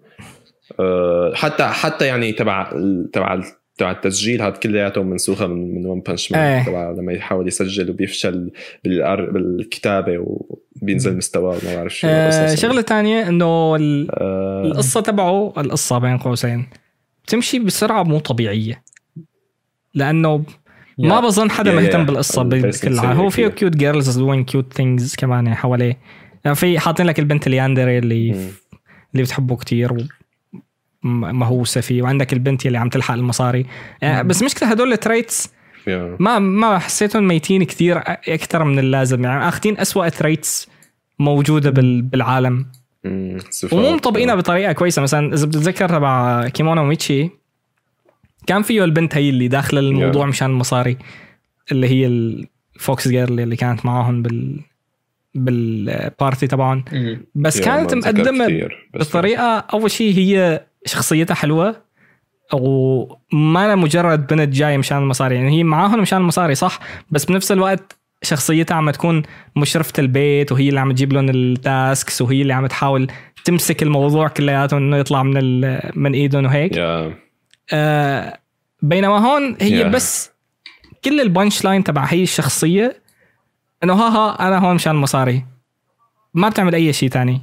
آه حتى حتى يعني تبع تبع تبع التسجيل هذا كلياته منسوخة من من One إيه. Punch Man تبع لما يحاول يسجل وبيفشل. بالكتابة وبينزل مستواه ما بعرف شو آه. شغلة تانية إنه آه القصة تبعه القصة بين قوسين تمشي بسرعة مو طبيعية لأنه ما بظن حدا مهتم. بالقصة بكل هو فيه. cute girls doing cute things كمان حواليه يعني في حاطين لك البنت ال yandere اللي مم. اللي بتحبه كتير م- مهووسة فيه وعندك البنت اللي عم تلحق المصاري يعني بس مشكلة هدول ال traits. ما ما حسيتهم ميتين كثير أكثر من اللازم يعني أخذين أسوأ traits موجودة بال- بالعالم. صفات. ومو مطبقينها بطريقة كويسة مثلا إذا بتتذكر تبع كيمونو ميتشي كان فيه البنت هي اللي داخله الموضوع مشان المصاري اللي هي ال fox girl اللي كانت معاهم بال بال party تبعهم. بس كانت مقدمة بطريقة أول شيء هي شخصيتها حلوة أو ما أنا مجرد بنت جاية مشان المصاري. يعني هي معاهم مشان المصاري صح؟ بس بنفس الوقت شخصيتها عم تكون مشرفة البيت وهي اللي عم تجيب لهم ال tasks وهي اللي عم تحاول تمسك الموضوع كلياته إنه يطلع من من إيدهم وهيك. يا. آه بينما هون هي Yeah. بس كل ال punchline تبع هي الشخصية إنه ها ها أنا هون مشان المصاري ما بتعمل أي شيء تاني.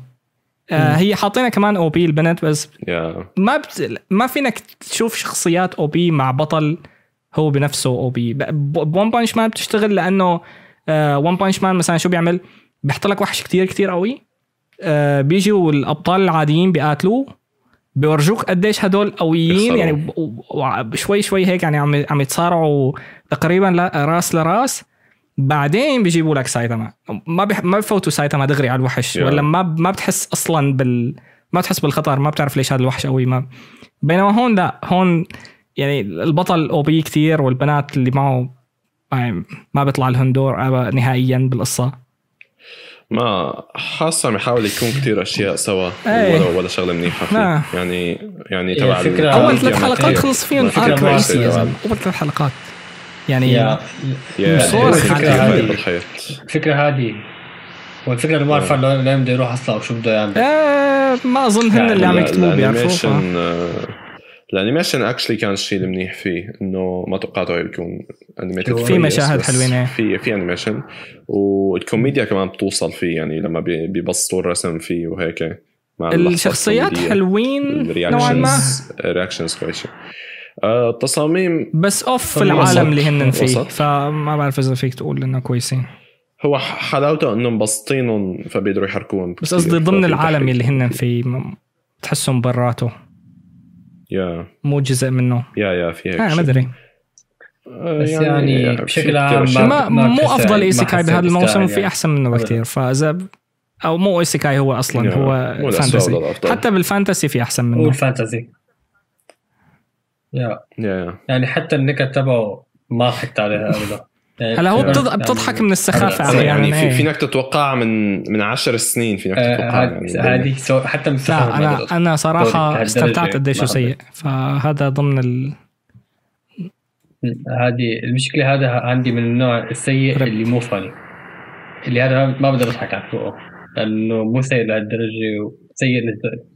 آه هي حاطينها كمان OP البنت بس يا. ما بت... ما فينك تشوف شخصيات OP مع بطل هو بنفسه OP. ب One Punch Man بتشتغل لأنه One Punch Man مثلا شو بيعمل؟ بيحط لك وحش كتير كتير قوي. آه بيجوا الأبطال العاديين بيقاتلوه. بيورجوك قديش هدول قويين. يعني شوي شوي هيك يعني عم عم يتصارعوا تقريبا راس لراس بعدين بيجيبوا لك سايتاما ما بيح... ما بفوتوا سايتاما دغري على الوحش Yeah. ولا ما ما بتحس أصلا بال ما بتحس بالخطر ما بتعرف ليش هذا الوحش قوي ما بينما هون لا هون يعني البطل أو بي كثير والبنات اللي معه يعني ما بيطلع لهم دور نهائيا بالقصة ما حاسه عم يحاول يكون كتير أشياء سوا إيه. ولا ولا شغلة منيحة فيه لا. يعني يعني تبع أول آه، ثلاث يعني حلقات كتير. خلص فيهم arc ما رئيسي يا أعرف. زلمه أول ثلاث حلقات يعني يا. فايت بالحيط الفكرة هذه والفكرة انه ما عارف لو لين بده يروح أصلا وشو بده يعمل آه ما أظن هن اللي عم لا، يكتبوا بيعرفوا ال animation actually كان الشيء المنيح فيه إنه ما توقعته يكون animated في مشاهد حلوين، إيه. في في animation والكوميديا كمان بتوصل فيه يعني لما بي- بيبسطوا الرسم فيه وهيك مع الشخصيات. حلوين نوعا ما reactions كويسة آه، التصاميم بس off في العالم. اللي هن فيه. فما بعرف إذا فيك تقول إنه كويسين هو حلاوته انه مبسطينهم فبيقدروا يحركوهم بس قصدي ضمن العالم اللي هن فيه. تحسهم براته يا مو جزء منه يا يا في هيك آه ما. ادري آه، بس يعني في بشكل عام. ما ما مو أفضل isekai بهذا الموسم وفي يعني. أحسن منه. بكثير فاذا أو مو isekai هو أصلا yeah، هو fantasy. حتى بال fantasy في أحسن منه ال fantasy yeah yeah yeah يعني حتى النكت تبعه ما ضحكت عليها أبدا يعني هلا هو يعني- بتض- بتضحك من السخافة أبداً. أحيانا يعني في. فينك تتوقع من من عشر سنين فينك آه، تتوقع هذه يعني حتى من لا أنا. أنا صراحة استمتعت قديش سيء فهذا ضمن ال... هذه المشكلة هذا عندي من النوع السيء رب. اللي مو فاني اللي هذا ما بقدر أضحك على فوقه لأنه مو سيء لهالدرجة سيء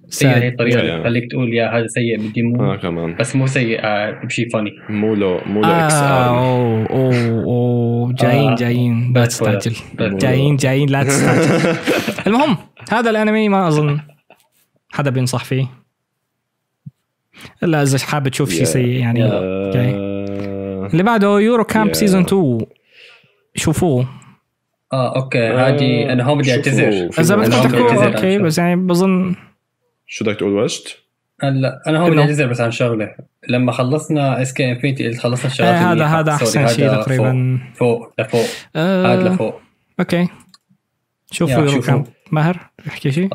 سيء. لهي الطريقة اللي. تخليك تقول يا هذا سيء بدي مو آه كمان بس مو سيء آه، بشيء فاني مو له مو له إكس آه ار أوه, أوه, أوه جايين آه. جايين. لا تستعجل. جايين جايين لا تستعجل. المهم هذا الأنمي ما أظن حدا بينصح فيه. إلا إذا حابب تشوف شيء سيء يعني. آه، اللي بعده Yuru Camp. season 2 شوفوه. آه okay. هذه أنا هون بدي أعتذر. إذا بدي تحكوا okay. بس يعني بظن شو بدك تقول وجد؟ هلا أنا هون بدي اعتذر بس عن شغلة. لما خلصنا SK Infinity قلت خلصنا الشغلات آه هذا. هذا أحسن شيء تقريبا. فوق. فوق لفوق. آه هذا لفوق. okay. شوفوا شوفوا. ماهر تحكي شيء.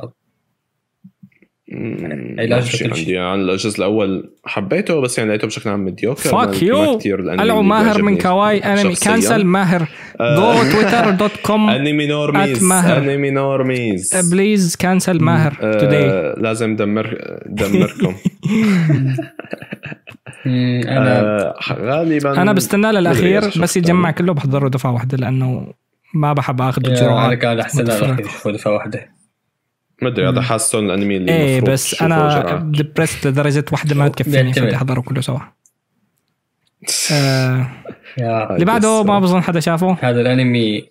علاج شيء. عندي عن الجزء الأول حبيته بس يعني لقيته بشكل عام mediocre Fuck you. قلعوا ماهر من Kawaii Anime. cancel ماهر. go Twitter dot com anime normies. anime normies. please cancel ماهر. today آه، لازم دمر دمركم. أنا آه غالبا أنا بستنى مدري للاخير بس يجمع كله بحضره دفعة واحدة لأنه ما بحب آخذ يا، أنا كان أحسن يشوفوا دفعه واحدة. مدري هذا حاسة الأنمي اللي إيه بس أنا. ديبرست لدرجة واحدة ما تكفيني بيعتمد. فبدي أحضره كله سوا. آه اللي بعده ما بظن حدا شافه؟ هذا الأنمي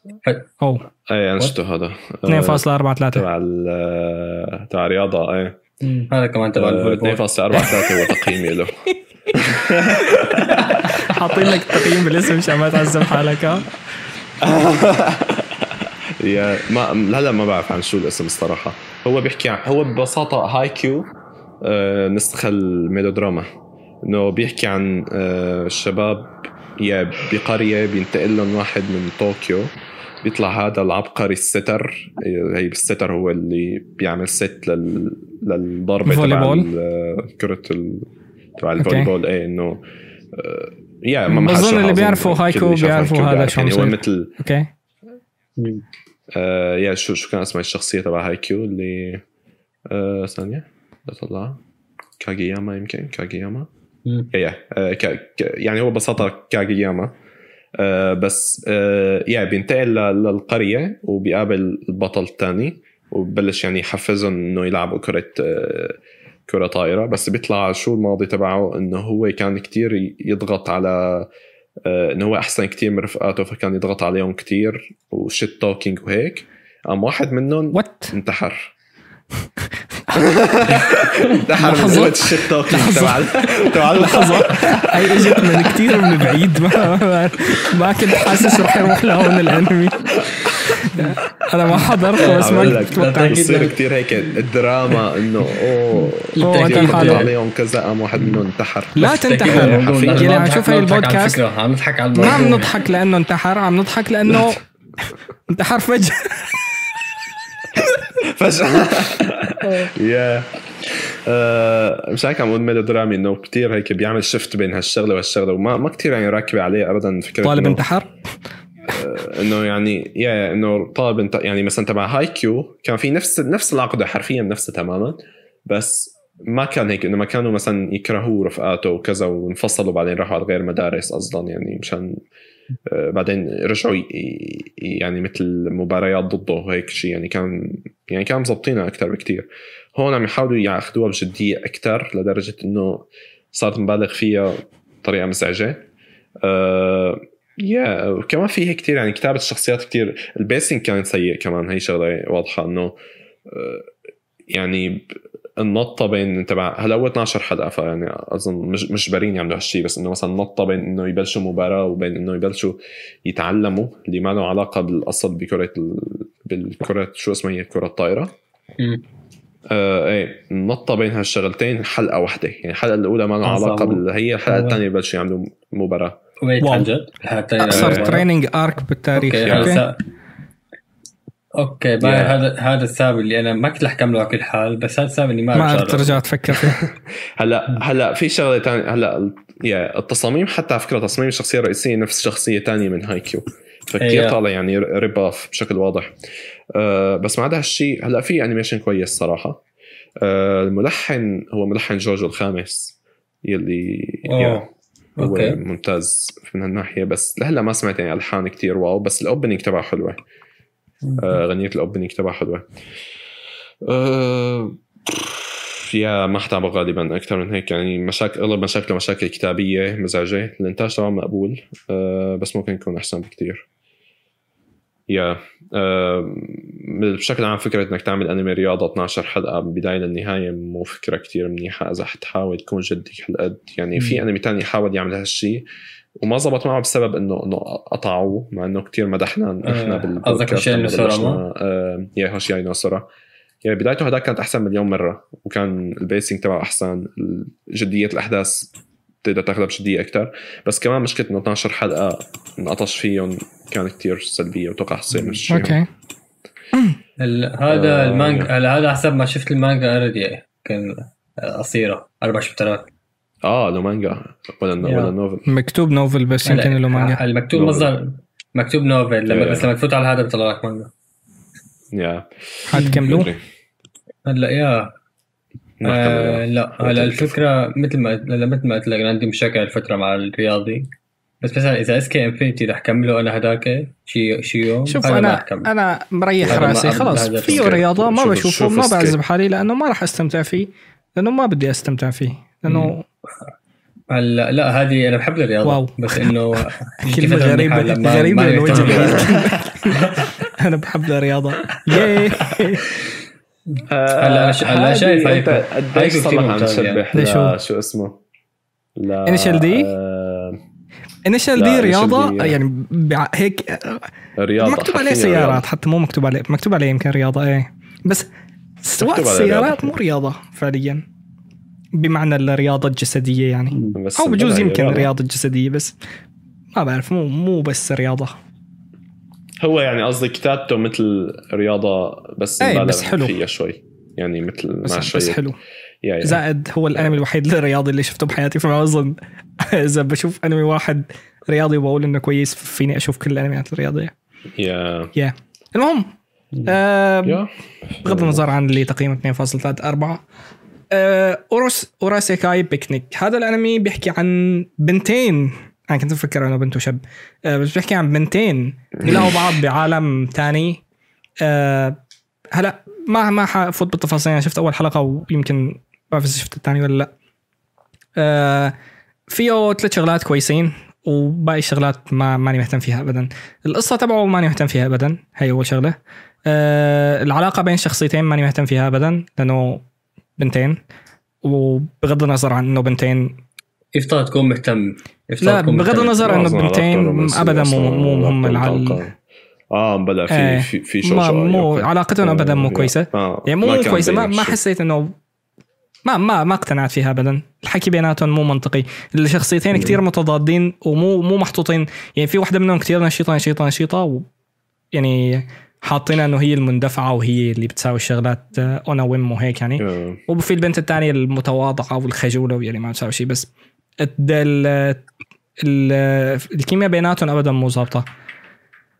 أوه. إيه أنا شفته هذا. 2.43 تبع ال- تبع رياضة إيه. مم، هذا كمان تبع آه، ال volley 2.43 هو تقييمي له. حاطين لك تقييم بالاسم عشان ما تعذب حالك ها؟ yeah ما هلا ما بعرف عن شو الاسم الصراحة هو بيحكي عن هو ببساطة Haikyuu آه، نسخة الميلودراما إنه بيحكي عن آه، شباب yeah بقرية بينتقل لهم واحد من طوكيو بيطلع هذا العبقري ال setter هي ال setter هو اللي بيعمل set لل... للضربة تبع. ال- كرة ال... تبع okay. ال volleyball إيه إنه آه، yeah ما بظن اللي. بيعرفوا Haikyuu بيعرفوا هذا بيعرف. شو يعني هو. مثل okay. آه yeah شو شو كان اسمها؟ الشخصية تبع Haikyuu اللي آه ثانية. بطلع كاغياما يمكن كاغياما. مم. yeah آه كا يعني هو ببساطة كاغياما. آه بس آه yeah بينتقل ل- للقرية وبيقابل البطل الثاني وببلش يعني يحفزهم إنه يلعبوا كرة آه كرة طائرة. بس بيطلع شو الماضي تبعه؟ إنه هو كان كتير يضغط على إنه هو أحسن كتير من رفقاته فكان يضغط عليهم كتير و shit talking وهيك. قام واحد منهم وات انتحر. انتحر من. قوة ال shit talking. تبع تبع لحظة. هي إجت من كثير من بعيد. ما, ما كنت حاسس رح يروح لهون الانمي. أنا ما حضرته بس ما متوقع بصير كتير هيك الدراما إنه أوه يضغط حاله. عليهم كذا قام واحد منهم انتحر. لا تنتحر. يعني عم نشوف هاي البودكاست. عم نضحك على ما عم. نضحك لأنه انتحر عم نضحك لأنه انتحر فجأة. فجأة. yeah آه، مش هيك عم أقول ميلودرامي إنه كتير هيك بيعمل shift بين هالشغلة وهالشغلة وما ما كثير يعني راكبة عليه ابدا فكرة طالب انتحر؟ إنه يعني yeah إنه طالب إنت يعني مثلا تبع Haikyuu كان في نفس نفس العقده حرفيا نفسها تماما بس ما كان هيك إنه ما كانوا مثلا يكرهوا رفقاته وكذا وانفصلوا بعدين راحوا على غير مدارس أصلا يعني مشان آه، بعدين رجعوا يعني مثل مباريات ضده وهيك شيء يعني كان يعني كان مزبطينها أكثر بكتير. هون عم يحاولوا يأخذوها بجدية أكثر لدرجة إنه صارت مبالغ فيها بطريقة مزعجة. أه يا وكمان فيه كتير يعني كتابة الشخصيات كتير البيسنج كان سيء كمان هي شغلة واضحة إنه آه، يعني النطة بين تبع هلأ هو 12 حلقة فيعني أظن مش مجبرين يعملوا هالشيء بس إنه مثلا النطة بين إنه يبلشوا مباراة وبين إنه يبلشوا يتعلموا اللي ما له علاقة بالأصل بكرة ال... بالكرة شو اسمها هي كرة الطائرة مم. آه إيه النطة بين هالشغلتين حلقة واحدة يعني الحلقة الأولى ما له آه، علاقة صح. بال... هي الحلقة آه. الثانية بلشوا يعملوا مباراة wait okay. training arc بالتاريخ. okay okay. بقى Yeah. هذا هذا السبب اللي أنا ما كنت رح كمله على كل حال بس هذا السبب اني ما ما شغلة. ترجع تفكر فيه. هلا هلا في شغلة ثانية هلا yeah التصاميم حتى على فكرة تصميم الشخصيه الرئيسيه نفس شخصية ثانية من Haikyuu فكتير. طالع يعني rip off بشكل واضح. أه بس ما عدا هالشيء هلا في animation كويس صراحة. أه الملحن هو ملحن JoJo الخامس يلي هو okay. ممتاز من هالناحية. بس لهلا ما سمعت يعني ألحان كتير wow بس ال opening تبعه حلوة. آه، غنية ال opening تبعها حلوة. أه يا ما حتعبه غالبا أكثر من هيك. يعني مشاكل أغلب مشاكله مشاكل كتابية مزعجه الإنتاج تبعه مقبول. أه بس ممكن يكون أحسن بكتير. يا أه بشكل عام فكرة إنك تعمل انمي رياضة 12 حلقة من البدايه للنهايه مو فكرة كتير منيحة إذا حتحاول تكون جدي هالقد. يعني في انمي تاني حاول يعمل هالشيء وما زبط معه بسبب إنه إنه قطعوه مع إنه كتير مدحنا نحن آه، بالبودكاست قصدك هوشي لما نوسورا yeah no Sora يعني بدايته هداك كانت أحسن مليون مرة وكان ال pacing تبعه أحسن جدية الأحداث تقدر تاخذها بجديه أكثر بس كمان مشكلة إنه 12 حلقة انقطش فيهم كانت كتير سلبية وتوقع حتصير نفس الشيء okay. ال- هذا آه، المانجا هلا هذا حسب ما شفت المانجا already كان قصيرة. أربع شابترات. آه لو مانجا. ولا. ولا novel. مكتوب novel بس يمكن له مانجا. المكتوب. مصدر مكتوب novel. لما. بس لما تفوت على هذا بيطلع لك مانجا. yeah حتكملوه. هلا yeah آه لا هلا الفكرة مثل ما مثل ما قلت لك أنا عندي مشاكل الفترة مع الرياضي بس مثلا إذا SK Infinity رح كمله أنا هداك شي شي يوم شوف أنا. أنا مريح رأسي خلاص فيه. رياضة ما شوف- بشوفه شوف ما. بعذب حالي لأنه ما راح أستمتع فيه لأنه ما بدي أستمتع فيه لأنه هلا لا هذه أنا بحب الرياضة واو. بس إنه كلمة غريبة غريبة من أنا بحب الرياضة ياي هلا أنا- هلا شايف هيك- صار كتير عم يعني. ل- شو اسمه ل Initial D؟ آه، انيشال لا، دي Initial رياضة D. يعني بع- هيك رياضة مكتوب عليه سيارات رياضة. حتى مو مكتوب عليه مكتوب عليه يمكن رياضة إيه بس سواء السيارات رياضة. مو رياضة فعليا بمعنى الرياضة الجسدية يعني أو بجوز يمكن رياضة. رياضة جسدية بس ما بعرف مو مو بس رياضة هو يعني قصدي كتابته مثل رياضة بس مبالغ بس حلو. فيها شوي. يعني مثل مع بس, شوية بس حلو. يا. زائد هو الأنمي الوحيد الرياضي اللي شفته بحياتي فما أظن إذا بشوف أنمي واحد رياضي وبقول إنه كويس فيني أشوف كل الأنميات الرياضية. يا. يا. المهم آه بغض النظر عن اللي تقييمه 2.34 آه اوروس Urasekai Picnic. هذا الأنمي بيحكي عن بنتين أنا كنت مفكر انه بنت وشب آه بس بيحكي عن بنتين بيلاقوا بعض بعالم تاني. آه هلا ما ما حفوت بالتفاصيل. أنا شفت أول حلقة ويمكن ما بعرف إذا شفت الثاني ولا لا. آه فيه ثلاث شغلات كويسين وباقي الشغلات ما ماني مهتم فيها ابدا. القصة تبعه ماني مهتم فيها ابدا. هي أول شغلة. آه العلاقة بين شخصيتين ماني مهتم فيها ابدا لأنه بنتين. وبغض النظر عن إنه بنتين يفترض تكون مهتم يفترض لا تكون بغض. النظر انه أصلاً علاقته بنتين رومانسية ابدا مو مو مهم العل... آه بلا في إيه. في في شو ما شو مو. علاقتهم ابدا مو آه، كويسة آه، يعني مو مو كان كويسة ما, ما. حسيت إنه ما ما ما اقتنعت فيها ابدا الحكي بيناتهم مو منطقي الشخصيتين كتير متضادين ومو مو محطوطين يعني في واحدة منهم كتير نشيطة نشيطة نشيطة و يعني حاطينها إنه هي المندفعة وهي اللي بتساوي الشغلات أنا ويم وهيك يعني آه. وفي البنت الثانية المتواضعة والخجولة واللي ما بتساوي شيء بس الكيمياء بيناتهم ابدا مو ظابطة.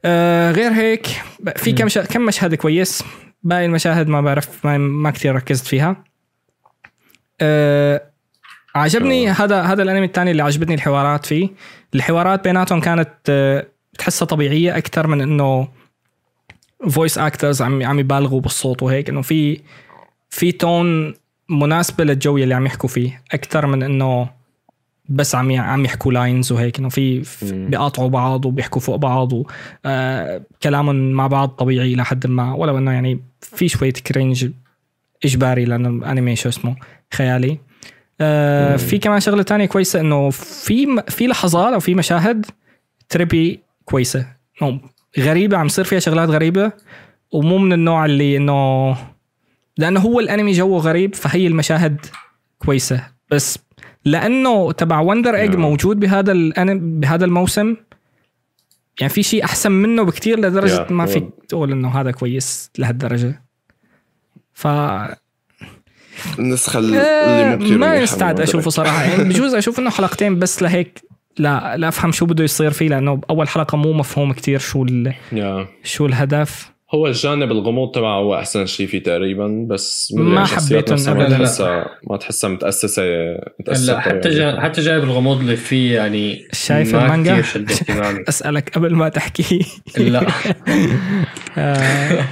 آه غير هيك في كم. كم مشهد كويس. باقي المشاهد ما بعرف ما, ما كثير ركزت فيها. آه عجبني. هذا هذا الأنمي الثاني اللي عجبتني الحوارات فيه. الحوارات بيناتهم كانت آه بتحسها طبيعية أكثر من إنه voice actors عم عم يبالغوا بالصوت وهيك. إنه في في tone مناسبه للجو اللي عم يحكوا فيه أكثر من إنه بس عم عم يحكوا lines وهيك إنه في. بيقاطعوا بعض وبيحكوا فوق بعض وكلامهم مع بعض طبيعي لحد ما ولو إنه يعني في شوية cringe إجباري لأنه الانمي شو اسمه خيالي آه. في كمان شغلة تانية كويسة إنه في في لحظات أو في مشاهد تربي كويسة غريبة عم يصير فيها شغلات غريبة ومو من النوع اللي إنه لأنه هو الأنمي جوه غريب فهي المشاهد كويسة بس لأنه تبع وندر ايج. موجود بهذا الانمي بهذا الموسم. يعني في شيء أحسن منه بكتير لدرجة يا، ما فيك تقول إنه هذا كويس لهالدرجة. ف النسخة اللي مو كثير ما يستعد أشوفه صراحة. يعني بجوز أشوف إنه حلقتين بس لهيك لا لا أفهم شو بده يصير فيه لأنه باول حلقة مو مفهوم كتير شو ال- يا شو الهدف. هو الجانب الغموض تبعه هو أحسن شيء فيه تقريبا بس ما يعني نفسها ما. تحسها ما تحسها متاسسه متأسسة هلأ حتى بطريقة جا. حتى جايب الغموض اللي فيه يعني شايف ما المانجا؟ أسألك قبل ما تحكي لا آه،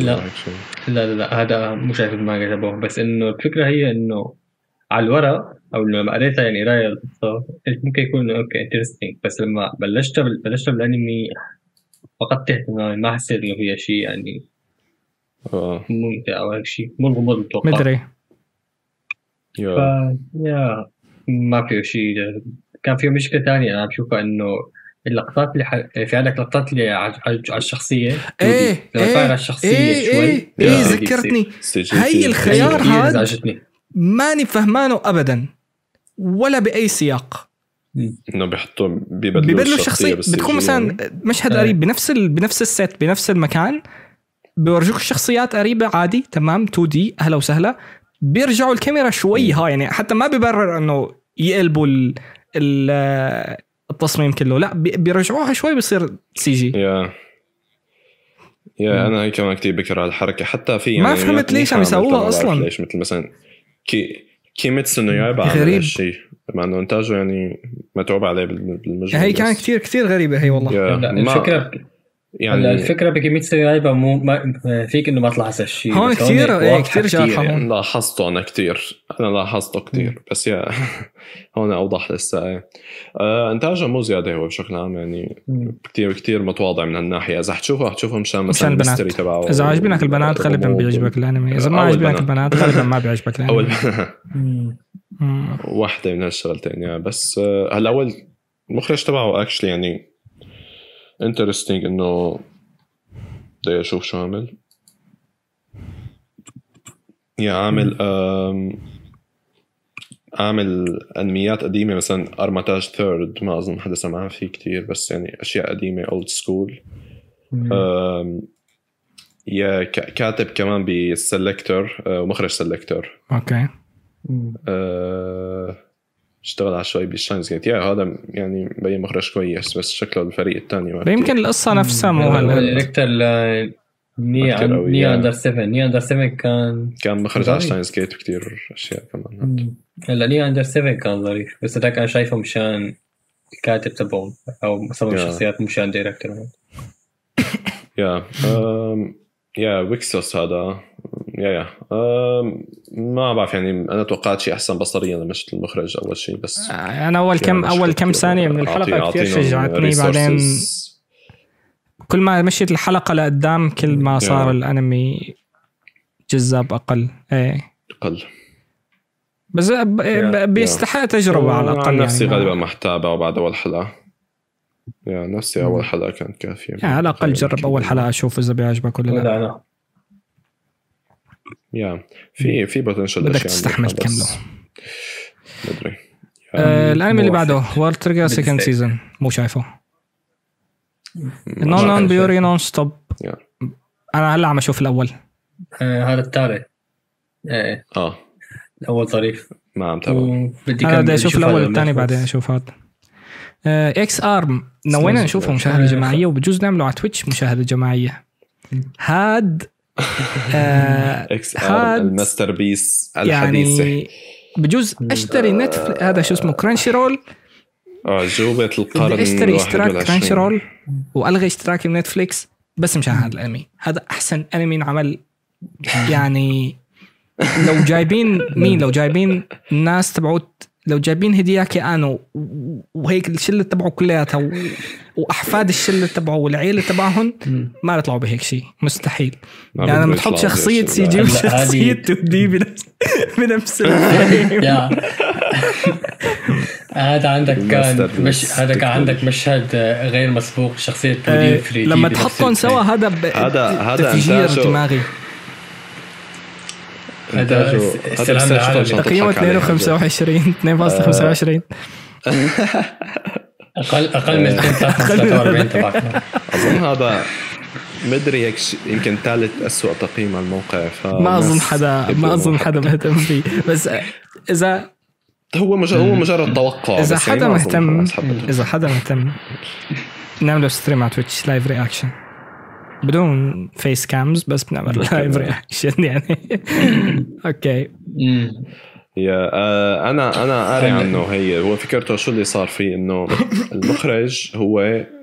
لا. هيك شيء. لا لا لا هذا مو شايف المانجا تبعه بس إنه الفكرة هي إنه على الورق أو لما قريتها يعني قراية ممكن يكون okay interesting بس لما بلشت بلشت بالأنمي فقدت اهتمامي ما حسيت إنه فيها شيء يعني آه. ممتع أو هيك شيء. مو الغموض المتوقع مدري. yeah. ف yeah ما فيه شيء كان فيه مشكلة ثانية أنا بشوفها إنه اللقطات اللي ح... في عندك لقطات اللي على, على الشخصية. إيه لما تفرج على إيه الشخصية إيه شوي إيه. إيه ذكرتني. هي. الخيار كثير هاد إزعجتني. ماني فهمانه ابدا ولا بأي سياق. إنه بيحطوا بيبدلوا ببدلوا الشخصية. الشخصيه بتكون مثلا مشهد إيه. قريب بنفس ال... بنفس السيت بنفس المكان بيورجوك الشخصيات قريبة عادي تمام 2 دي أهلا وسهلا. بيرجعوا الكاميرا شوي ها يعني حتى ما بيبرر إنه يقلبوا ال... ال... التصميم كله لا بي- بيرجعوها شوي بيصير سي جي يا. يا أنا هي كمان كثير بكره هالحركة. حتى في يعني ما فهمت ليش عم يسووها أصلاً. ليش مثل مثلا كي Kimetsu no Yaiba عمل غريب. هالشيء مع انه انتاجه يعني متعوب عليه بال- بالمجمل هي كانت كثير كثير غريبه هي والله ما- الفكرة يعني الفكرة ب Kimetsu no Yaiba مو ما فيك إنه ما تلاحظ هالشيء هون بس كتير- إيه، واضحة كتير جارحة هون. يعني لاحظته أنا كثير أنا لاحظته كثير بس يا هون أوضح لسه إيه آه إنتاجه مو زيادة هو بشكل عام يعني. كثير كثير متواضع من هالناحية إذا حتشوفه حتشوفه مشان مشان مثلا البنات. تبعه إذا عاجبينك البنات غالبا بيعجبك الأنمي إذا ما أو عاجبينك البنات. غالبا ما بيعجبك الأنمي. مم. واحدة من هالشغلتين يعني بس آه، هلا أول المخرج تبعه اكشلي يعني interesting انه بدي أشوف شو عامل yeah عامل عامل انميات قديمة مثلا Armitage III ما أظن حدا سمعها فيه كتير بس يعني أشياء قديمة old school. yeah كاتب كمان بال Selector ومخرج سلكتور أوكي مم. اشتغل على شوي بالشاينز جيت يا هذا يعني مبين مخرج كويس بس شكله الفريق الثاني ما يمكن. القصة نفسها مو ل- ني ني يعني. اندر 7 ني اندر 7 كان كان مخرج على. شاينز جيت كثير أشياء كمان. هلا ني اندر 7 كان ظريف بس هذاك أنا شايفه مشان الكاتب تبعه أو مصمم يا. الشخصيات مشان دايركتور يا يا ويكسوس هذا يا يا. ما بعرف يعني أنا توقعت شيء أحسن بصريا لما شفت المخرج أول شيء بس أنا أول كم أول كم ثانية من الحلقة كثير شجعتني. بعدين كل ما مشيت الحلقة لقدام كل ما صار يا. الأنمي جذاب أقل. إيه. قل بس ب- بيستحق تجربة على الأقل عن نفسي يعني. غالبا ما حتابعه بعد أول حلقة. يا نفسي أول حلقة كانت كافية. يعني على الأقل جرب أول حلقة أشوف إذا بيعجبك ولا لا أنا yeah في في potential بدك تستحمل تكمله. مدري. آه الانمي اللي. بعده World Trigger second. season مو شايفه. Non Non. Biyori Nonstop. أنا هلا عم أشوف الأول. آه هذا الثالث. إيه آه. الأول ظريف ما عم تابع وبدي أنا بدي أشوف الأول والثاني بعدين. أشوف هذا. آه Ex-Arm نوينا نشوفه. مشاهدة آه. جماعية وبجوز نعمله على Twitch مشاهدة جماعية. هاد آه إكس ار الماستر بيس يعني بجوز أشتري Netflix هذا شو اسمه Crunchyroll اعجوبه القرن أشتري اشتراك 21. Crunchyroll وألغي اشتراكي Netflix بس مشان هذا الأنمي. هذا أحسن أنمي انعمل. يعني لو جايبين مين لو جايبين الناس تبعوت لو جايبين هدياكي انو وهيك الشلة تبعه كلياتها و- وأحفاد الشلة تبعه والعيلة تبعهم. ما بيطلعوا بهيك شيء مستحيل يعني لما تحط يطلعوا شخصية سي. جي وشخصية 2 دي بنفس بنفس هذا عندك كان مش. هذا كان عندك مشهد غير مسبوق شخصية 2 آه، دي 3 لما تحطهم سوا هذا. هذا- هذا تفجير دماغي هذا استلهام العالمي. تقييمه تضحك عليه. 2.25 2.25 أقل أقل من 243 تبعك أظن هذا مدري هيك يمكن ثالث أسوأ تقييم على الموقع ف ما أظن حدا ما أظن حدا مهتم فيه. بس اذا هو مجرد هو مجرد توقع إذا يعني حدا مهتم. إذا حدا مهتم نعمله stream على Twitch live reaction بدون face cams بس بنعمل live reaction يعني أوكي. يا آه أنا أنا قاري عنه هي. هو فكرته شو اللي صار فيه إنه المخرج هو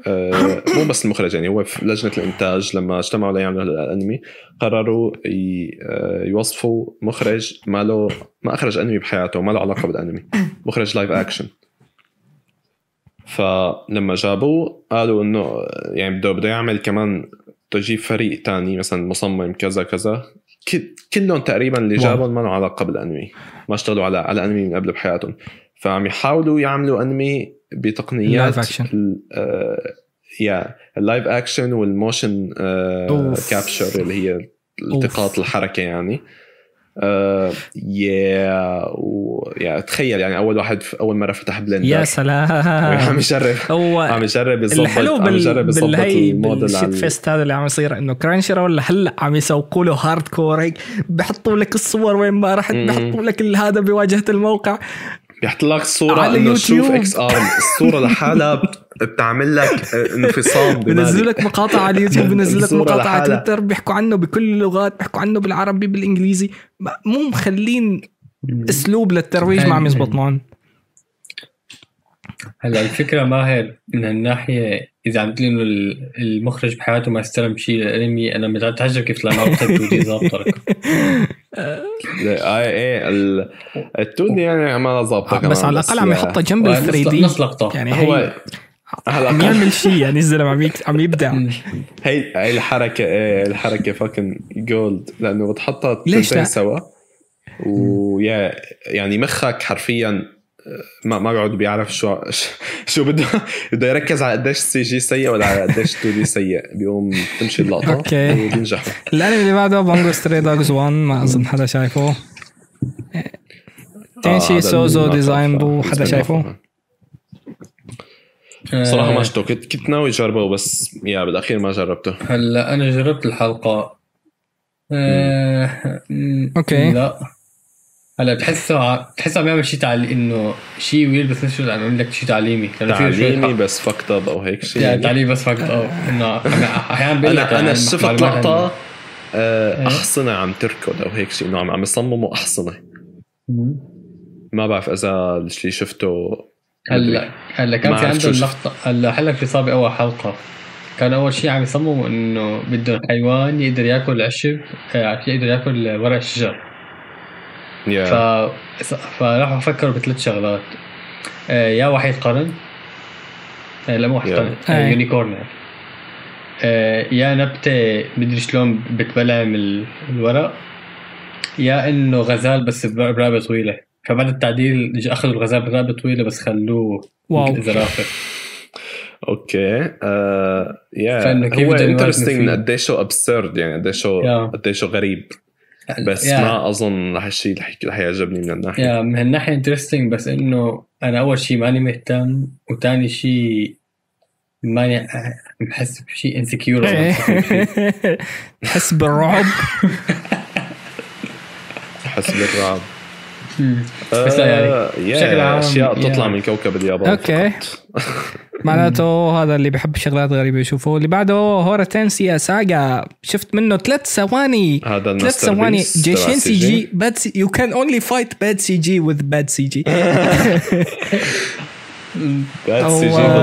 آه مو بس المخرج يعني هو في لجنة الإنتاج لما اجتمعوا ليعملوا الأنمي قرروا آه، يوظفوا مخرج ما له ما أخرج أنمي بحياته وما له علاقة بالأنمي. مخرج live action فلما جابوه قالوا إنه يعني بده بده يعمل كمان يجيب فريق تاني مثلا مصمم كذا كذا. كلهم تقريبا اللي. جابهم ما لهم علاقة بالأنمي. ما اشتغلوا على على انمي من قبل بحياتهم. فعم يحاولوا يعملوا أنمي بتقنيات يا اللايف اكشن والموشن. كابشر اللي هي التقاط الحركة يعني. يا و... يا تخيل يعني أول واحد أول مرة فتح بلندر يا عم سلام يجرب هو عم يجرب يظبط الحلو عم بال... يجرب يظبط بالهي الموديل بالشيت على فيست هذا اللي عم يصير إنه Crunchyroll هلأ عم يسوقوا له hardcore هيك بحطوا لك الصور وين ما رحت. بحطوا لك هذا بواجهة الموقع. بيحط لك صورة على إنه شوف. Ex-Arm الصورة لحالها بت- بتعمل لك انفصام بنزل لك مقاطع على اليوتيوب بنزل لك مقاطع على. تويتر بيحكوا عنه بكل اللغات بيحكوا عنه بالعربي بالإنجليزي. ما- مو مخلين أسلوب للترويج ما عم يزبط معهم. هلا الفكرة ماهر من هالناحية إذا عم تقول إنه ال- المخرج بحياته ما استلم شيء للأنمي أنا متعجب كيف لما وقت 2D ظابطة لك لا، اي اي ال- ال 2D يعني ما ظابطه كمان بس على الأقل عم يحطها جنب ال 3D نص لقطة. يعني هو على عم يعمل شيء يعني الزلمة عم يك- عم يبدع. هي هي الحركة إيه الحركة fucking gold لأنه بتحطها ليش تنتين؟ سوا ويا يعني مخك حرفيا آه، ما ما بيقعد بيعرف شو شو بده. بده يركز على قديش ال CG سيء ولا على قديش 2D سيء. بيقوم تمشي اللقطه okay. وبينجحوا الانمي اللي بعده بانجو ستري دوجز 1 ما أظن حدا شايفه. تنشي هذا سوزو ديزاين بو. حدا شايفه؟ آه، صراحة ما شفته كنت كنت ناوي أجربه بس يا بالأخير ما جربته. هلا أنا جربت الحلقة. آه، مم، okay. لا هلا بتحسه بتحسه عم يعمل شيء تعليم إنه شيء weird بس نفس الوقت عم لك شيء تعليمي. تعليمي بس fucked up أو هيك شيء يعني تعليم بس فقط آه إنه أحيانا بيقول لك أنا أنا شفت لقطة آه، إيه. أحصنة عم تركض أو هيك شيء إنه عم عم يصمموا أحصنة. ما بعرف إذا اللي شفته. هلا هلأ كان في عندهم. لقطة. هلأ حلك في صار باول حلقة. كان أول شيء عم يصمموا إنه بدهم حيوان يقدر ياكل عشب آه، يقدر ياكل ورق الشجر. يا ف فراحوا فكروا بثلاث شغلات. آه، يا وحيد قرن. آه، لا مو وحيد يا. قرن. آه،. يونيكورن يا نبتة مدري شلون بتبلعم ال- الورق يا إنه غزال بس بر- برقبة طويلة. فبعد التعديل اخذوا الغزال برقبة طويلة بس خلوه wow. زرافة okay. آه yeah هو interesting. قديشه absurd يعني قديشه yeah. قديشه غريب. بس yeah. ما أظن هالشيء رح رح يعجبني من الناحيه yeah من هالناحية interesting بس إنه أنا أول شيء ماني مهتم وثاني شيء ماني بحس بشيء insecure تحس بالرعب احس بالرعب بس لا يعني آه، بشكل عام، أشياء يا. تطلع من كوكب اليابان أوكي. معناته هذا اللي بحب شغلات غريبة يشوفه اللي بعده هورا تنسيا ساجا شفت منه ثلاث ثواني هذا ثلاث ثواني جيشين سي. جي باد يو كان اونلي فايت باد سي جي وذ باد سي جي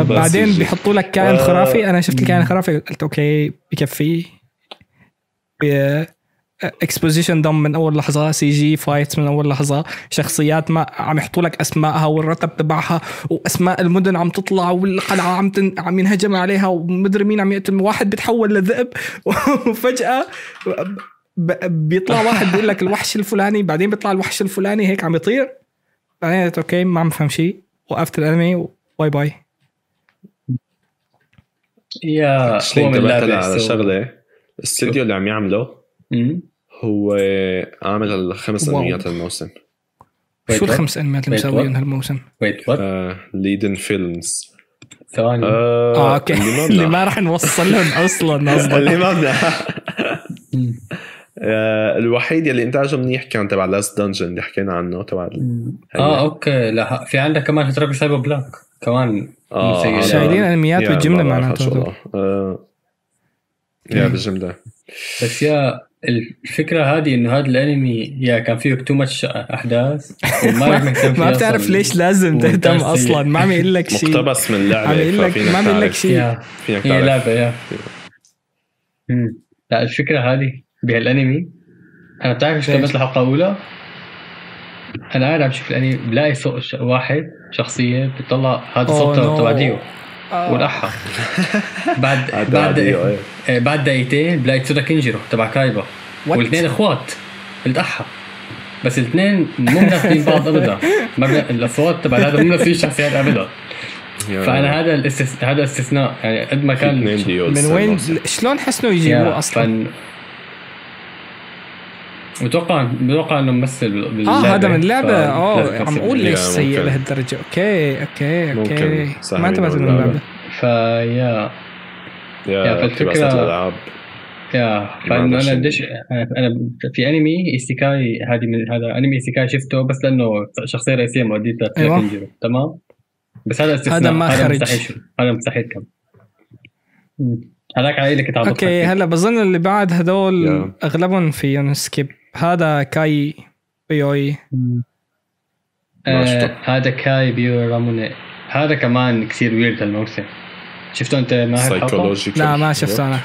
بعدين. بيحطوا لك كائن. خرافي أنا شفت الكائن الخرافي قلت أوكي بكفي exposition دم من أول لحظة CG fight من أول لحظة شخصيات ما عم يحطوا لك أسمائها والرتب تبعها وأسماء المدن عم تطلع والقلعة عم تن... عم ينهجم عليها ومدري مين عم يقتل واحد بيتحول لذئب وفجأة ب... بيطلع واحد بيقول لك الوحش الفلاني بعدين بيطلع الوحش الفلاني هيك عم يطير. بعدين okay ما عم بفهم شيء وقفت الأنمي bye bye. يا هو من على شغلة. الاستديو اللي عم يعمله. هو عامل الخمس. أنميات الموسم شو? الخمس أنميات اللي مسويهم what? هالموسم؟ ويت وات ليدن فيلمز ثواني آه أوكي اللي ما اللي راح نوصل لهم أصلا اللي قصدك ما. آه، الوحيد يلي إنتاجه منيح كان تبع لاست دنجن اللي حكينا عنه تبع. آه أوكي لا في عندك كمان هتراك سايبر بلاك كمان آه. هذا- شايلين أنميات يا بالجملة معناته. آه، يا. بالجملة بس يا الفكرة هذه إنه هذا الأنمي يا كان فيه تو ماتش أحداث لك فيه ما بتعرف. ليش لازم تهتم. أصلا ما عم يقول لك شيء مقتبس من عم اللعبه يقول لك ما بيقول لك تعرف شيء فينك هي لعبة يا. لا الفكرة هذه بهالأنمي أنا بتعرف كملت الحلقة الأولى أنا قاعد عم شوف الأنمي بلاقي واحد شخصيه بتطلع هذا صوت no. تبع ديو آه. والأحا بعد بعد عادي، إيه. آه، بعد دقيقتين بلاقي تسودا كينجيرو تبع كايبا? والاثنين إخوات الأحا بس الاثنين مو مناسبين بعض أبدا الاصوات تبع هذا مو مناسبين شخصيات أبدا فأنا هذا الاستث... هذا استثناء يعني قد ما كان من وين. شلون حسنوا يجيبوه أصلا؟ فن... بتوقع بتوقع إنه ممثل باللعبه آه هذا من اللعبه آه عم أقول يا ليش سيء. لهالدرجه أوكي أوكي أوكي. ما انتبهت من. اللعبة. فيا يا. يا اقتباسات الألعاب. يا فإنه أنا بديش أنا في أنمي إيسيكاي هذه من هذا أنمي إيسيكاي شفته بس لأنه شخصية رئيسية مؤدية أيوة. تمام؟ بس هذا استثناء. هذا ما خرج. هذا مستحيل كم. هذاك على اللي كنت أوكي هلا بظن اللي بعد هذول Yeah. أغلبهم فيهم سكيب هذا كاي بيوي. آه هذا كاي بيو راموني. هذا كمان كثير ويرد هالموسم شفته انت ما هي الحلقة؟ لا ما شفته أنا.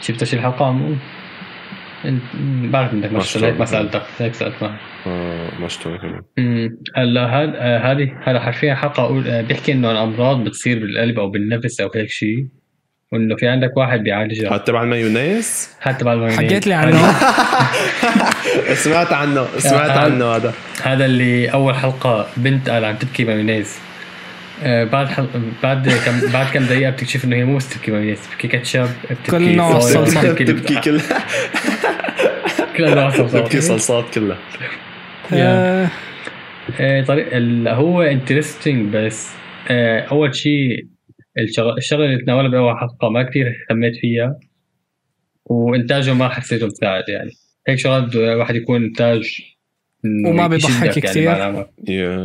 شفت شي الحلقة؟ مو. انت مم، بعرف انك ما شفته هيك ما شفته. سألتك. هيك سالت آه ما شفته هلا هاد آه، هذه هلا حرفيا حلقة أقول آه، بيحكي إنه الأمراض بتصير بالقلب أو بالنفس أو هيك شيء وإنه في عندك واحد بيعالجها هاد تبع المايونيز حتى بعد ما حكيت لي هذا- سمعت عنه سمعت عنه هذا. هذا اللي أول حلقة بنت قال عم تبكي مايونيز آه، بعد حل... بعد كم بعد كم دقيقة بتكتشف إنه هي مو بس تبكي مايونيز بتبكي كاتشب بتبكي كل نوع صلصة. بتبكي تبكي كلها كل أنواع صلصات. تبكي صلصات كلها. آه، آه، طريق ال- هو interesting بس أول شيء الشغ- الشغلة اللي تناولها بأول حلقة ما كثير اهتميت فيها وانتاجه ما حسيته مساعد يعني. هيك شغلات الواحد يكون انتاج وما بيضحك العمل. يا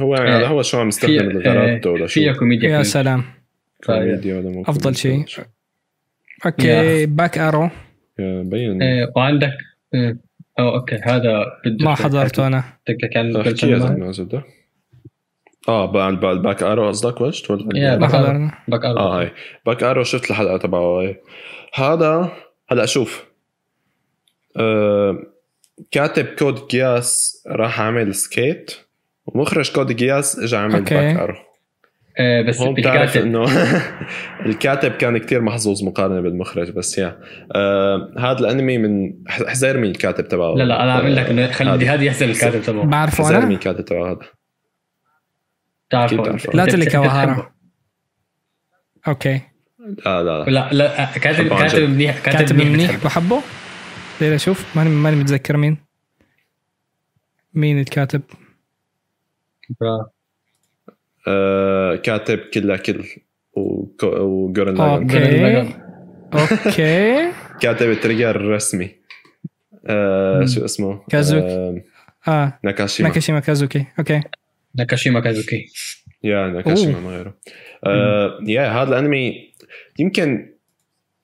هو يعني هذا هو شو عم يستخدم الغرض ولا آه، فيها شو كوميديا يا. سلام. كوميديا ولا مو كوميديا؟ شيء. أوكي باك ارو يا بين. آه، وعندك آه، آه أوكي هذا بده ما حضرته أنا. بدك عن آه بقى بقى ال Back Arrow قصدك وجد ولا يا ما Back. حضرنا. Back Arrow. آه هاي. Back Arrow شفت الحلقة تبعه هاي. هذا هلا شوف. آه كاتب Code Geass راح عامل SK8 ومخرج Code Geass اجى عمل okay. Back Arrow بس هون بتعرف الكاتب انه الكاتب كان كتير محظوظ مقارنه بالمخرج بس yeah آه هذا الانمي من ح- حزير مين الكاتب تبعه لا لا أنا عم أقول لك انه خلي هذا. هذه يحسن الكاتب تبعه بعرفه حزير مين أنا الكاتب تبعه هذا تعرفه. لا بتحبه. كواهارا. okay لا لا لا لا لا كاتب كاتب. منيح كاتب منيح. بحبه ليه أشوف ماني ماني متذكر مين. مين الكاتب. آه كاتب Kill la Kill و Gurren okay. أوكي. كاتب التريجر الرسمي. آه. شو اسمه؟ كازوك. آه آه. ناكاشيما. ناكاشيما كازوكي. أوكي. ناكاشيما كازوكي. yeah ناكاشيما. ما غيره. آه yeah هذا الأنمي يمكن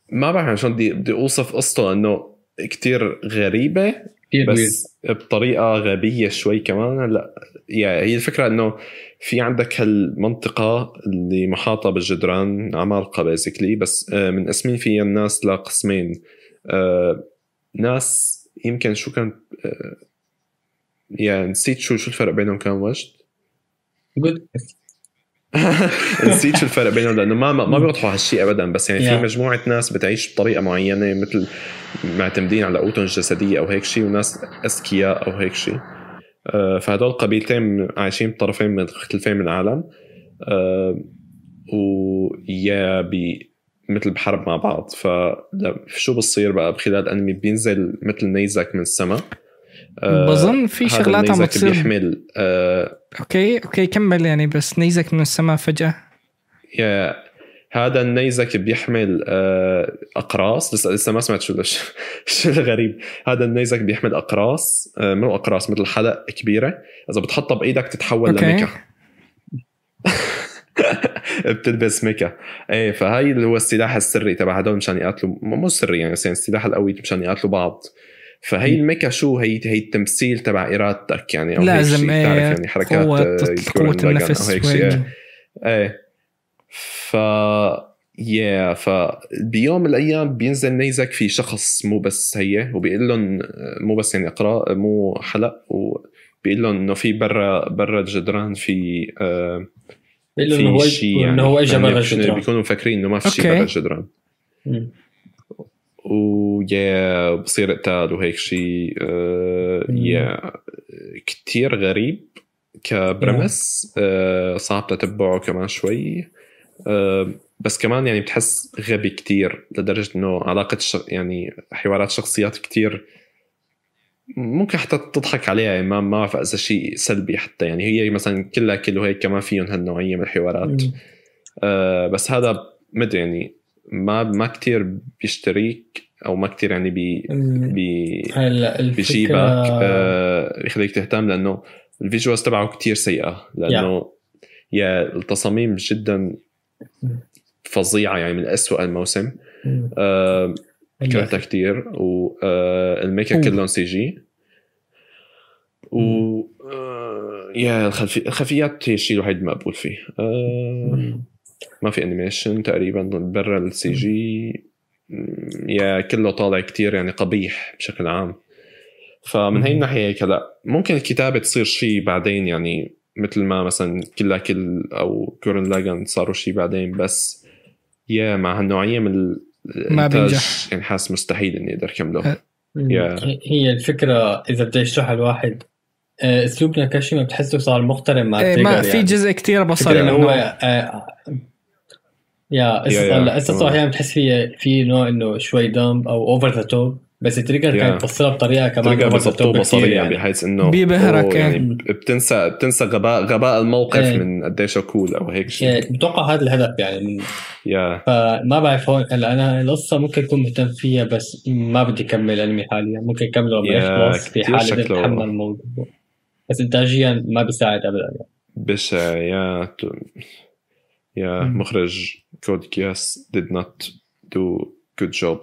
ما بعرف شلون بدي بدي أوصف قصته إنه كتير غريبة weird. بس بطريقة غبية شوي كمان. لا يعني هي الفكرة إنه في عندك هالمنطقة اللي محاطة بالجدران عمالقة basically بس آه، منقسمين فيها الناس لقسمين آه، ناس يمكن شو كان آه، يعني نسيت شو شو الفرق بينهم كان وجد؟ جود نسيت شو الفرق بينهم لأنه ما ما بيوضحوا هالشيء ابدا بس يعني Yeah. في مجموعة ناس بتعيش بطريقة معينة مثل معتمدين على قوتهم الجسديه أو هيك شيء وناس أذكياء أو هيك شيء. آه، فهدول قبيلتين عايشين بطرفين مختلفين من العالم. آه، و yeah بي مثل بحرب مع بعض. فشو بصير بقى؟ بخلال الانمي بينزل مثل نيزك من السماء. بظن في هذا شغلات عم بتصير بيحمل آه، okay okay كمل يعني بس نيزك من السماء فجأة. yeah هذا النيزك بيحمل آه، أقراص. لسه لسه ما سمعت شو شو الغريب. هذا النيزك بيحمل أقراص آه، مو أقراص مثل حلق كبيرة. إذا بتحطها بإيدك تتحول okay. ل mecha. بتلبس mecha. إيه فهي اللي هو السلاح السري تبع هدول مشان يقاتلوا مو سري يعني يعني السلاح القوي مشان يقاتلوا بعض. فهي ال mecha شو هي هي التمثيل تبع ارادتك يعني أو هيك لازم إيه يعني حركات قوة آه، النفس أو هيك شيء. إيه. إيه ف yeah فبيوم من الأيام بينزل نيزك في شخص مو بس هي وبيقول لهم مو بس يعني إقراء مو حلق وبيقول لهم إنه في برا برا الجدران في آه بيقول له في إنه هو يعني إنه هو اجى يعني برا الجدران بيكونوا مفكرين إنه ما في شيء. برا الجدران. ويا بصير قتال وهيك شيء آه. يا كتير غريب كبرمس آه صعب تتبعه كمان شوي آه بس كمان يعني بتحس غبي كتير لدرجة إنه علاقة. يعني حوارات شخصيات كتير ممكن حتى تضحك عليها يعني ما ما بعرف إذا شيء سلبي حتى يعني هي مثلا Kill la Kill وهيك كمان فيهم هالنوعية من الحوارات. آه بس هذا مدري يعني ما ما كتير بيشتريك أو ما كتير يعني بي بي هلا بيجيبك آه يخليك تهتم لأنه ال visuals تبعه كتير سيئة لأنه yeah التصاميم جدا فظيعة يعني من أسوأ الموسم. آه كرهتها كتير والميك اب. كلهم سي جي. و آه، yeah الخلفي... الخلفيات هي الشيء الوحيد المقبول فيه. آه. ما في animation تقريبا برا السي جي يا كله طالع كتير يعني قبيح بشكل عام فمن هي. الناحية هيك لا ممكن الكتابة تصير شيء بعدين يعني مثل ما مثلا Kill la Kill أو Gurren Lagann صاروا شيء بعدين بس yeah مع هالنوعية من ما بينجح. يعني حاسس مستحيل إني أقدر كمله أه. هي- الفكرة إذا بدي أشرحها الواحد آه، أسلوب ناكاشيما بتحسه صار مقترن مع Trigger ما يعني. في جزء كتير بصري إنه هو آه، yeah تمام. أحيانا بتحس فيها في نوع إنه شوي dumb أو over the top بس Trigger yeah. كان يفصلها بطريقة كمان ترجع over the top بظبطوه بصريا يعني. بحيث إنه بيبهرك، إيه. يعني بتنسى بتنسى غباء غباء الموقف إيه. من قديش cool أو هيك شيء يعني بتوقع هذا الهدف يعني من يا فما بعرف هون هلا أنا القصة ممكن أكون مهتم فيها بس ما بدي أكمل انمي حاليا ممكن أكمله لما يخلص في كتير حال اذا شكله- بتحمل الموضوع بس انتاجيا ما بيساعد ابدا يعني. بشع يا يا مم. مخرج كود كياس did not do good job.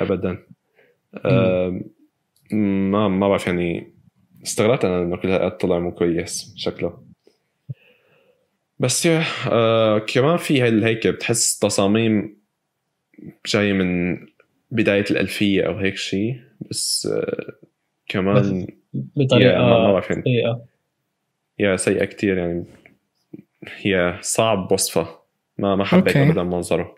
ابدا ما ما بعرف يعني استغربت أنا إنه كل هالقد طلع مو كويس شكله. بس يا آه كمان في هيك بتحس تصاميم جاي من بداية الألفية أو هيك شيء بس آه كمان بطريقة يا ما بعرف يعني. سيئة. يا سيئة كتير يعني. هي صعب وصفها ما ما حبيت أوكي. ابدا منظره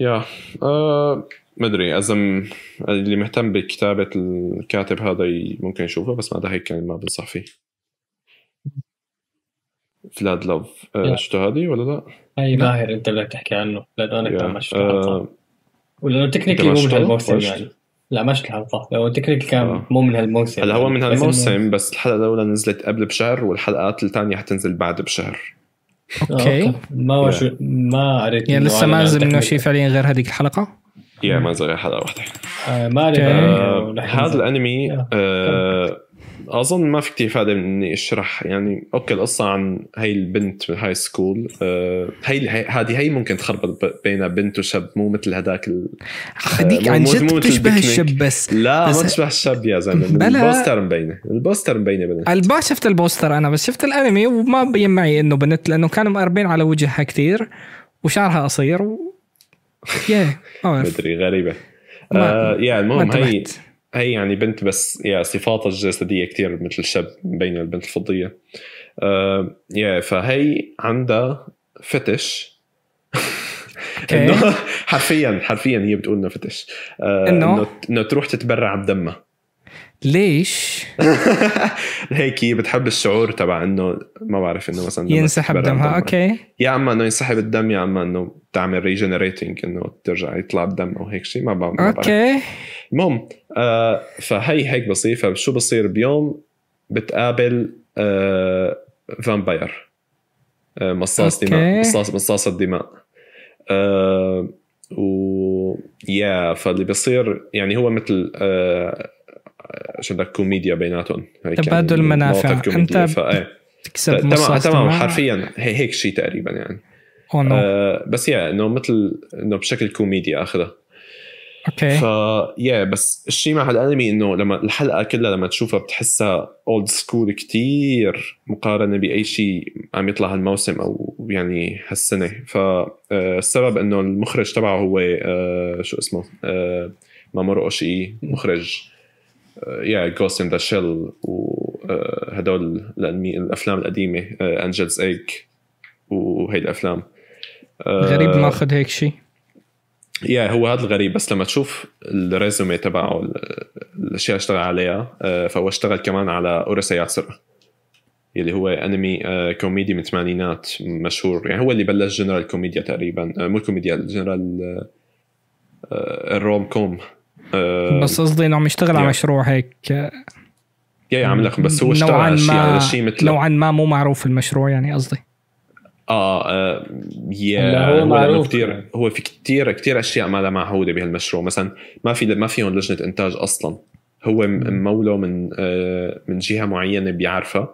يا آه مدري اذا م- اللي مهتم بكتابة الكاتب هذا ممكن يشوفه بس ما ده هيك يعني ما بنصح فيه Vlad Love آه yeah. شفتوا هذه ولا لا؟ لا. ماهر أنت بدك تحكي عنه لأنه أنا كمان yeah. ما شفت الحلقة ولأنه أنت technically مو من شفته؟ هالموسم ولا يعني لا ما شفت الحلقة لو technically كان آه. مو من هالموسم هلا هو. من هالموسم بس الحلقة الأولى نزلت قبل بشهر والحلقات الثانية حتنزل بعد بشهر آه، okay ما وش... ما قريت يعني لسه ما نزل technically. شيء فعليا غير هذيك الحلقة yeah ما نزل غير حلقة واحدة آه ما قريت آه هذا. الأنمي. آه أظن ما في كتير فائده من إني أشرح. يعني okay القصة عن هاي البنت من high school آه هي هي- هذه هي ممكن تخربط بين بنت وشاب مو مثل هذاك ال... هذيك مو- عن جد بتشبه. الشب بس. لا بس- ما تشبه الشاب يا زلمة. البوستر مبينة. البوستر مبينة بنت. البا شفت البوستر أنا بس شفت الأنمي وما بين معي إنه بنت لأنه كانوا مقربين على وجهها كتير وشعرها قصير و... yeah ما بعرف مدري غريبة. ما- آه yeah ما المهم هي هي يعني بنت بس yeah صفاتها الجسدية كتير مثل الشاب مبينه البنت الفضية. آه yeah فهي عندها fetish. إنه حرفيا حرفيا هي بتقول إنه fetish. آه إنه تروح تتبرع بدمها. ليش؟ هيك هي بتحب الشعور تبع إنه ما بعرف إنه مثلا ينسحب دمها. okay. يا أما إنه ينسحب الدم يا أما إنه تعمل regenerating إنه ترجع يطلع الدم أو هيك شيء ما بعرف. okay. المهم آه فهي هيك بصير فشو بصير بيوم؟ بتقابل آه vampire آه مصاص. دماء. مصاص مصاص الدماء. آه و yeah فاللي بصير يعني هو مثل آه شو بدك كوميديا بيناتهم. هيك تبادل يعني منافع. أنت فايه تكسب تمام تمام. حرفيا هي هيك شيء تقريبا يعني. oh no. آه بس yeah إنه مثل إنه بشكل كوميديا اخذها okay ف yeah بس الشيء مع هالأنمي إنه لما الحلقة كلها لما تشوفها بتحسها old school كتير مقارنة بأي شيء عم يطلع هالموسم أو يعني هالسنة. فالسبب إنه المخرج تبعه هو آه، شو اسمه؟ آه، مامورو أوشي مخرج. آه، yeah Ghost in the Shell وهدول الأفلام القديمة Angel's Egg وهي الأفلام. آه، غريب ماخذ هيك شيء yeah هو هذا الغريب بس لما تشوف ال résumé تبعه ال- الأشياء اللي اشتغل عليها آه، فهو اشتغل كمان على Urusei Yatsura اللي هو أنمي آه، كوميدي من الثمانينات مشهور. يعني هو اللي بلش genre الكوميديا تقريبا مو الكوميديا ال general ال rom com. آه، بس قصدي انه عم يشتغل على. مشروع هيك. yeah yeah عم لك بس هو اشتغل نوعاً على شيء ما- على شيء مثل نوعا ما مو معروف المشروع يعني قصدي. آه, آه يا هو هو, معروف. كثير هو في كثير كثير أشياء ما لها معهودة بهالمشروع. مثلا ما في ما فيهم لجنة إنتاج أصلا. هو م- مولو من آه من جهة معينة بيعرفها.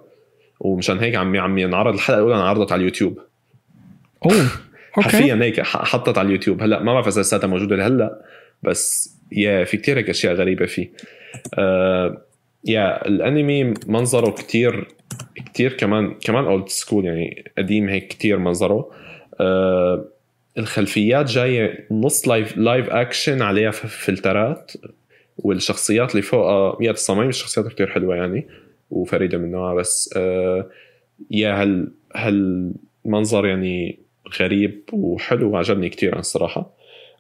ومشان هيك عم عم ينعرض الحلقة الأولى انعرضت على اليوتيوب. أوه حرفيا هيك ح- حطت على اليوتيوب. هلأ ما بعرف إذا لساتها موجودة لهلا بس يا في كتير هيك أشياء غريبة فيه. آه يا الأنمي منظره كتير كتير كمان كمان old school يعني قديم هيك كتير منظره. آه الخلفيات جاية نص live live action عليها فلترات والشخصيات اللي فوقها yeah التصاميم الشخصيات كتير حلوة يعني وفريدة من نوعها بس آه yeah هال هالمنظر يعني غريب وحلو وعجبني كتير أنا الصراحة.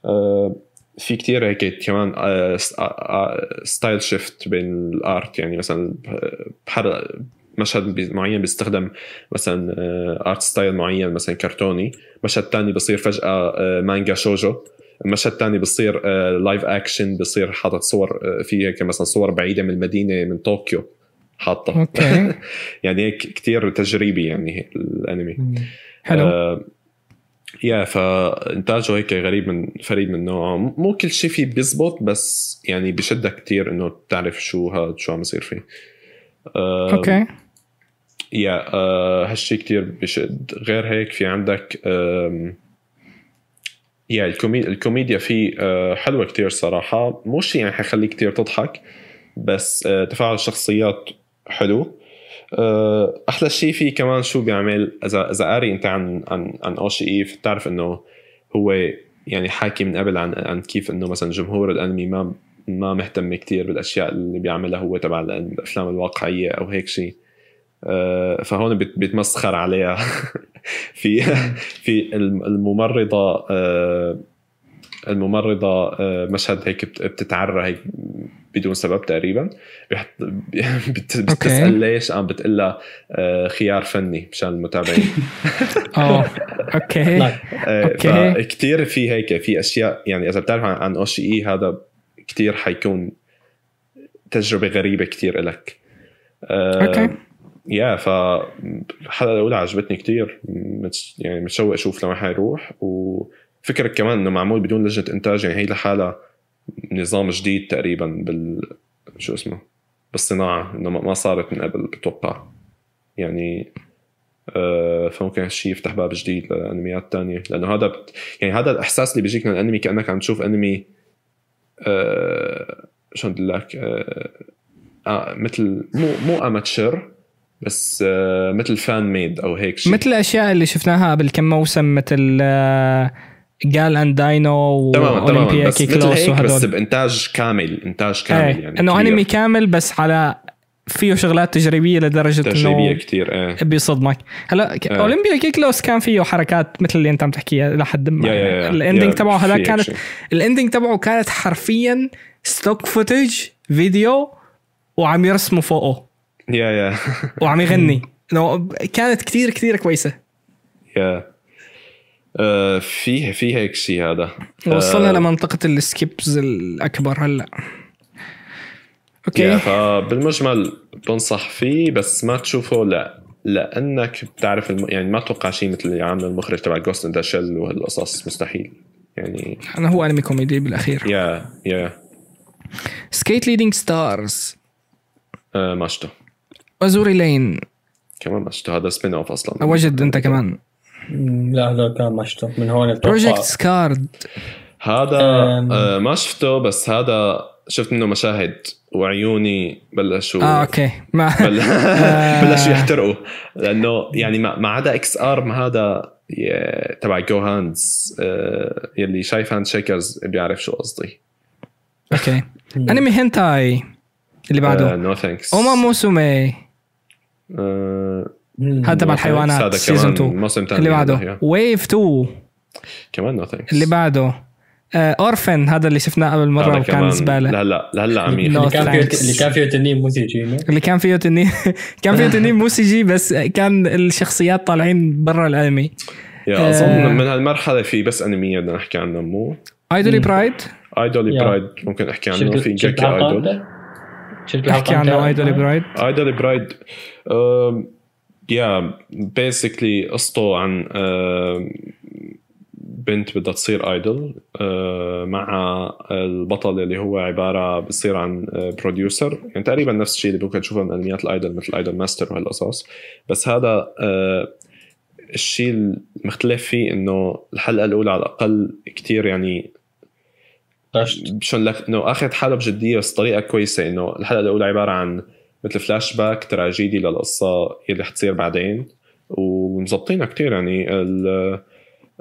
آه، في كتير هيك كمان آه، س- آه، آه، style shift بين ال art يعني مثلا بحر مشهد معين بيستخدم مثلا آه، art style معين مثلا كرتوني. مشهد تاني بصير فجأة آه، مانجا shoujo مشهد تاني بصير live action بصير حاطط صور آه، في هيك مثلا صور بعيدة من المدينة من طوكيو حاطة. okay. يعني هيك كتير تجريبي يعني الأنمي. حلو. آه yeah فإنتاجه هيك غريب من فريد من نوعه. مو كل شيء فيه بيزبط بس يعني بشدك كتير إنه تعرف شو هذا شو عم يصير فيه. okay. yeah آه هالشيء كتير بشد. غير هيك في عندك yeah الكومي... الكوميديا فيه آه حلوة كتير صراحة. مو شيء يعني حيخليك كتير تضحك بس آه تفاعل الشخصيات حلو. أحلى شيء فيه كمان شو بيعمل إذا إذا قاري أنت عن عن عن اوشي اي بتعرف إنه هو يعني حاكي من قبل عن عن كيف إنه مثلا جمهور الأنمي ما ما مهتم كتير بالأشياء اللي بيعملها هو تبع الأفلام الواقعية أو هيك شيء آه، فهون بيت- بيتمسخر عليها. في في الم- الممرضة آه، الممرضة آه، مشهد هيك بت- بتتعرى هيك بدون سبب تقريبا. بيحط بتسأل ليش قام بتقول لها آه، خيار فني مشان المتابعين. آه أوكي. لا. okay. فكتير في هيك في أشياء يعني إذا بتعرف عن- اوشي إي هذا كتير حيكون تجربة غريبة كتير لك okay. yeah فالحلقه الاولى عجبتني كتير. متش يعني متشوق أشوف لوين حيروح. وفكرة كمان إنه معمول بدون لجنة إنتاج يعني هي لحالها نظام جديد تقريبا بال شو اسمه؟ بالصناعة إنه ما صارت من قبل بتوقع. يعني آه، فممكن هالشيء يفتح باب جديد لأنميات تانية. لأنه هذا بت... يعني هذا الإحساس اللي بيجيك من الأنمي كأنك عم تشوف أنمي آه... شو بدي لك؟ آه... آه مثل مو مو amateur بس آه مثل fan made أو هيك شيء مثل الأشياء اللي شفناها قبل كم موسم مثل آه، Gal and Dino و Olympia مثل Kyklos هيك بس وهدول. بإنتاج كامل إنتاج كامل إيه يعني إنه. أنمي كامل بس على فيه شغلات تجريبية لدرجة تجريبية كثير إيه. بيصدمك. هلا آه. Olympia Kyklos كان فيه حركات مثل اللي أنت عم تحكيها لحد ما. ال ending تبعه هيك كانت. ال ending تبعه كانت حرفيا stock footage فيديو وعم يرسموا فوقه. yeah yeah. وعم يغني. كانت كتير كتير كويسة. yeah. آه في في هيك شيء هذا. وصلنا آه، لمنطقة ال skips الأكبر هلأ. okay. فبالمجمل بنصح فيه بس ما تشوفه لا لأنك بتعرف الم... يعني ما أتوقع شيء مثل اللي عامله المخرج تبع Ghost in the Shell وهالقصص مستحيل. يعني أنا هو أنمي كوميدي بالأخير. yeah yeah Skate Leading Stars ما شفته Azur Lane. كمان ما شفته هذا spin off أصلا. وجد أنت كمان. لا هذا كان مشطب من هون أتوقع Project Scard هذا. آه ما شفته بس هذا شفت منه مشاهد وعيوني بلشوا آه okay. ما بل... بلشوا يحترقوا. لأنه يعني ما ما عدا EX-ARM هذا تبع GoHands آه، يلي شايف Hand Shakers بيعرف شو قصدي. okay. أنمي هنتاي اللي بعده. no thanks Uma Musume. هذا تبع الحيوانات سيزون كمان 2 موسم ثاني اللي بعده. ويف 2 كمان نو ثانكس اللي بعده. اورفن هذا اللي شفناه قبل مرة وكان زبالة. لهلا لهلا عميق No اللي كان فيه. اللي كان فيه تنين موسيقي اللي كان فيه تنين كان فيه تنين موسيقي بس كان الشخصيات طالعين برا الأنمي. يا أظن آه. من هالمرحلة في بس انميات بدنا نحكي عنها مو؟ ايدولي. برايد ايدولي. برايد ممكن أحكي عنه. في جاكي ايدول أحكي عنه ايدولي برايد ايدولي برايد يا بيسكلي قصته عن آه، بنت بدها تصير idol مع البطل اللي هو عبارة بصير عن producer يعني تقريبا نفس الشيء اللي ممكن تشوفه من انميات ال idol مثل Idolmaster وهالقصص. بس هذا آه، الشيء المختلف فيه إنه الحلقة الأولى على الأقل كتير يعني شلون لك إنه اخذ حاله بجدية بس طريقة كويسة. إنه الحلقة الأولى عبارة عن مثل فلاش باك تراجيدي للقصة اللي حتصير بعدين. ومظبطينها كتير يعني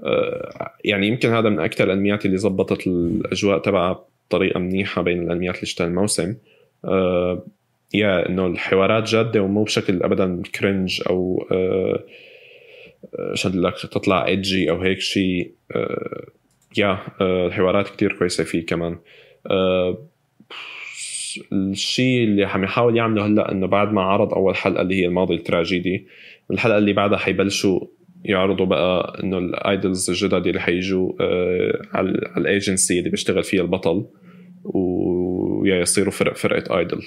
آه، يعني يمكن هذا من أكثر الأنميات اللي زبطت الأجواء تبعها بطريقة منيحة بين الأنميات اللي شتها الموسم. آه، yeah إنه الحوارات جادة ومو بشكل ابدا cringe أو آه، شد لك تطلع edgy أو هيك شيء yeah الحوارات كتير كويسة فيه كمان. الشيء اللي عم يحاول يعمله هلأ إنه بعد ما عرض أول حلقة اللي هي الماضي التراجيدي الحلقة اللي بعدها حيبلشوا يعرضوا بقى إنه ال idols الجدد اللي حيجوا آه، على على الأيجنسي اللي بيشتغل فيها البطل و yeah يصيروا فرق فرقة idol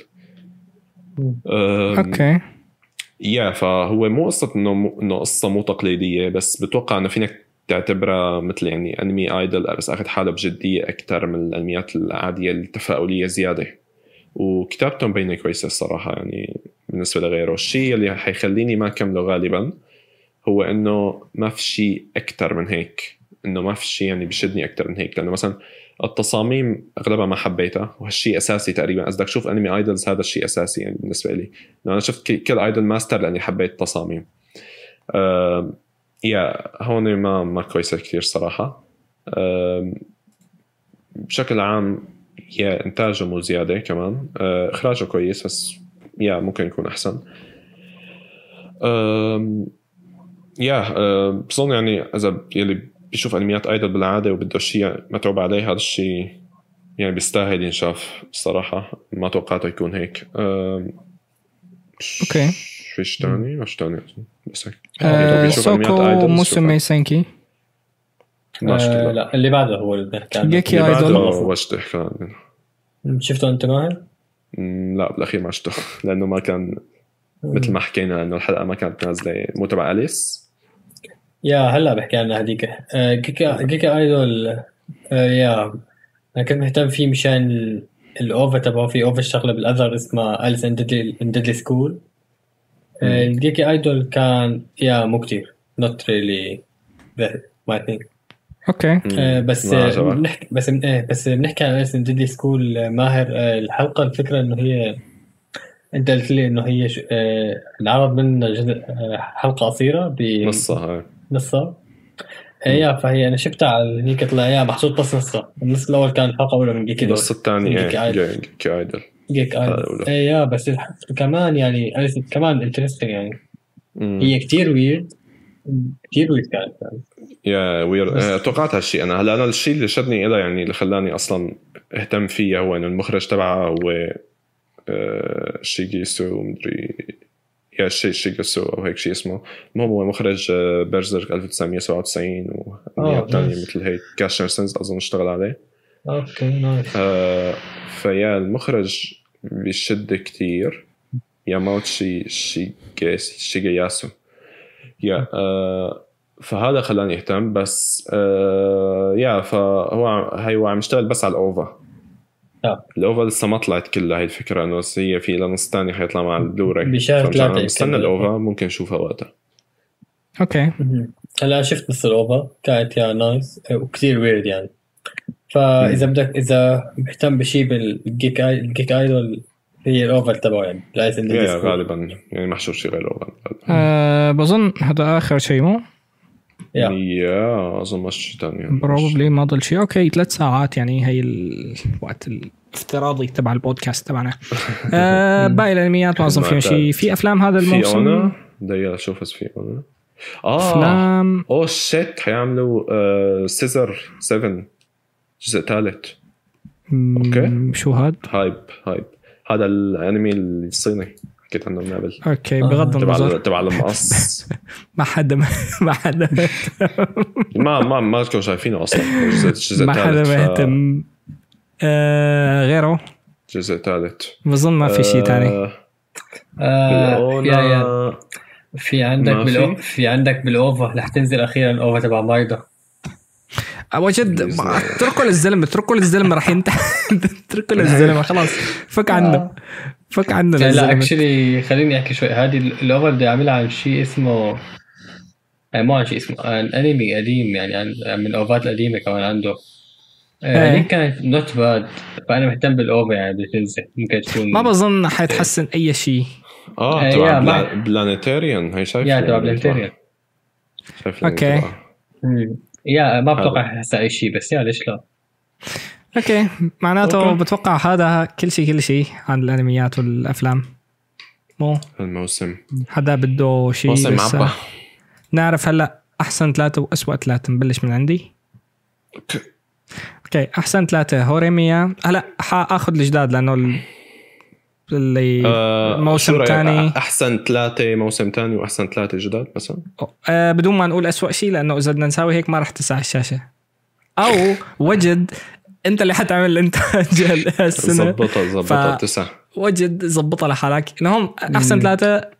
okay. yeah فهو مو قصة إنه إنه قصة مو تقليدية بس بتوقع إنه فينك تعتبرها مثل يعني أنمي idol بس أخذ حاله بجدية أكثر من الأنميات العادية التفاؤلية زيادة. وكتابته مبينة كويسة الصراحة يعني بالنسبة لغيره. الشيء اللي حيخليني ما كمله غالبا هو إنه ما في شيء أكثر من هيك إنه ما في شيء يعني بشدني أكثر من هيك. لأنه مثلا التصاميم أغلبها ما حبيتها وهالشيء أساسي تقريبا. بدك تشوف أنمي idols هذا الشيء أساسي يعني بالنسبة لي. انه أنا شفت كل Idolmaster لأني حبيت التصاميم. yeah هون ما ما كويسة كثير صراحة. بشكل عام yeah انتاجه مو زياده كمان اخراجه كويس بس yeah ممكن يكون احسن yeah بظن يعني اذا يلي بيشوف انميات idol بالعاده وبده شيء متعوب عليه هذا الشيء يعني بيستاهل ينشاف الصراحه ما توقعته يكون هيك آم، okay. فيش تاني مش تاني بس هيك Soukou موسومي شفت آه لا. لا اللي بعده هو عنه جيكي اللي بعده عنه؟ شفته أنت ماهر؟ لا بالأخير ما شفته. لأنه ما كان مثل ما حكينا إنه الحلقة ما كانت نازلة مو تبع أليس. يا هلا بحكي عنها هذيك. آه، جيكا جيكا ايدول آه، يا أنا كنت مهتم فيه مشان ال- الأوفا تبعه في أوفا شغله بالأذر اسمها أليس إن ديدلي سكول. ال Gekidol كان yeah مو كتير. not really I think okay. بس ما آه، عجبك. بنحكي بس بس بنحكي عن in Deadly School ماهر. آه، الحلقة الفكرة إنه هي أنت قلت لي إنه هي ش- آه، انعرض منها جزء آه، حلقة قصيرة ب نصها نصها. yeah فهي أنا شفتها على هيك طلع yeah محطوط بس نصها. النص الأول كان الحلقة الأولى من Gekidol النص الثاني Gekidol. Ge- Gekidol Geki الأولى. إيه yeah بس كمان يعني كمان interesting يعني. هي كتير weird كتير weird كانت. يعني. yeah weird. آه، توقعت هالشيء أنا. هلا أنا الشيء اللي شدني إلها يعني اللي خلاني أصلا أهتم فيها هو إنه المخرج تبعها هو آه، شيجيسو مدري يا شي شيجيسو أو هيك شيء اسمه. المهم هو مخرج آه، Berserk 1997 وانميات آه، ثانية. مثل هيك. Casshern Sins أظن اشتغل عليه. okay nice آه، ف yeah المخرج بيشد كتير. ياماوتشي شيجيس شيجياسو يا آه، فهذا خلاني أهتم بس آه، yeah فهو هي هو عم يشتغل بس على ال OVA. آه. ال OVA لسه ما طلعت كلها هي الفكرة إنه هي في لنص ثاني حيطلع مع البلوراي بشهر عم بستنى. ال OVA ممكن نشوفها وقتها. okay. هلا شفت نص ال OVA كانت yeah nice وكثير weird يعني. فإذا بدك إذا مهتم بشيء بال Geki. ال Gekidol هي ال OVA تبعه يعني. يا غالبا. يعني محشور شيء غير ال OVA. آه بظن هذا آخر شيء مو؟ yeah yeah أظن ما شيء ثاني. probably ما ضل شيء. okay ثلاث ساعات يعني هي الوقت الافتراضي تبع البودكاست تبعنا. آه باقي الأنميات ما أظن فيهم شيء. في أفلام هذا في الموسم ONA؟ دقيقة أشوف بس في ONA. آه أفلام. oh shit حيعملوا آه Scissor 7 جزء ثالث. okay. مم، شو هاد؟ hype hype هذا الأنمي الصيني. حكيت عنه من قبل okay آه. بغض النظر. تبع المقص. ما حدا ما حدا ما ما ما كانوا شايفينه أصلا. الجزء ما حدا مهتم آه غيره؟ الجزء الثالث. بظن ما في شيء ثاني آه في عندك؟ في؟ عندك بالاوفا رح تنزل أخيرا الاوفا تبع مايدا وجد. اتركوا للزلمه اتركوا للزلمه راح ينتهي اتركوا للزلمه خلاص. فك عنه. فك عنه لا لا اكشلي خليني أحكي شوي. هذه الاوفا بدي اعملها عن شيء اسمه يعني مو عن شيء اسمه عن أنمي قديم يعني عن من الاوفات القديمة كمان عنده. إيه. آه، هذيك كانت not bad فانا مهتم بال OVA يعني بدي تنزل ممكن تكون ما بظن حيتحسن أي شيء. آه آه، تبع يا، بلا... ما- Planetarian هي شايف yeah تبع Planetarian شايف yeah ما بتوقع هسه أي شيء بس yeah ليش لا؟ okay. معناته okay. بتوقع هذا كل شيء كل شيء عن الأنميات والأفلام. مو؟ الموسم. حدا بده شيء موسم بس عبا نعرف هلا أحسن ثلاثة واسوء ثلاثة نبلش من عندي. okay. okay أحسن ثلاثة. Horimiya. هلا حاخذ الجداد لأنه اللي آه، موسم؟ تاني. أحسن ثلاثة موسم ثاني وأحسن ثلاثة جداد مثلا آه بدون ما نقول أسوأ شيء لأنه إذا بدنا نساوي هيك ما رح تسع الشاشة أو وجد أنت اللي حتعمل الانتاج هالسنة زبطها زبطها تسع وجد زبطها لحالك انهم أحسن. ثلاثة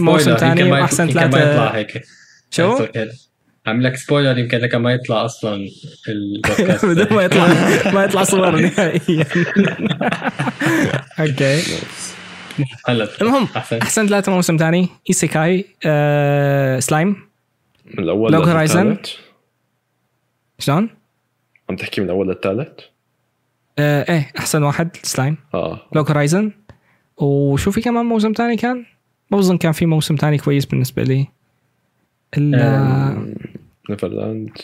موسم ثلاثة- يطلع هيك شو؟ عامل لك spoiler يمكن لك ما يطلع أصلا البودكاست. بدون ما يطلع ما يطلع صور نهائيا. okay هلا. المهم أحسن. ثلاثة موسم ثاني. isekai آه سلايم من الأول Log Horizon. للثالث. شلون؟ عم تحكي من الأول للثالث؟ آه إيه أحسن واحد سلايم آه. Log Horizon وشو في كمان موسم ثاني كان؟ ما بظن كان في موسم ثاني كويس بالنسبة لي. الا Neverland.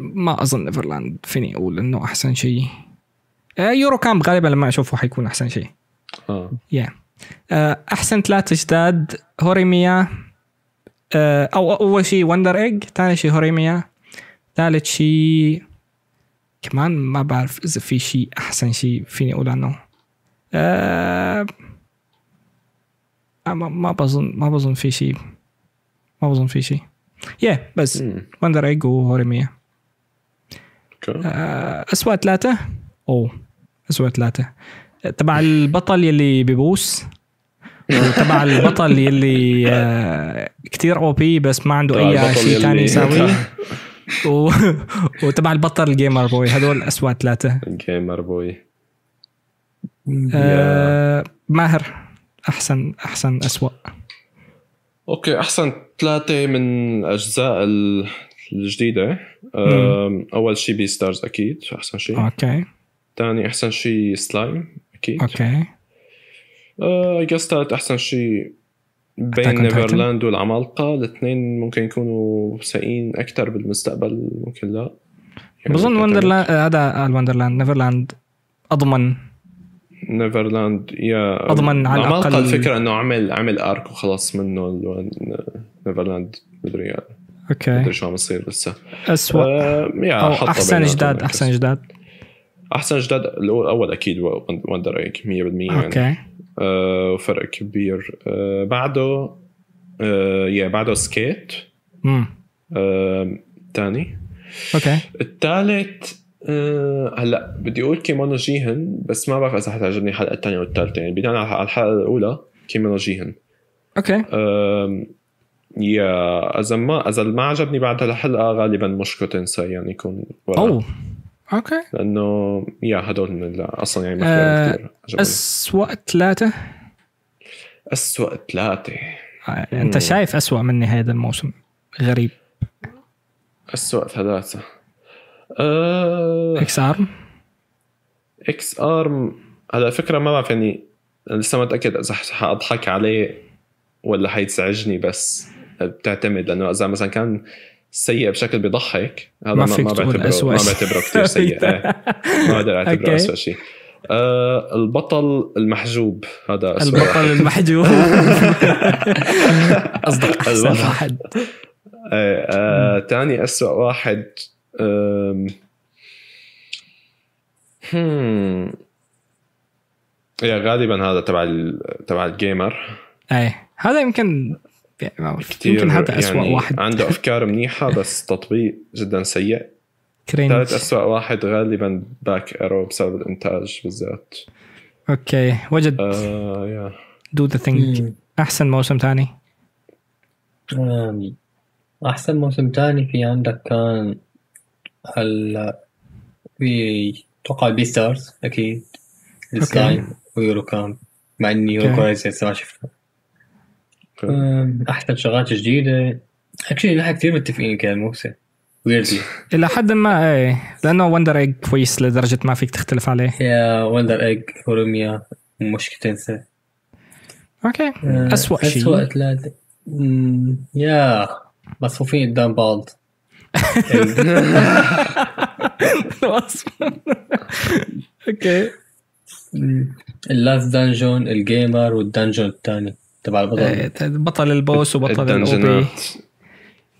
ما أظن Neverland فيني أقول إنه أحسن شيء. آه Yuru Camp غالبا لما أشوفه حيكون أحسن شيء. آه. yeah آه، أحسن ثلاثة جداد Horimiya. آه، أو أول شيء Wonder Egg ثاني شيء Horimiya. ثالث شيء كمان ما بعرف إذا في شيء أحسن شيء فيني أقول عنه. ما ما بظن ما بظن في شيء. ما بظن في شيء. yeah بس. Wonder Egg و Horimiya أسوأ ثلاثة؟ أوه أسوأ ثلاثة. تبع البطل يلي ببوس وتبع البطل يلي آه كتير OP بس ما عنده تبع أي شيء ثاني يساويه. و... وتبع البطل ال gamer boy هدول أسوأ ثلاثة. gamer boy آه ماهر. أحسن أحسن أسوأ. okay أحسن ثلاثة من الاجزاء ال- الجديدة. أول شيء Beastars أكيد أحسن شيء okay. ثاني أحسن شيء سلايم أكيد. okay. I guess ثالث أحسن شيء بين Neverland والعمالقة. الاثنين ممكن يكونوا سيئين أكثر بالمستقبل ممكن لا. يعني بظن. Wonderland آه، هذا ال Wonderland. Neverland أضمن Neverland yeah أضمن على الأقل- الفكرة إنه عمل عمل arc وخلص منه Neverland مدري يعني. okay. مدري شو عم يصير لسه. أسوأ. آه أو بيناتهم جداد هيك. أحسن جداد. أحسن جداد الأول أكيد Wonder Egg 100% يعني. okay. آه وفرق كبير. آه بعده آه yeah بعده SK8. امم آه تاني. okay. الثالث هلا بدي أقول Kemono Jihen بس ما بعرف إذا حتعجبني الحلقة الثانية والثالثه يعني بناء على الحلقة الأولى Kemono Jihen. okay. yeah إذا ما إذا ما عجبني بعد هالحلقة غالبا Mushoku Tensei يعني يكون أوه. okay. لأنه yeah هدول من أصلا يعني ما كثير عجبوني أسوأ ثلاثة؟ اسوء ثلاثة. آه، أنت مم. شايف أسوأ مني هذا الموسم. غريب. اسوء ثلاثة. آه. Ex-Arm؟ Ex-Arm. هلا فكرة ما بعرف يعني لسه ما متأكد إذا حأضحك عليه ولا حيتزعجني بس بتعتمد لأنه إذا مثلا كان سيء بشكل بيضحك هذا ما ما, ما بعتبره ما. بعتبره كثير سيء. إيه. ما بقدر. اعتبره اسوء شيء. آه البطل المحجوب. هذا اسوء البطل المحجوب. قصدك أحسن البطل. واحد. آه آه تاني اسوء واحد. هم. يا غالبا هذا تبع ال- تبع الجيمر. إيه هذا يمكن يعني. كتير يمكن هذا أسوأ يعني واحد. عنده أفكار منيحة بس تطبيق جدا سيء. cringe ثالث اسوء واحد غالبا Back Arrow بسبب الإنتاج بالذات. okay وجد آه yeah. do the thing مم. أحسن موسم ثاني. أم، أحسن موسم تاني في عندك كان ال في أتوقع Beastars أكيد ال Slime و Yuru Camp مع إني Yuru لسه ما شفته. أم، أحسن شغلات جديدة. actually نحن كثير متفقين كان الموسم weirdly إلى حد ما إيه. لأنه Wonder Egg كويس لدرجة ما فيك تختلف عليه. yeah Wonder Egg Horimiya Mushoku Tensei okay أسوأ شيء. أسوأ ثلاثة. أمم، yeah مصفوفين قدام بعض okay. ال Last Dungeon ال gamer وال dungeon الثاني تبع البطل. إيه، بطل البوس وبطل ال OP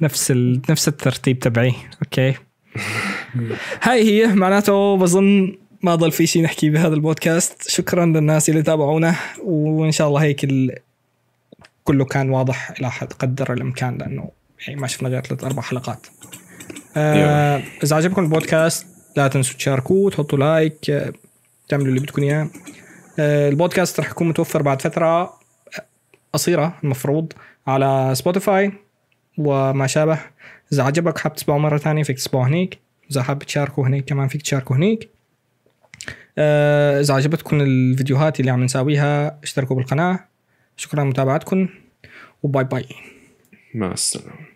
نفس ال... نفس الترتيب تبعي. okay. هاي هي معناته بظن ما ضل في شيء نحكي بهذا البودكاست. شكرا للناس اللي تابعونا وإن شاء الله هيك ال... كله كان واضح إلى حد قدر الإمكان لأنه يعني ما شفنا غير ثلاث أربع حلقات. آه إذا عجبكم البودكاست لا تنسوا تشاركوه وتحطوا like آه، تعملوا اللي بدكم إياه. آه البودكاست رح يكون متوفر بعد فترة قصيرة المفروض على سبوتيفاي وما شابه. إذا عجبك حاب تسمعه مرة ثانية فيك تسمعه هنيك. إذا حاب تشاركه هنيك كمان فيك تشاركه هنيك. آه، إذا عجبتكم الفيديوهات اللي عم نساويها اشتركوا بالقناة. شكرا لمتابعتكم وباي باي. مع السلامة.